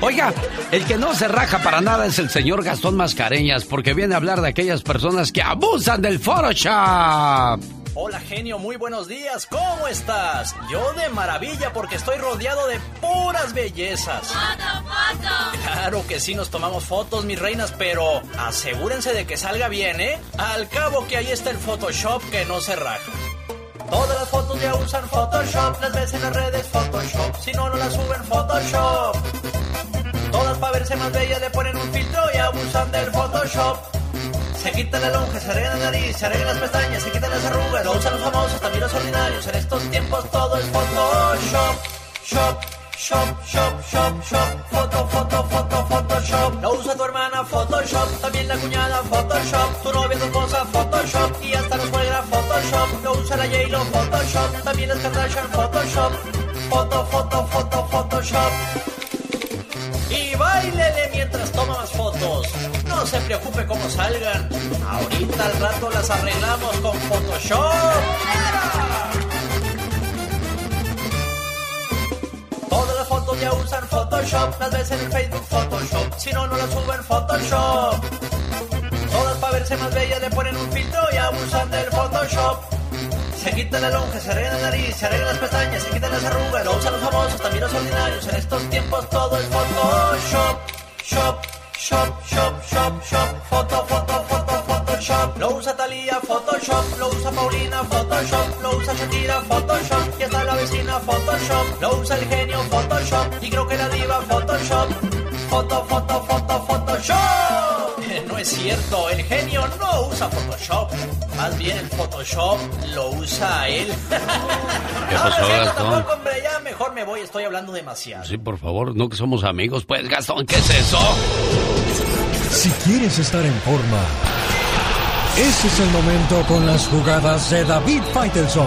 Oiga, el que no se raja para nada es el señor Gastón Mascareñas, porque viene a hablar de aquellas personas que abusan del Photoshop. Hola genio, muy buenos días, ¿cómo estás? Yo de maravilla porque estoy rodeado de puras bellezas. ¡Foto, foto! Claro que sí nos tomamos fotos, mis reinas, pero asegúrense de que salga bien, ¿eh? Al cabo que ahí está el Photoshop que no se raja. Todas las fotos ya usan Photoshop, las ves en las redes Photoshop, si no, no las suben Photoshop. Todas para verse más bellas le ponen un filtro y abusan del Photoshop. Se quitan la lonja, se arreglan la nariz, se arreglan las pestañas, se quitan las arrugas, lo usan los famosos, también los ordinarios. En estos tiempos todo es Photoshop. Shop, shop, shop, shop, shop. Foto, foto, foto, Photoshop. Lo usa tu hermana Photoshop, también la cuñada Photoshop, tu novia, tu esposa Photoshop y hasta la suegra Photoshop. Lo usa la J-Lo Photoshop, también las Kardashian Photoshop. Foto, foto, foto, Photoshop. Y bailele mientras toma más fotos. No se preocupe cómo salgan. Ahorita al rato las arreglamos con Photoshop. Todas las fotos ya usan Photoshop. Las ves en el Facebook Photoshop. Si no, no las suben Photoshop. Todas para verse más bellas le ponen un filtro y abusan del Photoshop. Se quitan la lonja, se arreglan la nariz, se arreglan las pestañas, se quitan las arrugas, lo usan los famosos, también los ordinarios. En estos tiempos todo es Photoshop. Shop, shop, shop, shop, shop. Foto, foto, foto, Photoshop. Lo usa Talía, Photoshop. Lo usa Paulina, Photoshop. Lo usa Shakira, Photoshop. Y hasta la vecina, Photoshop. Lo usa el genio, Photoshop. Y creo que la diva, Photoshop. Foto, foto, foto, Photoshop. No es cierto, el genio no usa Photoshop. Más bien el Photoshop lo usa él. ¿Qué pasó, Ahora, Gastón? tampoco, hombre, ya mejor me voy, estoy hablando demasiado. Sí, por favor, no que somos amigos. Pues, Gastón, ¿qué es eso? Si quieres estar en forma, ese es el momento con las jugadas de David Faitelson.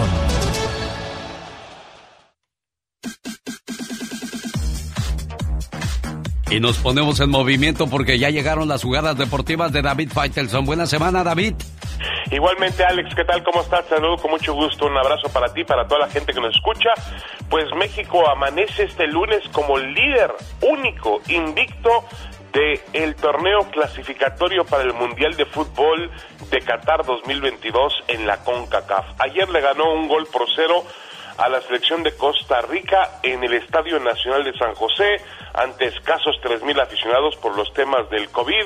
Y nos ponemos en movimiento porque ya llegaron las jugadas deportivas de David Faitelson. Buena semana, David. Igualmente, Alex, ¿qué tal? ¿Cómo estás? Saludo con mucho gusto. Un abrazo para ti, para toda la gente que nos escucha. Pues México amanece este lunes como líder único, invicto de el torneo clasificatorio para el Mundial de Fútbol de Qatar 2022 en la CONCACAF. Ayer le ganó un gol por cero a la selección de Costa Rica en el Estadio Nacional de San José ante escasos 3.000 aficionados por los temas del COVID.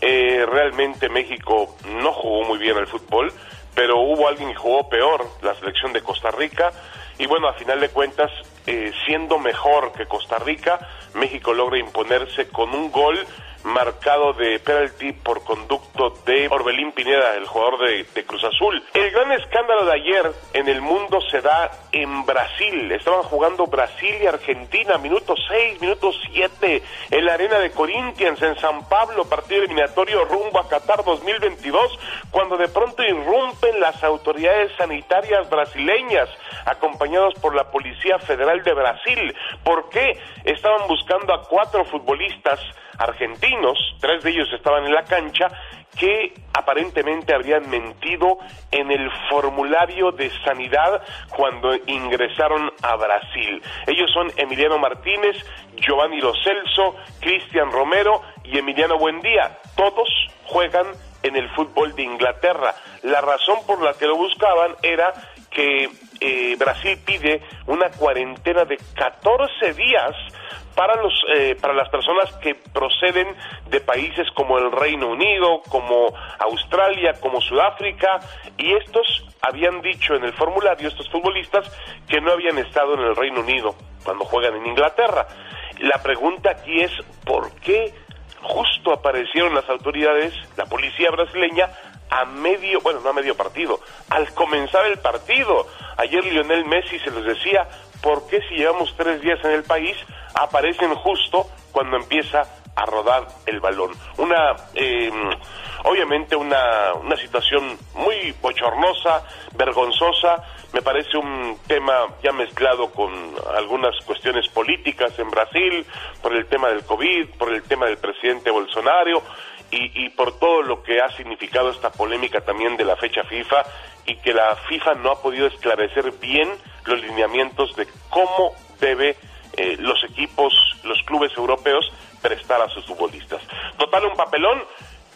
Eh, realmente México no jugó muy bien al fútbol, pero hubo alguien que jugó peor, la selección de Costa Rica. Y bueno, a final de cuentas, eh, siendo mejor que Costa Rica, México logra imponerse con un gol marcado de penalti por conducto de Orbelín Pineda, el jugador de, Cruz Azul. El gran escándalo de ayer en el mundo se da en Brasil. Estaban jugando Brasil y Argentina, minuto 6, minuto 7, en la arena de Corinthians, en San Pablo, partido eliminatorio rumbo a Qatar 2022, cuando de pronto irrumpen las autoridades sanitarias brasileñas, acompañados por la Policía Federal de Brasil. ¿Por qué? Estaban buscando a cuatro futbolistas argentinos, tres de ellos estaban en la cancha, que aparentemente habrían mentido en el formulario de sanidad cuando ingresaron a Brasil. Ellos son Emiliano Martínez, Giovanni Lo Celso, Cristian Romero y Emiliano Buendía. Todos juegan en el fútbol de Inglaterra. La razón por la que lo buscaban era que eh, Brasil pide una cuarentena de 14 días para los eh, para las personas que proceden de países como el Reino Unido, como Australia, como Sudáfrica y estos habían dicho en el formulario estos futbolistas que no habían estado en el Reino Unido cuando juegan en Inglaterra. La pregunta aquí es ¿por qué justo aparecieron las autoridades, la policía brasileña a medio, bueno, no a medio partido, al comenzar el partido. Ayer Lionel Messi se les decía, ¿por qué si llevamos tres días en el país aparecen justo cuando empieza a rodar el balón. Una, eh, obviamente una, una situación muy bochornosa, vergonzosa, me parece un tema ya mezclado con algunas cuestiones políticas en Brasil, por el tema del COVID, por el tema del presidente Bolsonaro y, y por todo lo que ha significado esta polémica también de la fecha FIFA y que la FIFA no ha podido esclarecer bien los lineamientos de cómo debe eh, los equipos, los clubes europeos prestar a sus futbolistas. Total, un papelón,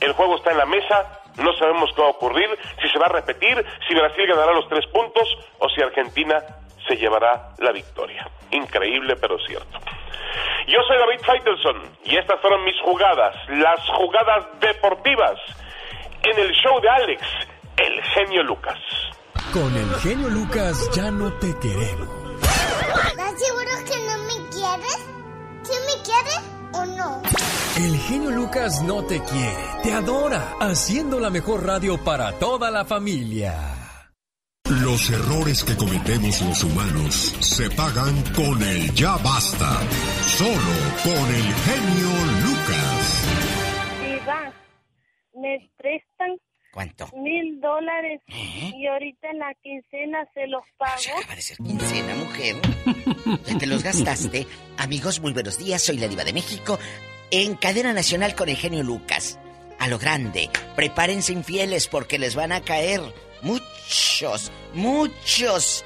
el juego está en la mesa, no sabemos qué va a ocurrir, si se va a repetir, si Brasil ganará los tres puntos o si Argentina se llevará la victoria. Increíble, pero cierto. Yo soy David Faitelson y estas fueron mis jugadas, las jugadas deportivas en el show de Alex, el genio Lucas. Con el genio Lucas ya no te queremos. ¿Estás seguro que no me quieres? ¿Sí me quieres o no? El genio Lucas no te quiere, te adora, haciendo la mejor radio para toda la familia. Los errores que cometemos los humanos se pagan con el ya basta. Solo con el genio Lucas. Diva, me prestan ¿Cuánto? mil dólares y ahorita en la quincena se los pago. Quincena, mujer. Ya te los gastaste. Amigos, muy buenos días. Soy la Diva de México. En cadena nacional con el genio Lucas. A lo grande. Prepárense infieles porque les van a caer muchos, muchos.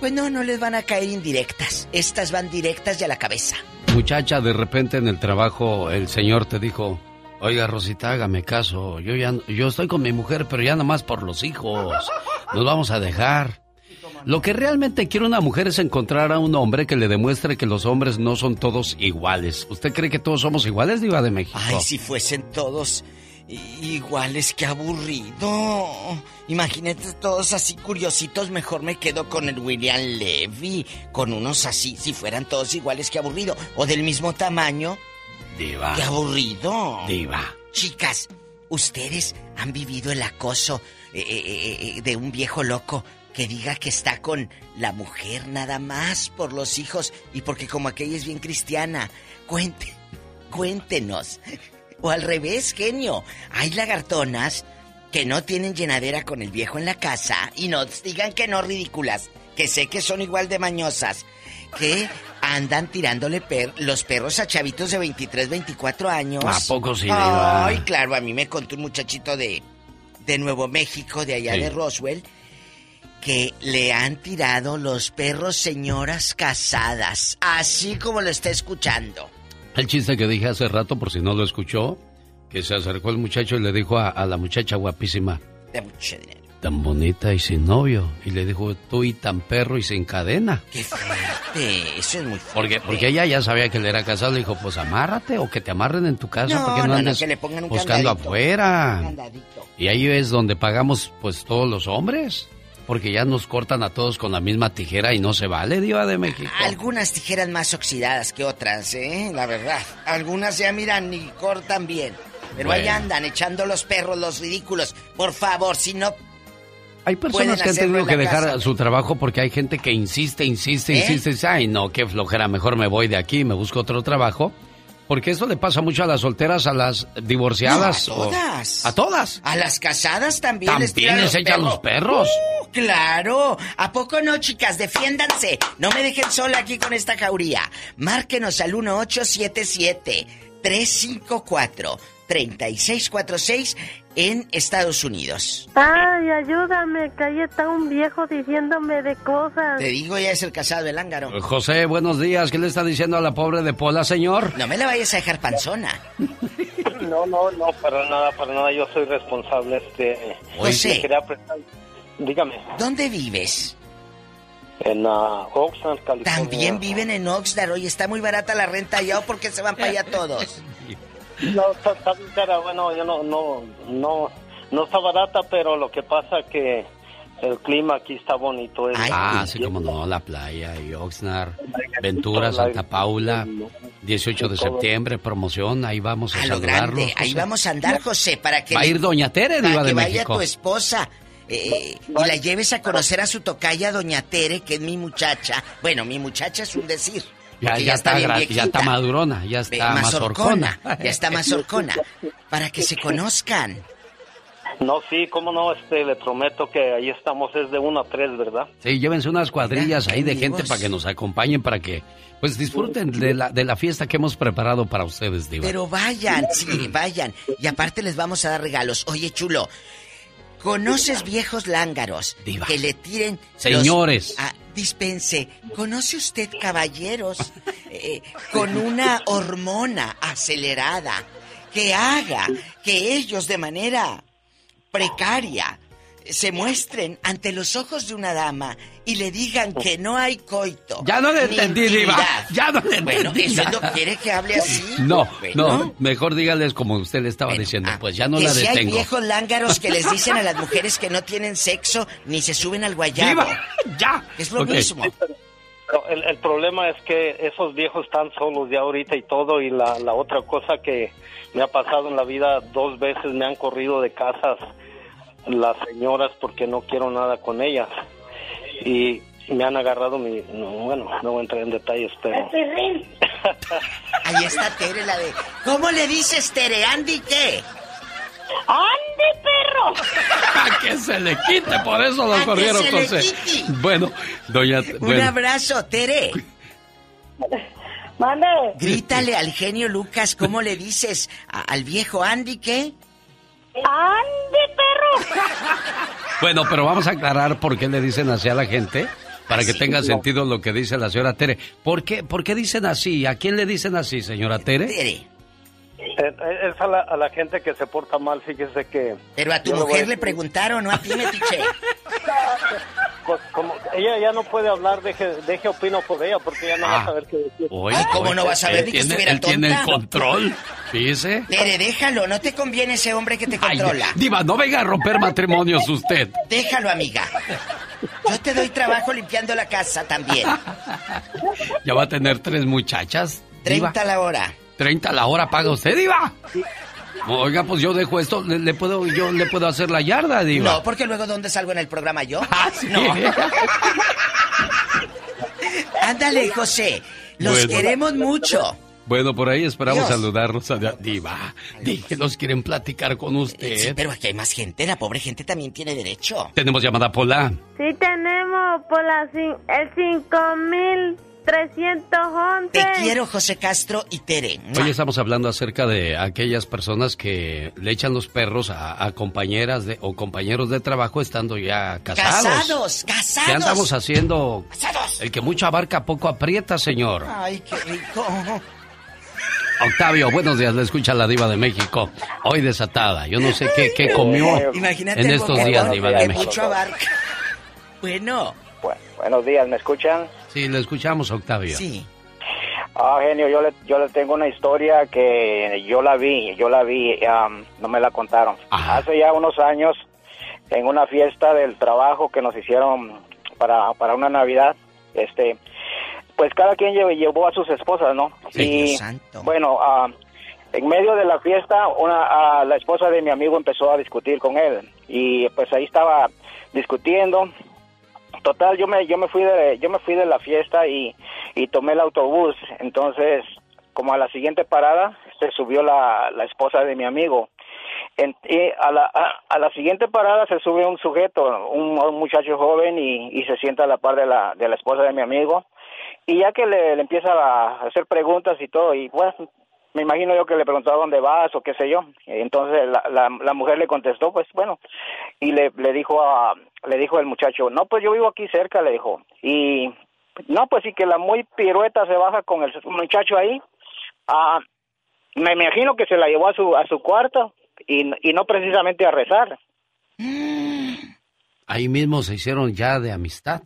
Pues no, no les van a caer indirectas. Estas van directas y a la cabeza. Muchacha, de repente en el trabajo el señor te dijo, oiga Rosita, hágame caso, yo ya yo estoy con mi mujer, pero ya nomás por los hijos. Nos vamos a dejar. Lo que realmente quiere una mujer es encontrar a un hombre que le demuestre que los hombres no son todos iguales. ¿Usted cree que todos somos iguales, Diva de México? Ay, si fuesen todos i- iguales, qué aburrido. Imagínate todos así curiositos, mejor me quedo con el William Levy. Con unos así, si fueran todos iguales, qué aburrido. O del mismo tamaño, Diva. qué aburrido. Diva. Chicas, ¿ustedes han vivido el acoso eh, eh, eh, de un viejo loco que diga que está con la mujer nada más por los hijos y porque como aquella es bien cristiana? Cuente, cuéntenos. O al revés, genio. Hay lagartonas que no tienen llenadera con el viejo en la casa y no digan que no ridículas, que sé que son igual de mañosas, que andan tirándole per- los perros a chavitos de 23, 24 años. ¿A poco sí? Ay, claro, a mí me contó un muchachito de, de Nuevo México, de allá Sí. de Roswell, que le han tirado los perros señoras casadas, así como lo está escuchando. El chiste que dije hace rato, por si no lo escuchó, que se acercó el muchacho y le dijo a, a la muchacha guapísima, De mucho dinero. tan bonita y sin novio. Y le dijo, tú y tan perro y sin cadena. Qué fuerte, eso es muy fuerte. Porque, porque ella ya sabía que él era casado. Le dijo, pues amárrate o que te amarren en tu casa No, porque no, no, no, andes que le pongan un buscando candadito. afuera. Y ahí es donde pagamos pues todos los hombres. Porque ya nos cortan a todos con la misma tijera y no se vale, Diva de México. Algunas tijeras más oxidadas que otras, ¿eh? La verdad. Algunas ya miran y cortan bien. Pero ahí Bueno. andan echando los perros, los ridículos. Por favor, si no... Hay personas que han tenido en que dejar casa. su trabajo porque hay gente que insiste, insiste, ¿Eh? insiste. Dice, ay, no, qué flojera, mejor me voy de aquí y me busco otro trabajo. Porque esto le pasa mucho a las solteras, a las divorciadas. No, a o- todas. a todas. A las casadas también, les También les echan los perros. Uh, claro. ¿A poco no, chicas? Defiéndanse. No me dejen sola aquí con esta jauría. Márquenos al 1877-354-3646 en Estados Unidos. Ay, ayúdame, que ahí está un viejo diciéndome de cosas. Te digo, ya es el casado del ángaro. José, buenos días. ¿Qué le está diciendo a la pobre de Pola, señor? No me la vayas a dejar panzona. No, no, no, para nada, para nada. Yo soy responsable. Este, José. Dígame. ¿Dónde vives? En ah, Oxnard, California. También viven en Oxnard. Oye, está muy barata la renta allá o por qué se van para allá todos. No, está, está bien cara. Bueno, yo no, no, no, no está barata, pero lo que pasa que el clima aquí está bonito. es- Ah, sí, como no, la playa y Oxnard, Ventura, Santa Paula, 18 de septiembre, promoción, ahí vamos a, A lo saludarlos. grande. Ahí vamos a andar, José, para que... Va a ir Doña Tere, para Diva que de vaya tu esposa eh, y la lleves a conocer a su tocaya, Doña Tere, que es mi muchacha. Bueno, mi muchacha es un decir. Ya, está, bien ya viejita. está madurona, ya está mazorcona. Ya está mazorcona. Para que se conozcan. No, sí, cómo no, este, le prometo que ahí estamos, es de uno a tres, ¿verdad? Sí, llévense unas cuadrillas ahí de gente para que nos acompañen, para que pues disfruten de la, de la fiesta que hemos preparado para ustedes, Diva. Pero vayan, sí, vayan. Y aparte les vamos a dar regalos. Oye, chulo, ¿conoces viejos lángaros que le tiren... los- Señores. Dispense, ¿conoce usted caballeros eh, con una hormona acelerada que haga que ellos de manera precaria se muestren ante los ojos de una dama y le digan que no hay coito. Ya no le entendí, Diva. Ya no le Bueno, entendí. ¿eso que quiere que hable así? No, Bueno. no, mejor dígales como usted le estaba diciendo, pues ya no que la si hay detengo. viejos lángaros que les dicen a las mujeres que no tienen sexo ni se suben al guayabo. Diva, ya. Es lo mismo. Pero El, el problema es que esos viejos están solos ya ahorita y todo, y la, la otra cosa que me ha pasado en la vida, dos veces me han corrido de casas las señoras porque no quiero nada con ellas. Y me han agarrado mi... no, bueno, no voy a entrar en detalles, pero... Ahí está Tere, la de... ¿Cómo le dices, Tere? ¿Andy qué? ¡Ande, perro! A que se le quite, por eso lo corrieron, se le José. quite. Bueno, doña... Un bueno, abrazo, Tere. Mande. Grítale al genio Lucas, ¿cómo le dices a- al viejo Andy qué? ¡Ande, perro! bueno, pero vamos a aclarar por qué le dicen así a la gente, para que tenga sentido lo que dice la señora Tere. ¿Por qué, por qué dicen así? ¿A quién le dicen así, señora Tere? Tere. Eh, eh, Es a la, a la gente que se porta mal, fíjese que... Pero a tu mujer a- le preguntaron, no a ti, metiche. Pues, como ella ya no puede hablar, deje, deje opino por ella, porque ya no va Ah. a saber qué decir. Oye, ¿cómo oye, no vas a ver él que tiene, él tiene el control, fíjese. Tere, déjalo, no te conviene ese hombre que te Ay, controla. diva, no venga a romper matrimonios usted. Déjalo, amiga. Yo te doy trabajo limpiando la casa también. Ya va a tener tres muchachas. diva. 30 la hora. 30 la hora paga usted, diva. Oiga, pues yo dejo esto, le, le puedo, yo le puedo hacer la yarda, diva. No, porque luego ¿dónde salgo en el programa yo? Ah, sí. No. Ándale, José. Los Bueno. queremos mucho. Bueno, por ahí esperamos Dios. saludarlos a Diva. Díganos, quieren platicar con usted. Sí, pero aquí hay más gente. La pobre gente también tiene derecho. Tenemos llamada Pola. Sí tenemos por la, cin- el 5311. Te quiero, José Castro y Tere. Hoy estamos hablando acerca de aquellas personas que le echan los perros a, a compañeras de, o compañeros de trabajo estando ya casados. Casados, casados. ¿Qué andamos haciendo? Casados. El que mucho abarca poco aprieta, señor. Ay, qué rico. Octavio, buenos días, le escucha la diva de México. Hoy desatada, yo no sé qué, qué comió Imagínate en estos días, diva de México. mucho abarca. Bueno, buenos días, ¿me escuchan? Sí, le escuchamos, Octavio. sí. Ah, genio, yo le, yo le tengo una historia que yo la vi, yo la vi, am, no me la contaron. Hace ya unos años, en una fiesta del trabajo que nos hicieron para, para una Navidad, este, pues cada quien llevó, llevó a sus esposas, ¿no? Sí, y santo. bueno, en medio de la fiesta, una, ah, la esposa de mi amigo empezó a discutir con él y pues ahí estaba discutiendo. Total, yo me yo me fui de yo me fui de la fiesta y, y tomé el autobús. Entonces, como a la siguiente parada se subió la, la esposa de mi amigo. En- y a la a, la siguiente parada se sube un sujeto, un, un muchacho joven y, y se sienta a la par de la de la esposa de mi amigo. Y ya que le, le empieza a hacer preguntas y todo, y pues me imagino yo que le preguntó a dónde vas o qué sé yo. Entonces la, la, la mujer le contestó, pues bueno, y le, le dijo a, le dijo el muchacho, no, pues yo vivo aquí cerca, le dijo. Y no, pues sí que la muy pirueta se baja con el muchacho ahí. Ah, me imagino que se la llevó a su, a su cuarto y, y no precisamente a rezar. Ahí mismo se hicieron ya de amistad.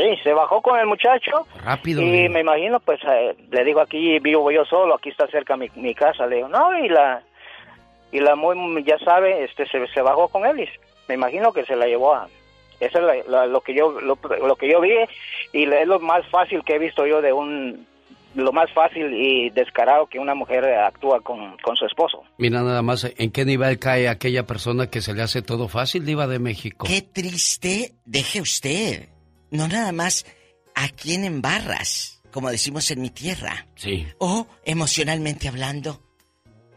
Sí, se bajó con el muchacho Rápido. y me imagino, pues eh, le digo aquí vivo yo solo, aquí está cerca mi, mi casa, le digo, no, y la y la muy ya sabe, este se, se bajó con él y me imagino que se la llevó a eso es la- la- lo que yo lo, lo que yo vi y es lo más fácil que he visto yo de un lo más fácil y descarado que una mujer actúa con, con su esposo. Mira nada más en qué nivel cae aquella persona que se le hace todo fácil, diva de México. Qué triste, deje usted. No nada más a quién embarras. como decimos en mi tierra. Sí. O emocionalmente hablando,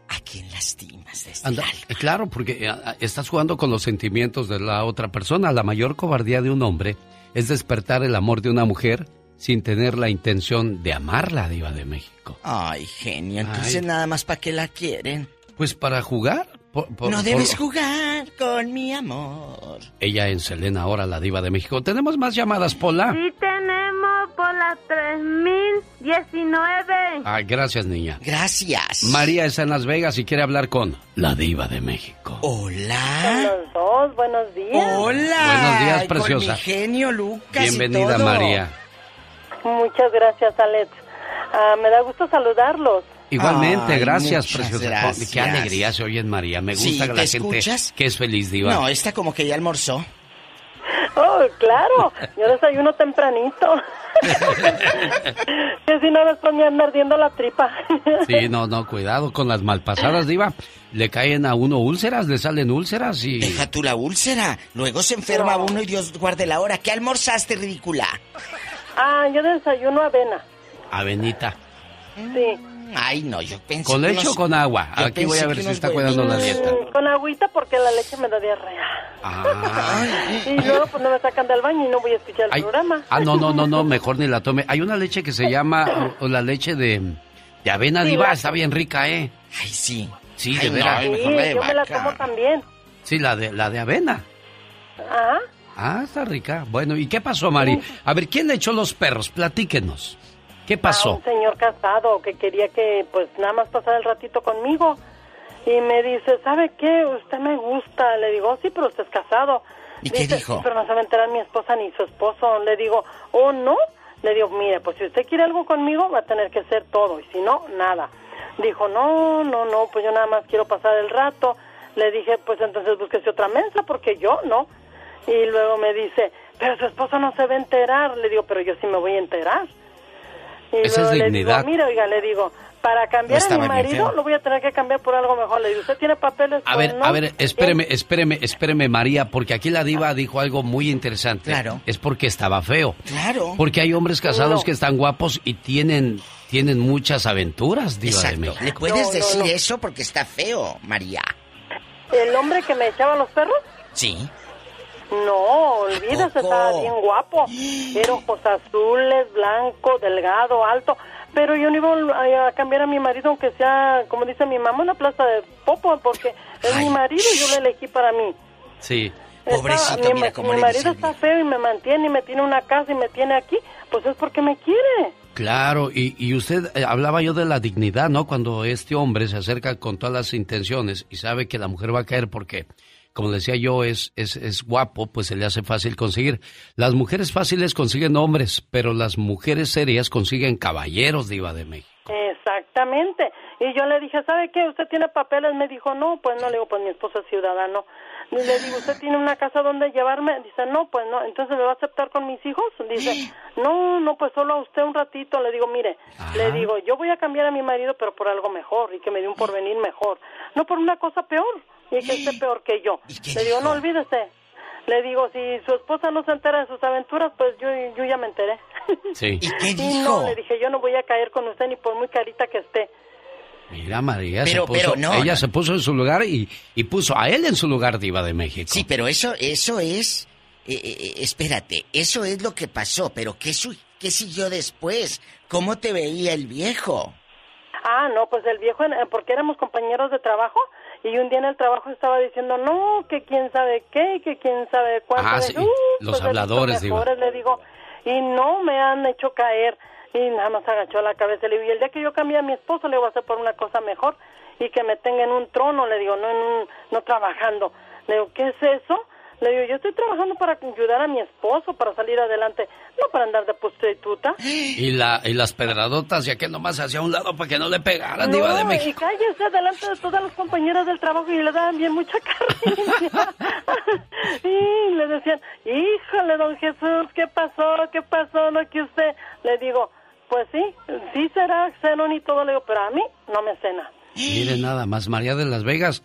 ¿a quién lastimas desde Anda, el alma? eh, claro, porque ah, estás jugando con los sentimientos de la otra persona. La mayor cobardía de un hombre es despertar el amor de una mujer sin tener la intención de amarla, Diva de México. Ay, genio, entonces Ay. nada más para qué la quieren. Pues para jugar. Por- por- no por- debes jugar con mi amor. Ella en Selena, ahora la Diva de México. Tenemos más llamadas, Pola. Sí tenemos por las 3019. Ay, gracias, niña. Gracias. María está en Las Vegas y quiere hablar con la Diva de México. Hola. Los dos, buenos días. Hola. Buenos días, Con preciosa. mi genio Lucas. y Bienvenida, todo. María. Muchas gracias, Alex. Ah, me da gusto saludarlos. Igualmente, Ay, gracias, preciosa. gracias. Qué alegría se oye en María. Me gusta Sí, que ¿te la gente escuchas? que es feliz, Diva. No, esta como que ya almorzó. Oh, claro. Yo desayuno tempranito. que si no, después me anda ardiendo la tripa. Sí, no, no, cuidado con las malpasadas, Diva. Le caen a uno úlceras, le salen úlceras y... Deja tú la úlcera. Luego se enferma uno y Dios guarde la hora. ¿Qué almorzaste, ridícula? ah, yo desayuno avena. Avenita. Sí. Ay, no, yo pensé ¿Con leche unos- o con agua? yo Aquí voy a ver si está cuidando la dieta. Con agüita porque la leche me da diarrea. Ah, Y luego pues no me sacan del baño y no voy a escuchar el Ay, programa. ah, no, no, no, no, mejor ni la tome. Hay una leche que se llama o, o la leche de, de avena, Sí, Diva. la- Está bien rica, ¿eh? Ay, sí. Sí, Ay, de no, veras. Sí, mejor la de yo me la vaca. como también. Sí, la de, la de avena. Ajá. Ah, está rica. Bueno, ¿y qué pasó, Mari? A ver, ¿quién le echó los perros? Platíquenos. ¿Qué A pasó? un señor casado que quería que pues nada más pasara el ratito conmigo. Y me dice, ¿sabe qué? Usted me gusta. Le digo, sí, pero usted es casado. ¿Y qué Dice, dijo? "Sí, pero no se va a enterar mi esposa ni su esposo. Le digo, oh, no. Le digo, mire, pues si usted quiere algo conmigo, va a tener que ser todo. Y si no, nada. Dijo, no, no, no, pues yo nada más quiero pasar el rato. Le dije, pues entonces búsquese otra mesa, porque yo no. Y luego me dice, pero su esposo no se va a enterar. Le digo, pero yo sí me voy a enterar. Y Esa es le dignidad. digo, mire, oiga, le digo, para cambiar No a mi bien marido lo voy a tener que cambiar por algo mejor. Le digo, ¿usted tiene papeles? A Pues ver, no. a ver, espéreme, espéreme, espéreme, María, porque aquí la diva dijo algo muy interesante. Claro. Es porque estaba feo. Claro. Porque hay hombres casados No. que están guapos y tienen, tienen muchas aventuras, diva de Exacto. México. ¿Le puedes No, no, decir no. eso porque está feo, María? ¿El hombre que me echaba los perros? Sí. No, olvídese, estaba bien guapo. Era ojos azules, blanco, delgado, alto. Pero yo no iba a, cambiar a mi marido, aunque sea, como dice mi mamá, una plaza de popo, porque es mi marido y yo lo elegí para mí. Sí. Está- Pobrecito, mi, mira cómo mi le marido está feo y me mantiene y me tiene una casa y me tiene aquí, pues es porque me quiere. Claro, y, y usted eh, hablaba yo de la dignidad, ¿no? Cuando este hombre se acerca con todas las intenciones y sabe que la mujer va a caer porque, como decía yo, es, es, es guapo, pues se le hace fácil conseguir. Las mujeres fáciles consiguen hombres, pero las mujeres serias consiguen caballeros, diva de México. Exactamente. Y yo le dije, ¿sabe qué? ¿Usted tiene papeles? Me dijo, no, pues no. Le digo, pues mi esposo es ciudadano. Y le digo, ¿usted tiene una casa donde llevarme? Dice, no, pues no. Entonces, ¿me va a aceptar con mis hijos? Dice, no, no, pues solo a usted un ratito. Le digo, mire, le digo, yo voy a cambiar a mi marido, pero por algo mejor y que me dé un porvenir mejor. No por una cosa peor y que esté peor que yo. Le digo, no olvídese. Le digo, si su esposa no se entera de sus aventuras, pues yo, yo ya me enteré. Sí. ¿Y qué Y dijo? no, le dije, yo no voy a caer con usted ni por muy carita que esté. Mira, María, Pero- se puso, pero no, ella no. se puso en su lugar y, y puso a él en su lugar, diva de México. Sí, pero eso, eso es... eh, eh, eh, espérate, eso es lo que pasó, pero ¿qué, su- ¿qué siguió después? ¿Cómo te veía el viejo? Ah, no, pues el viejo, porque éramos compañeros de trabajo y un día en el trabajo estaba diciendo, no, que quién sabe qué, que quién sabe cuánto. Ah, sí, digo, "Uh, los pues habladores, mejores", le digo, y no me han hecho caer. Y nada más agachó la cabeza. Le digo, y el día que yo cambie a mi esposo, le voy a hacer por una cosa mejor y que me tenga en un trono, le digo, no en un- no trabajando. Le digo, ¿qué es eso? Le digo, yo estoy trabajando para ayudar a mi esposo, para salir adelante, no para andar de prostituta. Y, la, y las pedradotas, ya que nomás hacia un lado para que no le pegaran, No, diva de y México. cállese delante de todas las compañeras del trabajo y le daban bien mucha carrilla. y le decían, híjole, don Jesús, ¿qué pasó? ¿Qué pasó? No que usted... Le digo, pues sí, sí será xenón y todo, le digo, pero a mí no me cena. Mire nada más, María de las Vegas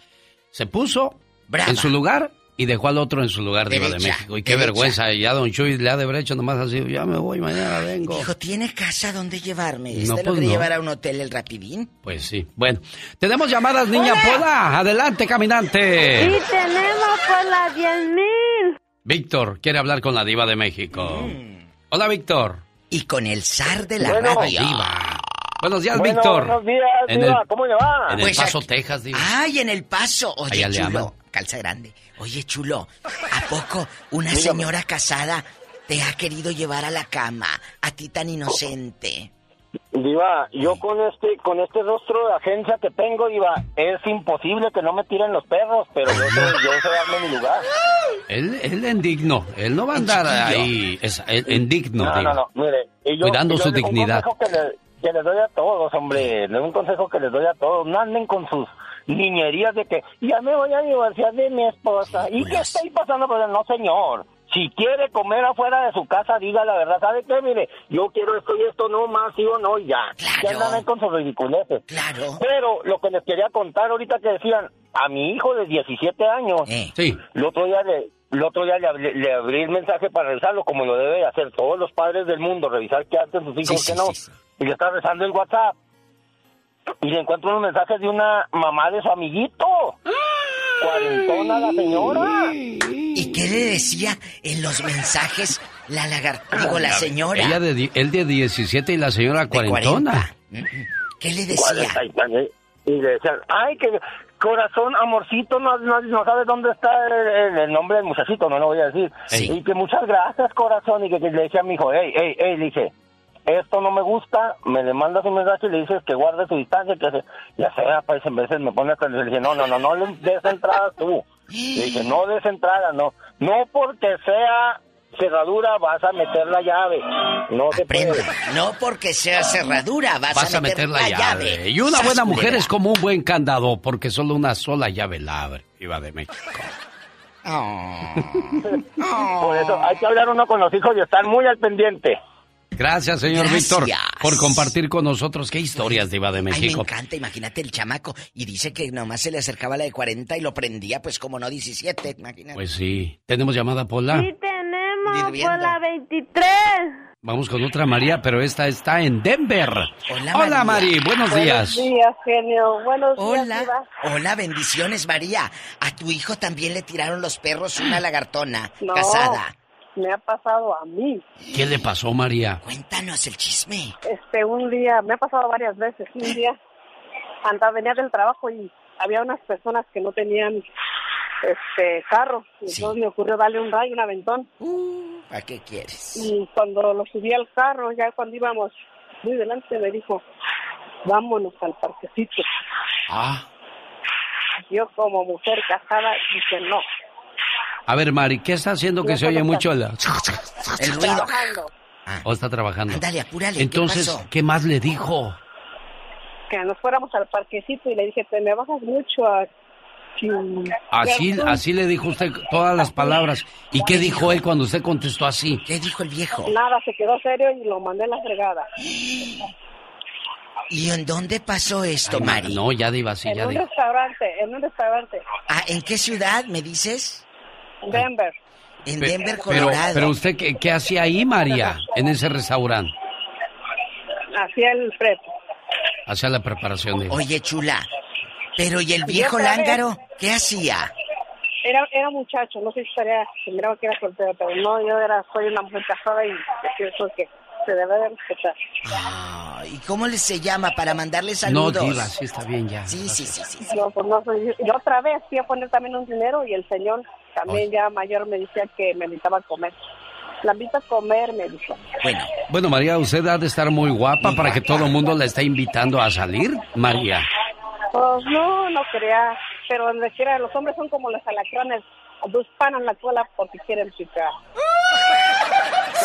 se puso Brava. en su lugar y dejó al otro en su lugar, Diva de México. Y qué derecha. vergüenza. Ya Don Chuy le ha de haber hecho nomás así, ya me voy, mañana vengo. Dijo, ¿tiene casa donde llevarme? No, ¿Este lo pues quiere no. llevar a un hotel el rapidín? Pues sí. Bueno, tenemos llamadas, niña Pola. Adelante, caminante. Sí, tenemos por las 10 mil. Víctor quiere hablar con la Diva de México. Hola, Víctor. Y con el zar de la Bueno, radio. Diva. Buenos días, Bueno, Víctor. buenos días, En Diva, el- ¿cómo le va? En El Pues Paso, aquí- Texas, Diva. Ay, en el paso. Oye, chulo. Calza grande. Oye, chulo. ¿A poco una Dígame. señora casada te ha querido llevar a la cama? A ti tan inocente. Diva, yo con este con este rostro de agencia que tengo, Diva, es imposible que no me tiren los perros, pero yo sé, yo sé darme mi lugar. Él, él es indigno. Él no va a andar ahí. Es, él- indigno, No, Diva. no, no, mire, y yo, Cuidando y yo su dignidad. Un consejo que, le- que les doy a todos, hombre, le doy un consejo que les doy a todos, no anden con sus niñerías de que ya me voy a divorciar de mi esposa. ¿Y qué está ahí pasando? Pues no, señor. Si quiere comer afuera de su casa, diga la verdad. ¿Sabe qué? Mire, yo quiero esto y esto, no más, sí o no, y ya. Ya andan ahí con sus ridiculeces. Claro. Pero lo que les quería contar ahorita que decían, a mi hijo de 17 años, Sí. el otro día le, el otro día le, abrí el mensaje para revisarlo, como lo debe hacer todos los padres del mundo, revisar qué hacen sus hijos, Sí, qué sí, no. sí, Y le está rezando el WhatsApp. Y le encuentro unos mensajes de una mamá de su amiguito. Cuarentona la señora. ¿Y qué le decía en los mensajes la lagartija? Digo, la señora. Ella de, él de 17 y la señora cuarentona. ¿Qué le decía? Y le decían, ay, que corazón, amorcito, no, no, no sabes dónde está el, el- el nombre del muchachito, no lo voy a decir. Sí. Y que muchas gracias, corazón, y que, que le decía a mi hijo, hey, hey, hey, le dice, esto no me gusta, me le mandas un mensaje y le dices que guarde su distancia, que se, ya sea, pues en veces me pone hasta le dije, no, no, no, no le des entrada tú. Le dije, no des entrada, no, no porque sea cerradura vas a meter la llave, no se puede. No porque sea cerradura, vas, Vas a meter la llave. Y una buena mujer es como un buen candado, porque solo una sola llave la abre. Iba de México. Por eso hay que hablar uno con los hijos y estar muy al pendiente. Gracias, señor Gracias. Víctor, por compartir con nosotros qué historias de Iba de Ay, me México. encanta, imagínate el chamaco. Y dice que nomás se le acercaba la de 40 y lo prendía, pues como no 17, imagínate. Pues sí. ¿Tenemos llamada, Pola? Sí, tenemos Hirviendo. por la 23. Vamos con otra María, pero esta está en Denver. Hola, Hola María. Mari. Buenos días. días, genio. Buenos días, Hola. Hola, bendiciones, María. A tu hijo también le tiraron los perros una lagartona No, casada. Me ha pasado a mí. ¿Qué le pasó, María? Cuéntanos el chisme. Este, un día, me ha pasado varias veces. Un día, andaba, venía del trabajo y había unas personas que no tenían este carro. Y entonces me ocurrió darle un rayo, un aventón. ¿Para qué quieres? Y cuando lo subí al carro, ya cuando íbamos muy delante, me dijo, vámonos al parquecito. Ah. Yo como mujer casada dije, no. A ver, Mari, ¿qué está haciendo que se oye mucho el... El ruido. Trabajando. ¿O está trabajando? Ándale, apúrale. ¿qué Entonces, pasó? ¿qué más le dijo? Que nos fuéramos al parquecito y le dije, te me bajas mucho a... Así, así le dijo usted todas las palabras. ¿Y qué dijo él cuando usted contestó así? ¿Qué dijo el viejo? Nada, se quedó serio y lo mandé a la fregada. ¿Y en dónde pasó esto, Ay, Mari? No, ya diva, sí, en ya un diva. restaurante, en un restaurante, Ah, ¿en qué ciudad me dices? Denver. En Denver, Pero, Colorado. pero usted, ¿qué, qué hacía ahí, María, en ese restaurante? Hacía el prep. Hacía la preparación de... Oye, chula. Pero ¿y el viejo lángaro? ¿Qué hacía? Era, era muchacho, no sé si estaría, se miraba que era soltero, pero no, yo era, soy una mujer casada y pienso que se debe de respetar. Ah, ¿Y cómo le se llama para mandarle No, saludos? diva, sí está bien ya. Sí, sí, sí, sí. No, pues no soy, y otra vez fui a poner también un dinero y el señor también ya mayor me decía que me invitaba a comer. La invito a comer, me dijo. Bueno, Bueno, María, usted ha de estar muy guapa para que todo el mundo la esté invitando a salir, María. Pues no, no crea, pero donde quiera, los hombres son como los alacranes, disparan la cola porque quieren picar.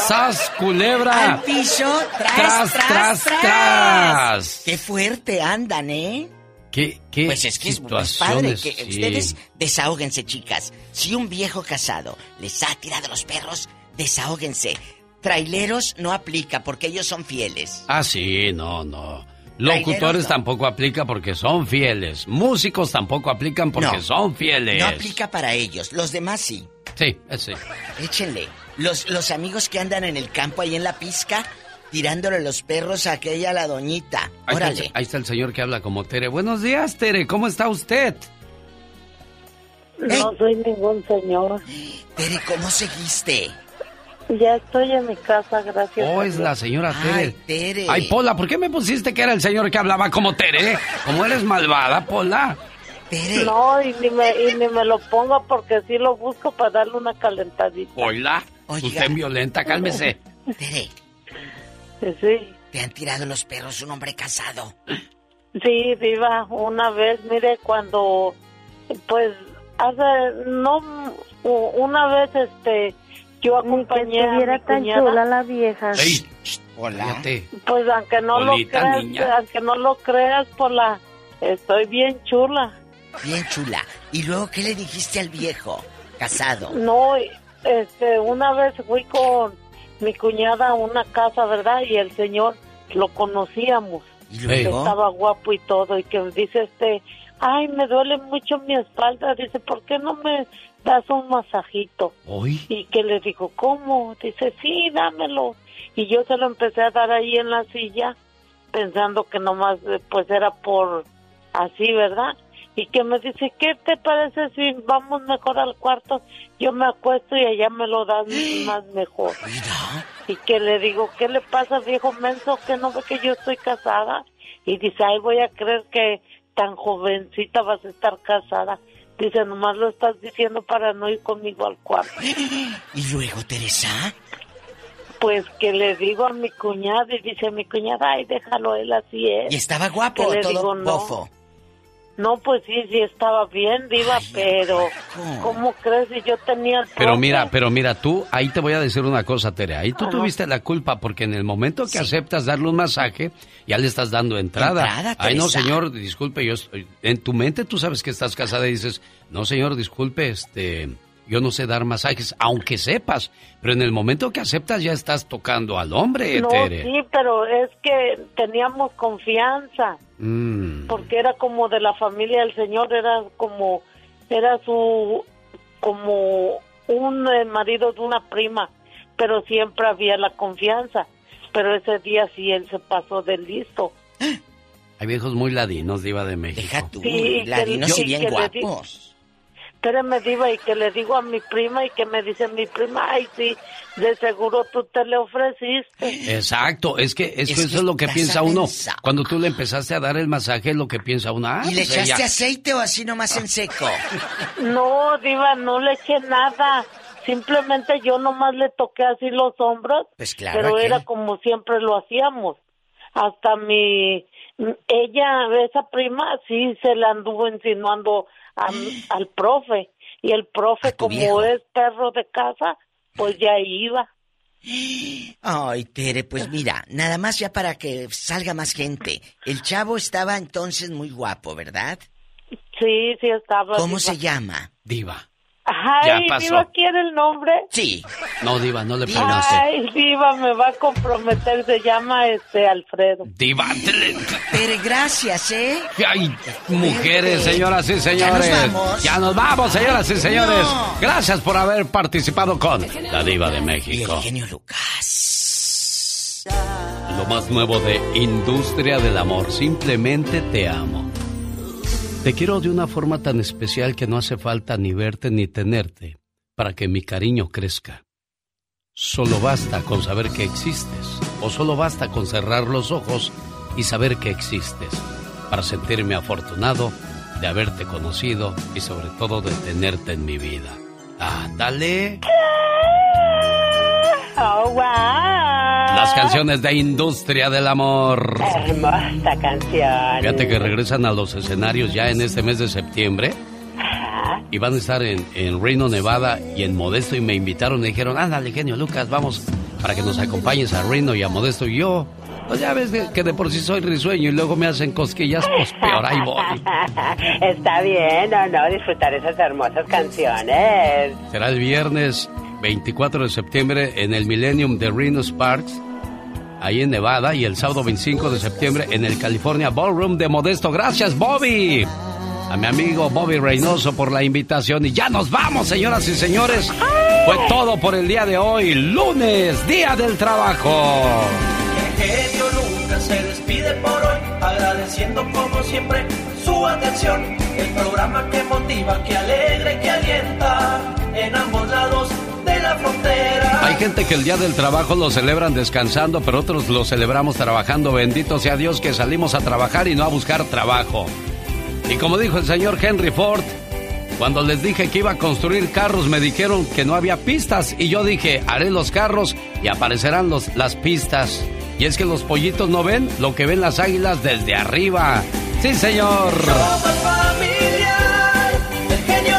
¡Sas, culebra! al piso, tras, Tras, tras. Qué fuerte andan, ¿eh? ¿Qué, qué Pues es que es, padre que sí. ustedes desahóguense, chicas. Si un viejo casado les ha tirado los perros, desahóguense. Traileros no aplica porque ellos son fieles. Ah, sí, no, no. Locutores tampoco aplica porque son fieles. Músicos tampoco aplican porque No. son fieles. No aplica para ellos, los demás sí. Sí, ese. Échenle. Los, los amigos que andan en el campo ahí en la pizca, tirándole los perros a aquella la doñita. Ahí está, el, Órale. ahí está el señor que habla como Tere. Buenos días, Tere. ¿Cómo está usted? No soy ningún señor. Tere, ¿cómo seguiste? Ya estoy en mi casa, gracias. Oh, a es la señora Tere. Ay, Tere. Ay, Pola, ¿por qué me pusiste que era el señor que hablaba como Tere? ¿Cómo eres malvada, Pola? No, y ni, me, y ni me lo pongo porque sí lo busco para darle una calentadita. Hola. Usted es violenta, cálmese. Tere, Sí, te han tirado los perros un hombre casado. sí, viva, una vez, mire, cuando, pues, hace, no, una vez, este, yo acompañé a mi tan cuñada. chula la vieja. Ey, Hola. Pues aunque no lo creas, niña. aunque no lo creas, por la, estoy bien chula. Bien chula. ¿Y luego qué le dijiste al viejo? Casado. No, este, una vez fui con mi cuñada a una casa, ¿verdad? Y el señor lo conocíamos. ¿Y luego? Estaba guapo y todo. Y que dice este, ay, me duele mucho mi espalda. Dice, ¿por qué no me das un masajito? Hoy. Y que le digo, ¿cómo? Dice, sí, dámelo. Y yo se lo empecé a dar ahí en la silla, pensando que nomás, eh, pues era por así, ¿verdad? Y que me dice, ¿qué te parece si vamos mejor al cuarto? Yo me acuesto y allá me lo das más mejor. Y que le digo, ¿qué le pasa, viejo menso? Que no ve que yo estoy casada. Y dice, ay, voy a creer que tan jovencita vas a estar casada. Dice, nomás lo estás diciendo para no ir conmigo al cuarto. ¿Y luego, Teresa? Pues que le digo a mi cuñada y dice mi cuñada, ay, déjalo, él así es. ¿Y estaba guapo Que todo digo, no. bofo? No, pues sí, sí estaba bien, diva, pero ¿cómo crees si yo tenía el Pero mira, pero mira, tú, ahí te voy a decir una cosa, Tere. Ahí tú Ajá. tuviste la culpa porque en el momento que aceptas darle un masaje, ya le estás dando entrada. Entrada, Ay, no, señor, disculpe, yo estoy... En tu mente tú sabes que estás casada y dices, no, señor, disculpe, este... Yo no sé dar masajes, aunque sepas, pero en el momento que aceptas ya estás tocando al hombre, No, Tere. sí, pero es que teníamos confianza, Mm. porque era como de la familia del señor, era como, era su, como un eh, marido de una prima, pero siempre había la confianza. Pero ese día sí él se pasó de listo. Hay viejos muy ladinos, diva de México. Deja tú, Sí, ladinos que- y bien que le di- guapos. Espérame, Diva, y que le digo a mi prima y que me dice mi prima, ay, sí, de seguro tú te le ofreciste. Exacto, es que, es que Es eso que es lo que piensa uno. Cuando tú le empezaste a dar el masaje, es lo que piensa uno. Ah, ¿Y le pues echaste ella- aceite o así nomás en seco? No, Diva, no le eché nada. Simplemente yo nomás le toqué así los hombros, Pues claro, pero aquel. era como siempre lo hacíamos. Hasta mi, ella, esa prima, sí se la anduvo insinuando a- al profe. Y el profe, como viejo. es perro de casa, pues ya iba. Ay, Tere, pues mira, nada más ya para que salga más gente. El chavo estaba entonces muy guapo, ¿verdad? Sí, sí estaba. ¿Cómo Diva. se llama? Diva. Ay, Ya pasó. Diva, ¿quiere el nombre? Sí. No, Diva, no le preguntaste. Ay, Diva, me va a comprometer. Se llama este Alfredo. Diva, te- Tere, gracias, ¿eh? Ay, mujeres, señoras y señores. Ya nos vamos. Ya nos vamos, señoras y señores. No. Gracias por haber participado con La Diva de México. genio Lucas. Lo más nuevo de Industria del Amor. Simplemente te amo. Te quiero de una forma tan especial que no hace falta ni verte ni tenerte para que mi cariño crezca. Solo basta con saber que existes, o solo basta con cerrar los ojos y saber que existes, para sentirme afortunado de haberte conocido y sobre todo de tenerte en mi vida. Ah, dale. Oh, wow. Las canciones de Industria del Amor. Hermosa canción. Fíjate que regresan a los escenarios ya en este mes de septiembre. Y van a estar en, en Reno, Nevada y en Modesto. Y me invitaron, me dijeron, ándale, genio Lucas, vamos para que nos acompañes a Reno y a Modesto. Y yo, pues ya ves que, que de por sí soy risueño y luego me hacen cosquillas, pues peor ahí voy. Está bien, no, no, disfrutar esas hermosas canciones. Será el viernes 24 de septiembre en el Millennium de Reno Sparks. ahí en Nevada y el sábado 25 de septiembre en el California Ballroom de Modesto. Gracias, Bobby. A mi amigo Bobby Reynoso por la invitación. Y ya nos vamos, señoras y señores. Fue todo por el día de hoy, lunes, día del trabajo. Se despide por hoy, agradeciendo como siempre su atención. El programa que motiva, que alegra que alienta en ambos lados de la frontera. Hay gente que el día del trabajo lo celebran descansando, pero otros lo celebramos trabajando. Bendito sea Dios que salimos a trabajar y no a buscar trabajo. Y como dijo el señor Henry Ford, cuando les dije que iba a construir carros, me dijeron que no había pistas. Y yo dije, haré los carros y aparecerán los, las pistas. Y es que los pollitos no ven lo que ven las águilas desde arriba. Sí, señor. Somos familia, el genio